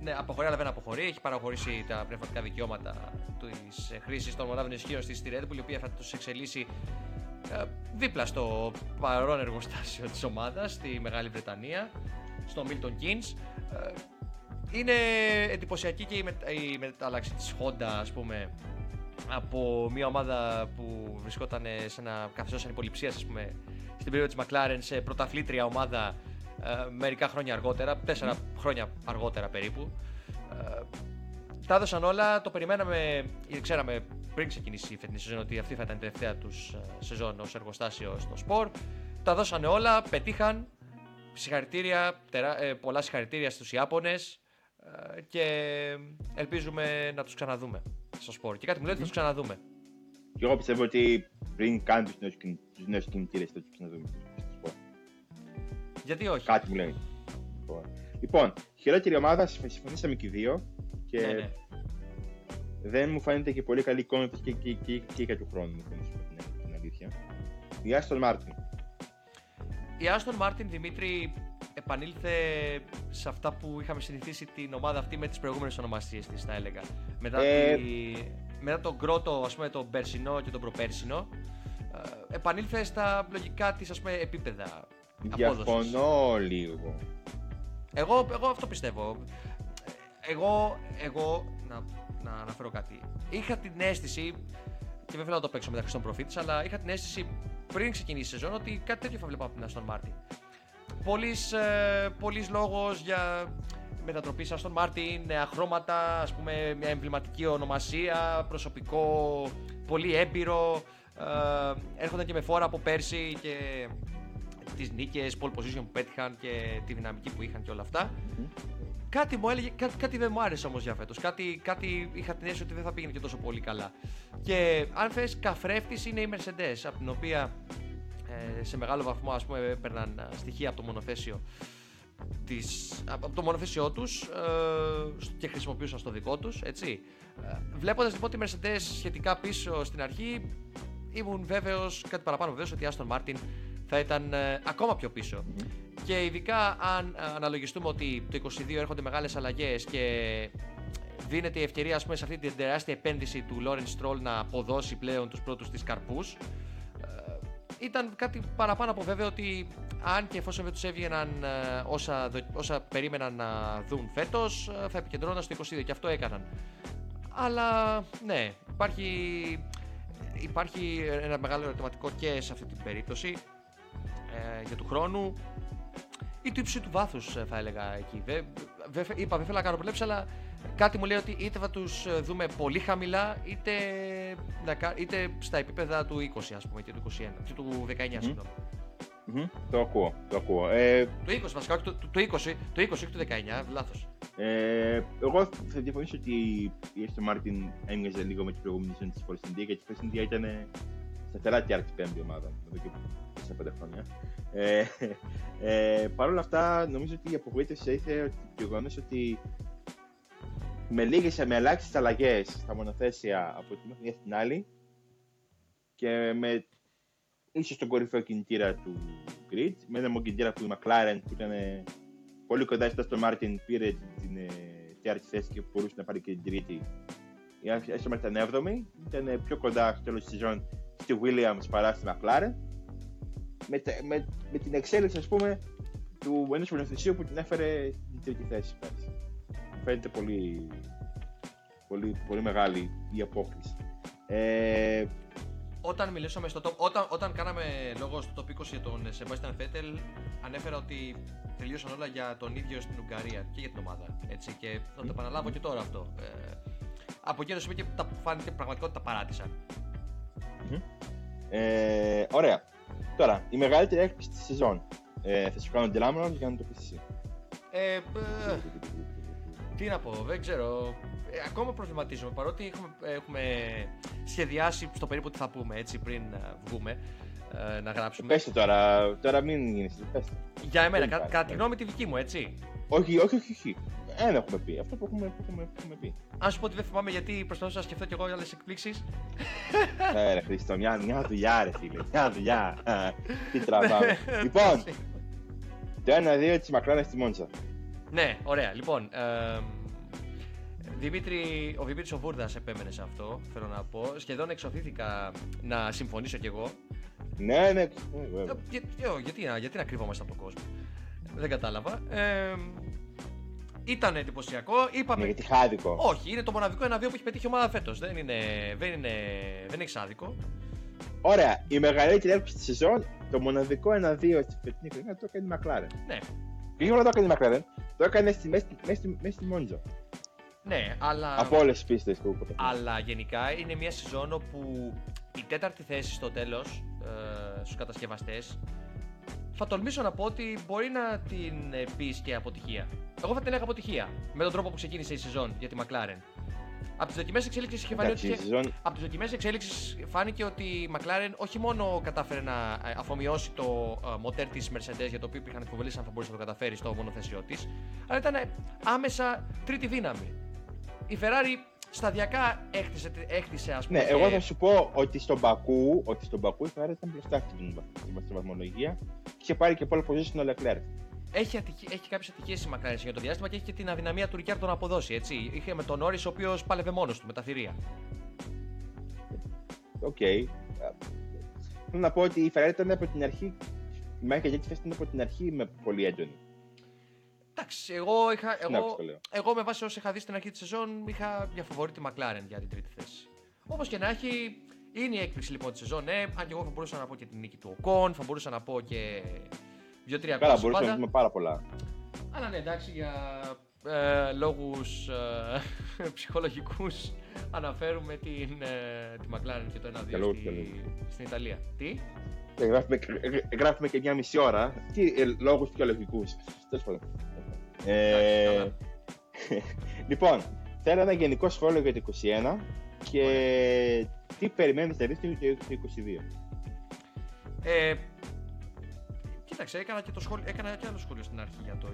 Ναι, αποχωρεί, αλλά δεν αποχωρεί. Έχει παραχωρήσει τα πνευματικά δικαιώματα της χρήσης των μονάδων ισχύων στη στη Red Bull, η οποία θα τους εξελίσσει ε, δίπλα στο παρόν εργοστάσιο της ομάδας στη Μεγάλη Βρετανία, στο Milton Keynes. Ε, είναι εντυπωσιακή και η, με, η μετάλλαξη της Honda, ας πούμε, από μια ομάδα που βρισκόταν σε ένα καθεστώς ανυποληψίας, ας πούμε, στην περίοδο της McLaren σε πρωταθλήτρια ομάδα ε, μερικά χρόνια αργότερα, τέσσερα χρόνια αργότερα περίπου. Ε, τα έδωσαν όλα, το περιμέναμε, ξέραμε πριν ξεκινήσει η φετινή σεζόν ότι αυτή θα ήταν η τελευταία τους ε, σεζόν ως εργοστάσιο στο σπορ. Τα δώσανε όλα, πετύχαν. Συγχαρητήρια, τερά, ε, πολλά συγχαρητήρια στους Ιάπωνες ε, και ελπίζουμε να τους ξαναδούμε στο σπορ. Και κάτι μου λέει ότι θα τους ξαναδούμε. Και εγώ πιστεύω ότι πριν κάνουν τους νέους, τους νέους κινητήρες θα τους ξαναδούμε στο σπορ. Γιατί όχι; Κάτι μου λέει. Λοιπόν, χειρότερη ομάδα, συμφωνήσαμε και οι δύο. Και Ναι, ναι. δεν μου φαίνεται και πολύ καλή εικόνα της και, και, και, και για του χρόνου, να σου πω την, την αλήθεια. Η Aston Martin. Η Άστον Μάρτιν Δημήτρη επανήλθε σε αυτά που είχαμε συνηθίσει την ομάδα αυτή με τις προηγούμενες ονομασίες της, θα έλεγα. Μετά, Ε, τη... Μετά τον κρότο, ας πούμε, τον περσινό και τον προπέρσινο, ε, επανήλθε στα λογικά της, ας πούμε, επίπεδα απόδοσης. Διαφωνώ λίγο. Εγώ, εγώ αυτό πιστεύω. Εγώ, εγώ να, να αναφέρω κάτι. Είχα την αίσθηση, και βέβαια να το παίξω μεταξύ των προφήτης, αλλά είχα την αίσθηση πριν ξεκινήσει η σεζόν ότι κάτι τέτοιο θα βλέπαμε από την Aston Martin. Πολύς, ε, πολύς λόγος για μετατροπή σε Aston Martin, νέα χρώματα, ας πούμε μια εμβληματική ονομασία, προσωπικό πολύ έμπειρο. Ε, έρχονταν και με φόρα από πέρσι και τις νίκες, pole position που πέτυχαν και τη δυναμική που είχαν και όλα αυτά. Κάτι μου έλεγε, κάτι, κάτι δεν μου άρεσε όμως για φέτος. Κάτι, κάτι είχα την αίσθηση ότι δεν θα πήγαινε και τόσο πολύ καλά. Και αν θες, καφρέφτης είναι η Mercedes, από την οποία ε, σε μεγάλο βαθμό ας πούμε έπαιρναν ε, στοιχεία από το μονοθέσιο της, από το μονοθέσιό τους ε, και χρησιμοποιούσαν στο δικό τους, έτσι. Ε, βλέποντας λοιπόν τη Mercedes σχετικά πίσω στην αρχή, ήμουν βέβαιος, κάτι παραπάνω βέβαιος, ότι η Aston Martin θα ήταν ε, ακόμα πιο πίσω. Και ειδικά αν ε, αναλογιστούμε ότι το 22 έρχονται μεγάλες αλλαγές και δίνεται η ευκαιρία ας πούμε, σε αυτή την τεράστια επένδυση του Lawrence Stroll να αποδώσει πλέον τους πρώτους της καρπούς ε, ήταν κάτι παραπάνω από βέβαιο ότι αν και εφόσον δεν τους έβγαιναν ε, όσα, δο- όσα περίμεναν να δουν φέτος ε, θα επικεντρώναν στο 22 και αυτό έκαναν. Αλλά ναι, υπάρχει, υπάρχει ένα μεγάλο ερωτηματικό και σε αυτή την περίπτωση ε, για του χρόνου ή του ύψου του βάθους, θα έλεγα εκεί. Δε, δε, είπα, δεν θέλω να κάνω προβλέψεις, αλλά κάτι μου λέει ότι είτε θα τους δούμε πολύ χαμηλά, είτε, να κα- είτε στα επίπεδα του 20, ας πούμε, και του 21, και του 19, συγγνώμη. Μμμ, Το ακούω, το ακούω. Ε, Το 20 βασικά, όχι το, το, το 20, το 20, όχι το 19, λάθος. ε, εγώ θα διαφωνήσω ότι η Aston Martin έμοιαζε λίγο με την προηγούμενη σεζόν της Force India, γιατί η Force India ήταν σταθερά και άρχισε πέμπτη ομάδα εδώ και 4-5 χρόνια. Ε, ε, Παρ' όλα αυτά, νομίζω ότι η απογοήτευση ήρθε το γεγονός ότι με λίγες με ελάχιστες αλλαγές στα μονοθέσια από τη μία στην άλλη και με ίσως τον κορυφαίο κινητήρα του grid, με ένα κινητήρα που η McLaren που ήταν πολύ κοντά στο Aston Martin πήρε την ε, τέταρτη θέση και μπορούσε να πάρει και την τρίτη. Η Aston Martin ήταν 7η, ήταν πιο κοντά στο τέλος της σεζόν στη Williams παρά στη McLaren. Με, τε- με, με την εξέλιξη, ας πούμε, του ενός μονοθεσίου που την έφερε στην τρίτη θέση. πέρσι. Μου φαίνεται πολύ, πολύ, πολύ μεγάλη η απόκληση. Ε, Όταν μιλήσαμε στο top, όταν, όταν κάναμε λόγο στο top 20 για τον Sebastian Vettel, ανέφερα ότι τελείωσαν όλα για τον ίδιο στην Ουγγαρία και για την ομάδα. Έτσι, και θα το επαναλάβω και τώρα αυτό. Ε, από εκείνο το σημείο και τα φάνηκε πραγματικά ότι τα παράτησαν. ε, ωραία. Τώρα, η μεγαλύτερη έκπληξη της σεζόν. Ε, θα σου κάνω αντιλάμβανο για να το πεις εσύ. Ε, ε, τι να πω, δεν ξέρω. Ε, ακόμα προβληματίζομαι παρότι έχουμε, έχουμε σχεδιάσει στο περίπου τι θα πούμε έτσι πριν ε, βγούμε ε, να γράψουμε. Πες το τώρα, τώρα μην γίνεις, πες το. Για εμένα, Δεν κα, υπάρχει, κατά τη ναι. γνώμη τη δική μου, έτσι. Όχι, όχι, όχι, όχι. Ένα έχουμε πει. Αυτό που έχουμε, που έχουμε, που έχουμε πει. Αν σου πω ότι δεν θυμάμαι γιατί προσπαθούσα να σκεφτώ κι εγώ άλλες εκπλήξεις. Ε, ρε Χρήστο, μια, μια δουλειά, ρε φίλε. Μια δουλειά. Τι τραβάμε. λοιπόν, το 1-2 τη Μακράνα στη Μόντσα. ναι, ωραία. Λοιπόν, ε, Δημήτρη, ο Δημήτρης ο Βούρδας επέμενε σε αυτό, θέλω να πω. Σχεδόν εξωθήθηκα να συμφωνήσω κι εγώ. Ναι, ναι, ναι, βέβαια. Ε, για- για- γιατί, να- γιατί να κρύβομαστε από τον κόσμο. Δεν κατάλαβα. Ε, ήταν εντυπωσιακό. Είπαμε. Ναι, γιατί χάδικο. Όχι, είναι το μοναδικό 1-2 που έχει πετύχει η ομάδα φέτος. Δεν, είναι, δεν, είναι, δεν έχει άδικο. Ωραία, η μεγαλύτερη έλξη της σεζόν, το μοναδικό 1-2 στη φετινή χρονιά το έκανε η McLaren. Ναι, Και όχι μόνο το έκανε η McLaren, το έκανε στη, μέσα, στη, μέσα, στη, μέσα στη Μόντζα. ναι, αλλά. Από όλες τις πίστες του πρωταθλήματος. Αλλά γενικά είναι μια σεζόν όπου η τέταρτη θέση στο τέλος ε, στους κατασκευαστές θα τολμήσω να πω ότι μπορεί να την πεις και αποτυχία. Εγώ θα την έλεγα αποτυχία με τον τρόπο που ξεκίνησε η σεζόν για τη McLaren. Από τις δοκιμές εξέλιξης είχε φανεί ότι. Εντάξει, η είχε- σεζόν Από τις δοκιμές εξέλιξης φάνηκε ότι η McLaren όχι μόνο κατάφερε να ε, αφομοιώσει το ε, μοτέρ της Mercedes για το οποίο υπήρχαν εκφοβολίες αν θα μπορούσε να το καταφέρεις στο μονοθέσιό της, αλλά ήταν ε, άμεσα τρίτη δύναμη. Η Ferrari σταδιακά έχτισε, έχτισε ας πούμε. Ναι, και- εγώ θα σου πω ότι στον Μπακού, ότι στον Μπακού η Ferrari ήταν μπροστά στην, βαθ- στην βαθμολογία και είχε πάρει και pole position ο Leclerc. Έχει, ατυχη, έχει κάποιες ατυχίες η McLaren για το διάστημα και έχει και την αδυναμία του Ρικιάρντο να αποδώσει. Έτσι. Είχε με τον Νόρι ο οποίος πάλευε μόνος του με τα θηρία. Οκ. Ε, Θέλω να πω ότι η Ferrari ήταν από την αρχή, η μάχη για τρίτη θέση ήταν από την αρχή με πολύ έντονη. Εντάξει, εγώ, είχα, Στην άκουσα εγώ, το λέω. εγώ με βάση όσα είχα δει στην αρχή της σεζόν είχα για φαβορί τη McLaren για την τρίτη θέση. Όπως και να έχει, είναι η έκπληξη λοιπόν της σεζόν. Ναι, αν και εγώ θα μπορούσα να πω και την νίκη του Οκόν, θα μπορούσα να πω και δύο-τρία Καλά, ακόμα μπορούσαμε να πάντα. δούμε πάρα πολλά. Αλλά ναι, εντάξει, για ε, λόγους ε, ψυχολογικούς αναφέρουμε την, ε, τη McLaren και το 1-2 Για λόγους στη, ψυχολογικούς. στην Ιταλία. Τι; Και γράφουμε, ε, γράφουμε και μια μισή ώρα. Τι ε, λόγους θεολογικού. Τέλος πάντων. Ε, καλά. λοιπόν, θέλω ένα γενικό σχόλιο για το 21 και τι περιμένεις να δεις το το 22. Ε, κοίταξε, έκανα και, το σχόλιο, έκανα και άλλο σχόλιο στην αρχή για το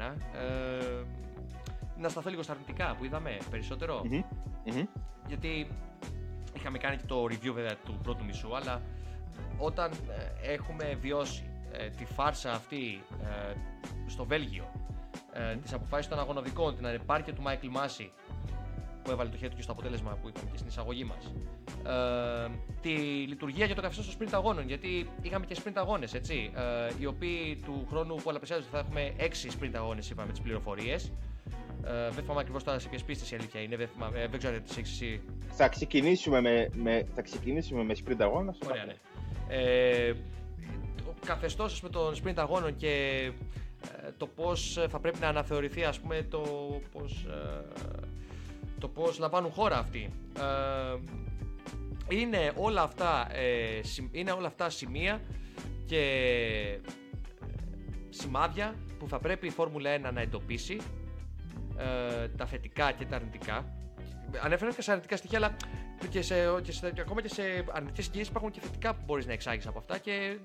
2021. Ε, να σταθώ λίγο στα αρνητικά που είδαμε περισσότερο. Μμμ, μμμ. Γιατί είχαμε κάνει και το review βέβαια του πρώτου μισού, αλλά όταν ε, έχουμε βιώσει ε, τη φάρσα αυτή ε, στο Βέλγιο, ε, τις αποφάσεις των αγωνοδικών, την ανεπάρκεια του Μάικλ Μάση που έβαλε το χέρι του και στο αποτέλεσμα που είπαμε και στην εισαγωγή μας ε, τη λειτουργία για το καθεστώς των sprint αγώνων γιατί είχαμε και sprint αγώνες έτσι ε, οι οποίοι του χρόνου που πολλαπλασιάζονται θα έχουμε 6 sprint αγώνες είπαμε τις πληροφορίες ε, δεν θυμάμαι ακριβώς τώρα σε ποιες πίστες η αλήθεια είναι. Δεν, θυμάμαι, ε, δεν ξέρω αν τις έχεις εσύ. Θα ξεκινήσουμε με, με, θα ξεκινήσουμε με sprint αγώνα. στο Ωραία, Μπακού. ναι. Ε, το καθεστώς με τον sprint αγώνων και ε, το πώς θα πρέπει να αναθεωρηθεί ας πούμε το πώς το πώς λαμβάνουν χώρα αυτοί. Ε, είναι όλα αυτά, ε, συμ- είναι όλα αυτά σημεία και ε, σημάδια που θα πρέπει η Φόρμουλα 1 να εντοπίσει ε, τα θετικά και τα αρνητικά. Ανέφερα σε αρνητικά στοιχεία, αλλά και, σε, και, σε, και ακόμα και σε αρνητικές συγκυρίε υπάρχουν και θετικά που μπορείς να εξάγεις από αυτά και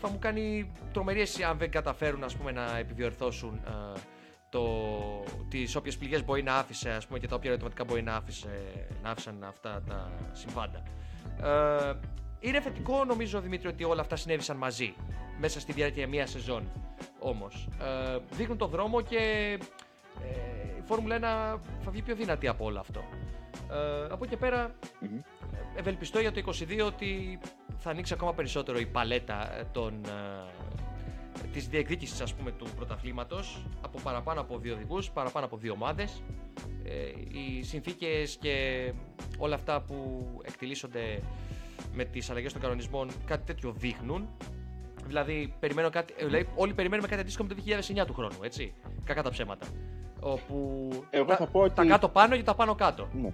θα μου κάνει τρομερή αίσθηση αν δεν καταφέρουν ας πούμε, να επιδιορθώσουν ε, το, τις όποιες πληγές μπορεί να άφησε ας πούμε, και τα όποια ερωτηματικά μπορεί να, άφησε, να άφησαν αυτά τα συμβάντα. Ε, είναι θετικό νομίζω Δημήτρη ότι όλα αυτά συνέβησαν μαζί μέσα στη διάρκεια μιας σεζόν όμως. Ε, δείχνουν το δρόμο και ε, η Φόρμουλα 1 θα βγει πιο δυνατή από όλο αυτό. Ε, από εκεί και πέρα Μμμ. ευελπιστώ για το 22 ότι θα ανοίξει ακόμα περισσότερο η παλέτα ε, των, ε, της διεκδίκησης ας πούμε του πρωταθλήματος από παραπάνω από δύο οδηγούς, παραπάνω από δύο ομάδες ε, οι συνθήκες και όλα αυτά που εκτιλήσονται με τις αλλαγές των κανονισμών κάτι τέτοιο δείχνουν Δηλαδή, περιμένω κάτι, ε, δηλαδή όλοι περιμένουμε κάτι αντίστοιχο με το 2009 του χρόνου, έτσι. Κακά τα ψέματα. Όπου Εγώ τα, θα πω ότι- τα κάτω πάνω και τα πάνω κάτω. Ναι.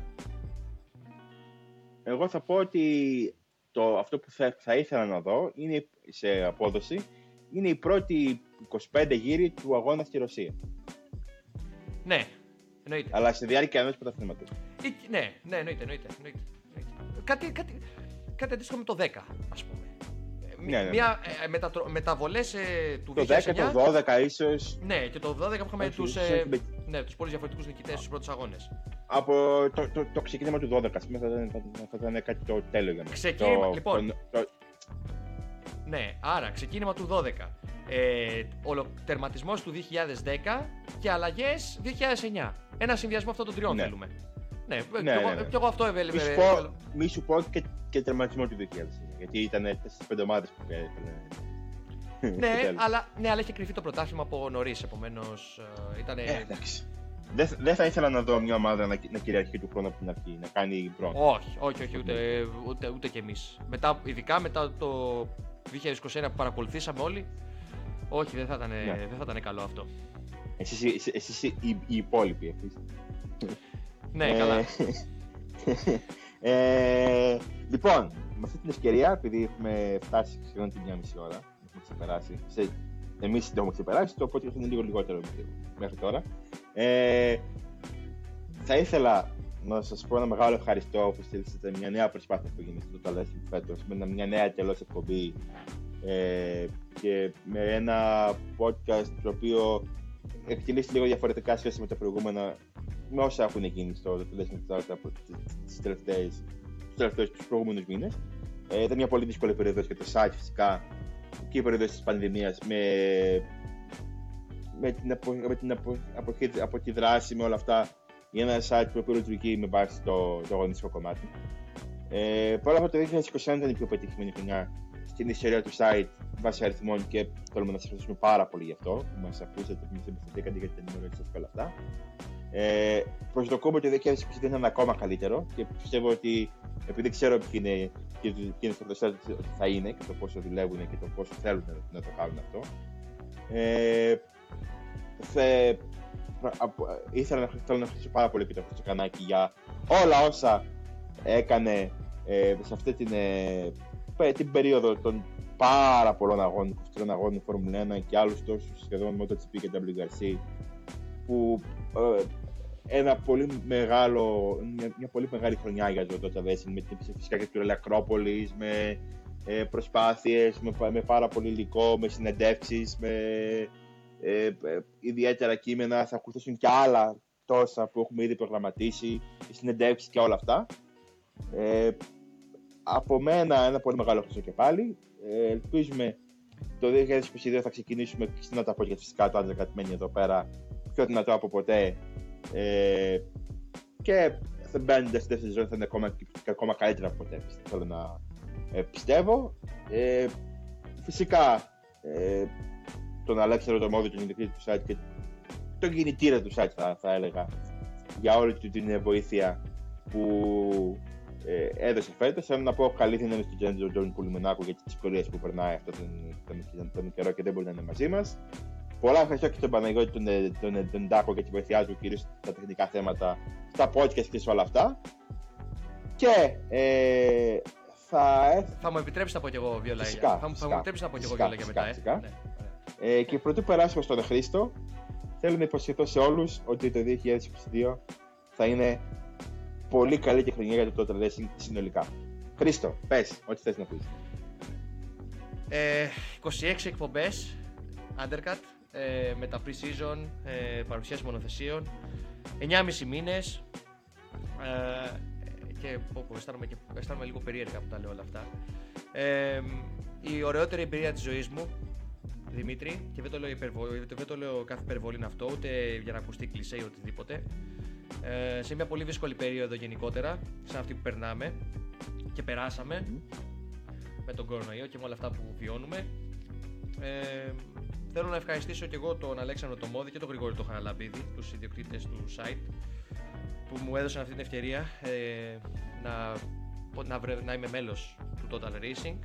Εγώ θα πω ότι το, αυτό που θα, θα ήθελα να δω είναι σε απόδοση είναι η πρώτη 25 γύρι του αγώνα στη Ρωσία. Ναι, εννοείται. Αλλά στη διάρκεια ενός πρωταθλήματος. Ή- ναι, ναι, εννοείται, εννοείται. εννοείται, εννοείται. Κάτι, κάτι, κάτι αντίστοιχο με το 10, ας πούμε. Ε, μ- Ναι, ναι. Μια ε, μετατρο... μεταβολές ε, του Το 2009. 10, το 12 ίσως. Ναι, και το 12 που είχαμε Όχι, τους, ίσως ε, με- ναι, τους πολύ διαφορετικούς νικητές στους πρώτους αγώνες. Από το, το, το ξεκίνημα του 12, ας πούμε, θα ήταν, θα, θα ήταν κάτι το τέλειο για μένα. Ξεκίνημα, το, λοιπόν. Το, το, Ναι, άρα ξεκίνημα του 12. Ε, ολο, τερματισμός του 2010 και αλλαγές 2009. Ένα συνδυασμό αυτών των τριών Ναι. θέλουμε. Ναι, Ναι, κι, εγώ, ναι, ναι. κι εγώ αυτό μη, ευέλευε. σου πω, μη σου πω και, και τερματισμό του 2009. Γιατί ήταν 4-5 ομάδες που έπαιρνε. ναι, αλλά, ναι, αλλά είχε κρυφεί το πρωτάθλημα από νωρίς. Επομένως ήταν. Ε, εντάξει. Δεν, δεν θα ήθελα να δω μια ομάδα να, να κυριαρχεί του χρόνου από την αρχή, να κάνει πρώτο. Όχι, όχι, όχι ούτε, ούτε, ούτε κι εμείς. Ειδικά μετά το 2021 που παρακολουθήσαμε όλοι, όχι, δεν θα ήταν, ναι. δεν θα ήταν καλό αυτό. Εσείς, εσείς οι, οι υπόλοιποι, επίσης. ναι, καλά. ε, λοιπόν, με αυτή την ευκαιρία, επειδή έχουμε φτάσει σχεδόν την μία μισή ώρα, έχουμε ξεπεράσει, σε, εμείς δεν έχουμε ξεπεράσει, το podcast είναι λίγο λιγότερο μέχρι τώρα. Ε, θα ήθελα να σας πω ένα μεγάλο ευχαριστώ που στείλετε μια νέα προσπάθεια που γίνεται στο Ταλέσιν φέτος, με μια νέα τελώ εκπομπή ε, και με ένα podcast το οποίο εκτελήσει λίγο διαφορετικά σχέση με τα προηγούμενα, με όσα έχουν γίνει στο Ταλέσιν από τι τελευταίες τους τελευταίους τους προηγούμενους μήνες. Ε, ήταν μια πολύ δύσκολη περίοδος για το site φυσικά και η περίοδος της πανδημίας με με την, απο, με την απο, απο, από τη δράση, με όλα αυτά, για ένα site που λειτουργεί με βάση το, το αγωνιστικό κομμάτι. Ε, Παρ' όλα το 2021 ήταν η πιο πετυχημένη χρονιά στην ιστορία του site βάσει αριθμών και θέλουμε να σας ευχαριστούμε πάρα πολύ γι' αυτό που μας ακούσατε, που μας εμπιστευτήκατε για την ενημέρωση σας και όλα αυτά. Ε, προσδοκούμε ότι το 2022 θα είναι ακόμα καλύτερο και πιστεύω ότι επειδή ξέρω ποιοι είναι και ποιοι είναι στο ότι θα είναι και το πόσο δουλεύουν και το πόσο θέλουν να το κάνουν αυτό. Ε, θε, ήθελα να, θέλω να ευχαριστήσω πάρα πολύ Πίτερ Κανάκη για όλα όσα έκανε ε, σε αυτή την, ε, την περίοδο των πάρα πολλών αγώνων, 23 αγώνων Φόρμουλα 1 και άλλους τόσους σχεδόν MotoGP και WRC που ε, ένα πολύ μεγάλο, μια, μια, πολύ μεγάλη χρονιά για το Dota Racing με την φυσικά και του Ακρόπολης, με ε, προσπάθειες, με, με πάρα πολύ υλικό, με συνεντεύξεις, με ε, ε, ιδιαίτερα κείμενα, θα ακολουθήσουν και άλλα τόσα που έχουμε ήδη προγραμματίσει, οι συνεντεύξεις και όλα αυτά. Ε, από μένα ένα πολύ μεγάλο ευχαριστώ και πάλι. Ε, ελπίζουμε το 2022 θα ξεκινήσουμε να τα πω για φυσικά το άντρα κατημένει εδώ πέρα πιο δυνατό από ποτέ ε, και θα μπαίνοντα στη δεύτερη ζωή θα είναι ακόμα, ακόμα καλύτερα από ποτέ θέλω να ε, πιστεύω ε, φυσικά ε, τον Αλέξανδρο το Μόδι, τον ιδιοκτήτη του site και τον κινητήρα του site θα, θα έλεγα για όλη του την βοήθεια που ε, έδωσε φέτος. Θέλω να πω καλή δύναμη στον Τζέντζο Τζον Πουλουμενάκου για τις δυσκολίε που περνάει αυτό τον, τον, τον, τον, καιρό και δεν μπορεί να είναι μαζί μας. Πολλά ευχαριστώ και στον Παναγιώτη τον, τον, τον, Ντάκο για τη βοήθειά του κυρίως στα τεχνικά θέματα, στα podcast και σε όλα αυτά. Και ε, θα... θα μου επιτρέψεις να πω κι εγώ δύο λόγια. Θα, μου επιτρέψεις να πω κι εγώ δύο λόγια μετά. Ε; Ναι. Ε, και πρωτού περάσουμε στον Χρήστο, θέλω να υποσχεθώ σε όλους ότι το 2022 θα είναι πολύ καλή και χρονιά για το Total Racing συνολικά. Χρήστο, πες, ό,τι θες να πεις. Ε, 26 εκπομπές, Undercut, ε, με τα pre-season, ε, παρουσίαση μονοθεσίων, 9,5 μήνες, ε, και πω, πω, αισθάνομαι, και αισθάνομαι λίγο περίεργα που τα λέω όλα αυτά. Ε, η ωραιότερη εμπειρία της ζωής μου Δημήτρη, και δεν το λέω, υπερβολή, δεν το λέω κάθε υπερβολή είναι αυτό, ούτε για να ακουστεί κλεισέ ή οτιδήποτε. Ε, σε μια πολύ δύσκολη περίοδο γενικότερα, σαν αυτή που περνάμε και περάσαμε με τον κορονοϊό και με όλα αυτά που βιώνουμε. Ε, θέλω να ευχαριστήσω και εγώ τον Αλέξανδρο Τομόδη και τον Γρηγόρη το Χαναλαμπίδη, τους ιδιοκτήτες του site, που μου έδωσαν αυτή την ευκαιρία ε, να, να, να είμαι μέλος του Total Racing.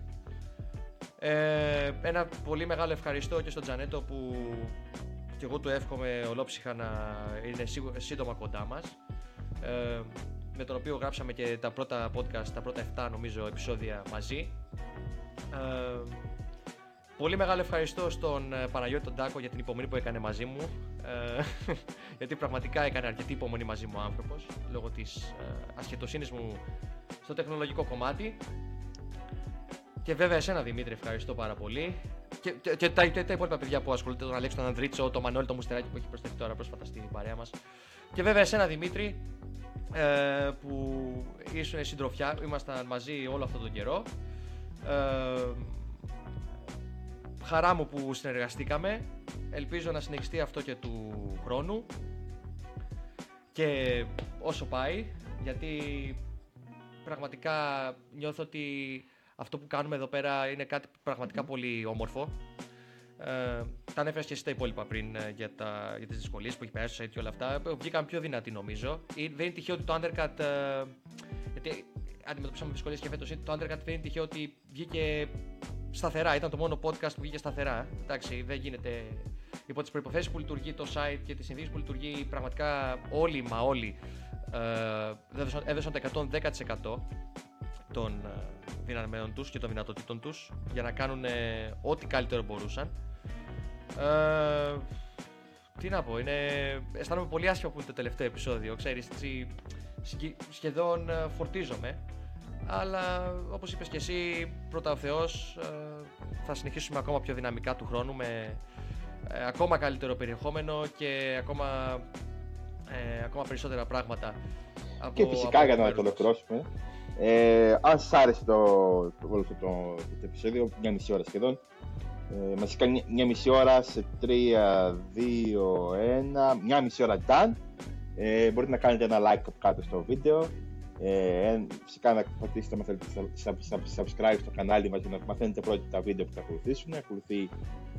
Ε, ένα πολύ μεγάλο ευχαριστώ και στον Τζανέτο που και εγώ του εύχομαι ολόψυχα να είναι σύντομα κοντά μας ε, με τον οποίο γράψαμε και τα πρώτα podcast, τα πρώτα 7 νομίζω επεισόδια μαζί. Ε, Πολύ μεγάλο ευχαριστώ στον ε, Παναγιώτη τον Τάκο για την υπομονή που έκανε μαζί μου ε, γιατί πραγματικά έκανε αρκετή υπομονή μαζί μου ο άνθρωπος λόγω της ε, ασχετοσύνης μου στο τεχνολογικό κομμάτι και βέβαια εσένα Δημήτρη, ευχαριστώ πάρα πολύ. Και, και, και τα, τα, τα υπόλοιπα παιδιά που ασχολούνται, τον Αλέξο, τον Ανδρίτσο, τον Μανώλη, τον Μουστεράκη που έχει προσθεθεί τώρα πρόσφατα στην παρέα μας. Και βέβαια εσένα Δημήτρη, ε, που ήσουν συντροφιά, ήμασταν μαζί όλο αυτόν τον καιρό. Ε, χαρά μου που συνεργαστήκαμε. Ελπίζω να συνεχιστεί αυτό και του χρόνου. Και όσο πάει, γιατί πραγματικά νιώθω ότι αυτό που κάνουμε εδώ πέρα είναι κάτι πραγματικά πολύ όμορφο. Ε, τα ανέφερες και εσύ τα υπόλοιπα πριν ε, για, τα, για τις δυσκολίες που έχει περάσει το site και όλα αυτά. Ε, βγήκαν πιο δυνατοί νομίζω. Ε, δεν είναι τυχαίο ότι το Undercut. Ε, γιατί αντιμετωπίσαμε δυσκολίες και φέτος. Το Undercut δεν είναι τυχαίο ότι βγήκε σταθερά. Ήταν το μόνο podcast που βγήκε σταθερά. Εντάξει, δεν γίνεται. Υπό τις προποθέσει που λειτουργεί το site και τις συνθήκες που λειτουργεί, πραγματικά όλοι μα όλοι ε, έδωσαν το 110% των δυναμεών τους και των δυνατοτήτων τους για να κάνουν ό,τι καλύτερο μπορούσαν. Ε, τι να πω, είναι... αισθάνομαι πολύ άσχημα που είναι το τελευταίο επεισόδιο, ξέρεις, έτσι, σχεδόν ε, φορτίζομαι. Αλλά όπως είπες και εσύ, πρώτα ο Θεός, ε, θα συνεχίσουμε ακόμα πιο δυναμικά του χρόνου με ε, ακόμα καλύτερο περιεχόμενο και ακόμα, ακόμα περισσότερα πράγματα. Από, και φυσικά για να το ολοκληρώσουμε, ε, αν σας άρεσε το, το, το, το, το επεισόδιο, μια μισή ώρα σχεδόν, ε, μας κάνει μια μισή ώρα σε 3, 2, 1, μια μισή ώρα done. Ε, μπορείτε να κάνετε ένα like κάτω στο βίντεο. Ε, φυσικά να πατήσετε να θέλετε subscribe στο κανάλι μας για να μαθαίνετε πρώτα τα βίντεο που θα ακολουθήσουν. Ακολουθεί,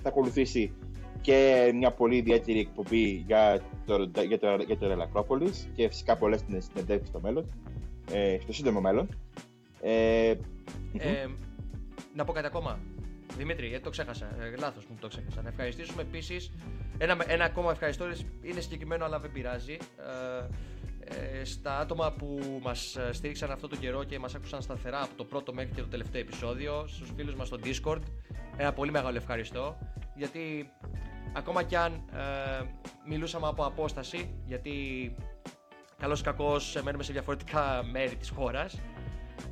θα ακολουθήσει και μια πολύ ιδιαίτερη εκπομπή για το, για το, για το Ρελακρόπολης και φυσικά πολλές συνεντεύξεις στο μέλλον, ε, στο σύντομο μέλλον. Ε, ε, να πω κάτι ακόμα. Δημήτρη, γιατί το ξέχασα. Ε, Λάθος μου το ξέχασα. Να ευχαριστήσουμε επίσης. Ένα, ένα ακόμα ευχαριστώ είναι συγκεκριμένο, αλλά δεν πειράζει. Ε, ε, στα άτομα που μας στήριξαν αυτό το καιρό και μας άκουσαν σταθερά από το πρώτο μέχρι και το τελευταίο επεισόδιο, στους φίλους μας στο Discord. Ένα πολύ μεγάλο ευχαριστώ. Γιατί ακόμα κι αν ε, μιλούσαμε από απόσταση, γιατί καλώς ή κακώς μένουμε σε διαφορετικά μέρη της χώρας,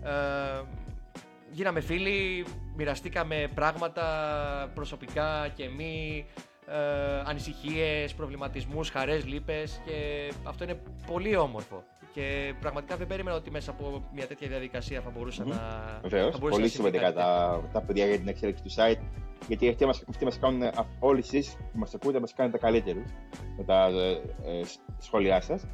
ε, γίναμε φίλοι, μοιραστήκαμε πράγματα προσωπικά και μη, ε, ανησυχίες, προβληματισμούς, χαρές, λύπες και αυτό είναι πολύ όμορφο. Και πραγματικά δεν περίμενα ότι μέσα από μια τέτοια διαδικασία θα μπορουσα να. Βεβαίως. Πολύ σημαντικά τα, τα παιδιά για την εξέλιξη του site. Γιατί αυτοί μα μας κάνουν, όλοι εσείς που μας ακούτε, μας κάνετε καλύτερους με τα ε, ε, σχόλιά σας.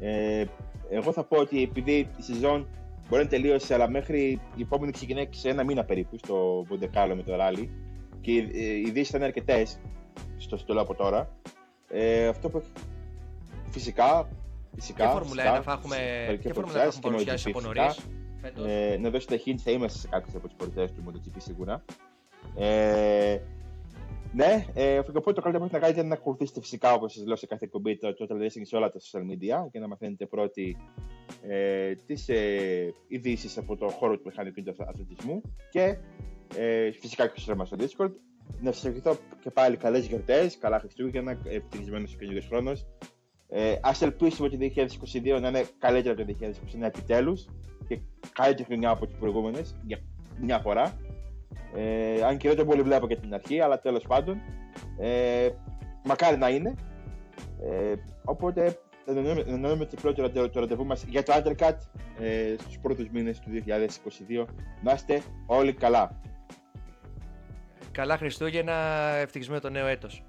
Ε, εγώ θα πω ότι επειδή η σεζόν Μπορεί να τελείωσε, αλλά μέχρι η επόμενη ξεκινάει σε ένα μήνα περίπου στο Μποντεκάλο με το ράλι. Και οι ειδήσεις ήταν αρκετές στο στολό από τώρα. Ε, αυτό που φυσικά. Φυσικά. Και Φόρμουλα 1 θα έχουμε, και Φόρμουλα 1 θα έχουμε παρουσιάσει από νωρίς. Ε, να δώσετε hint, θα είμαστε σε κάποιε από τι πορτέ του MotoGP σίγουρα. Ε, ναι, ε, οπότε το καλύτερο που να κάνετε είναι να ακολουθήσετε φυσικά όπως σας λέω σε κάθε εκπομπή το Total Racing σε όλα τα social media και να μαθαίνετε πρώτοι ε, τις ε, ειδήσεις από το χώρο του μηχανικού του αθλητισμού και ε, φυσικά και στο στο Discord. Να σας ευχηθώ και πάλι καλές γιορτές, καλά Χριστούγεννα, ευτυχισμένο ο καινούριο χρόνος. Ε, Α ελπίσουμε ότι το 2022 να είναι καλύτερο από το 2021 επιτέλους και καλύτερη χρονιά από τι προηγούμενες για μια φορά. Ε, αν και δεν το πολύ βλέπω και την αρχή, αλλά τέλος πάντων. Ε, μακάρι να είναι. Ε, οπότε εννοούμε το το ραντεβού μας για το Undercut ε, στους πρώτους μήνες του 2022. Να είστε όλοι καλά. Καλά Χριστούγεννα, ευτυχισμένο το νέο έτος.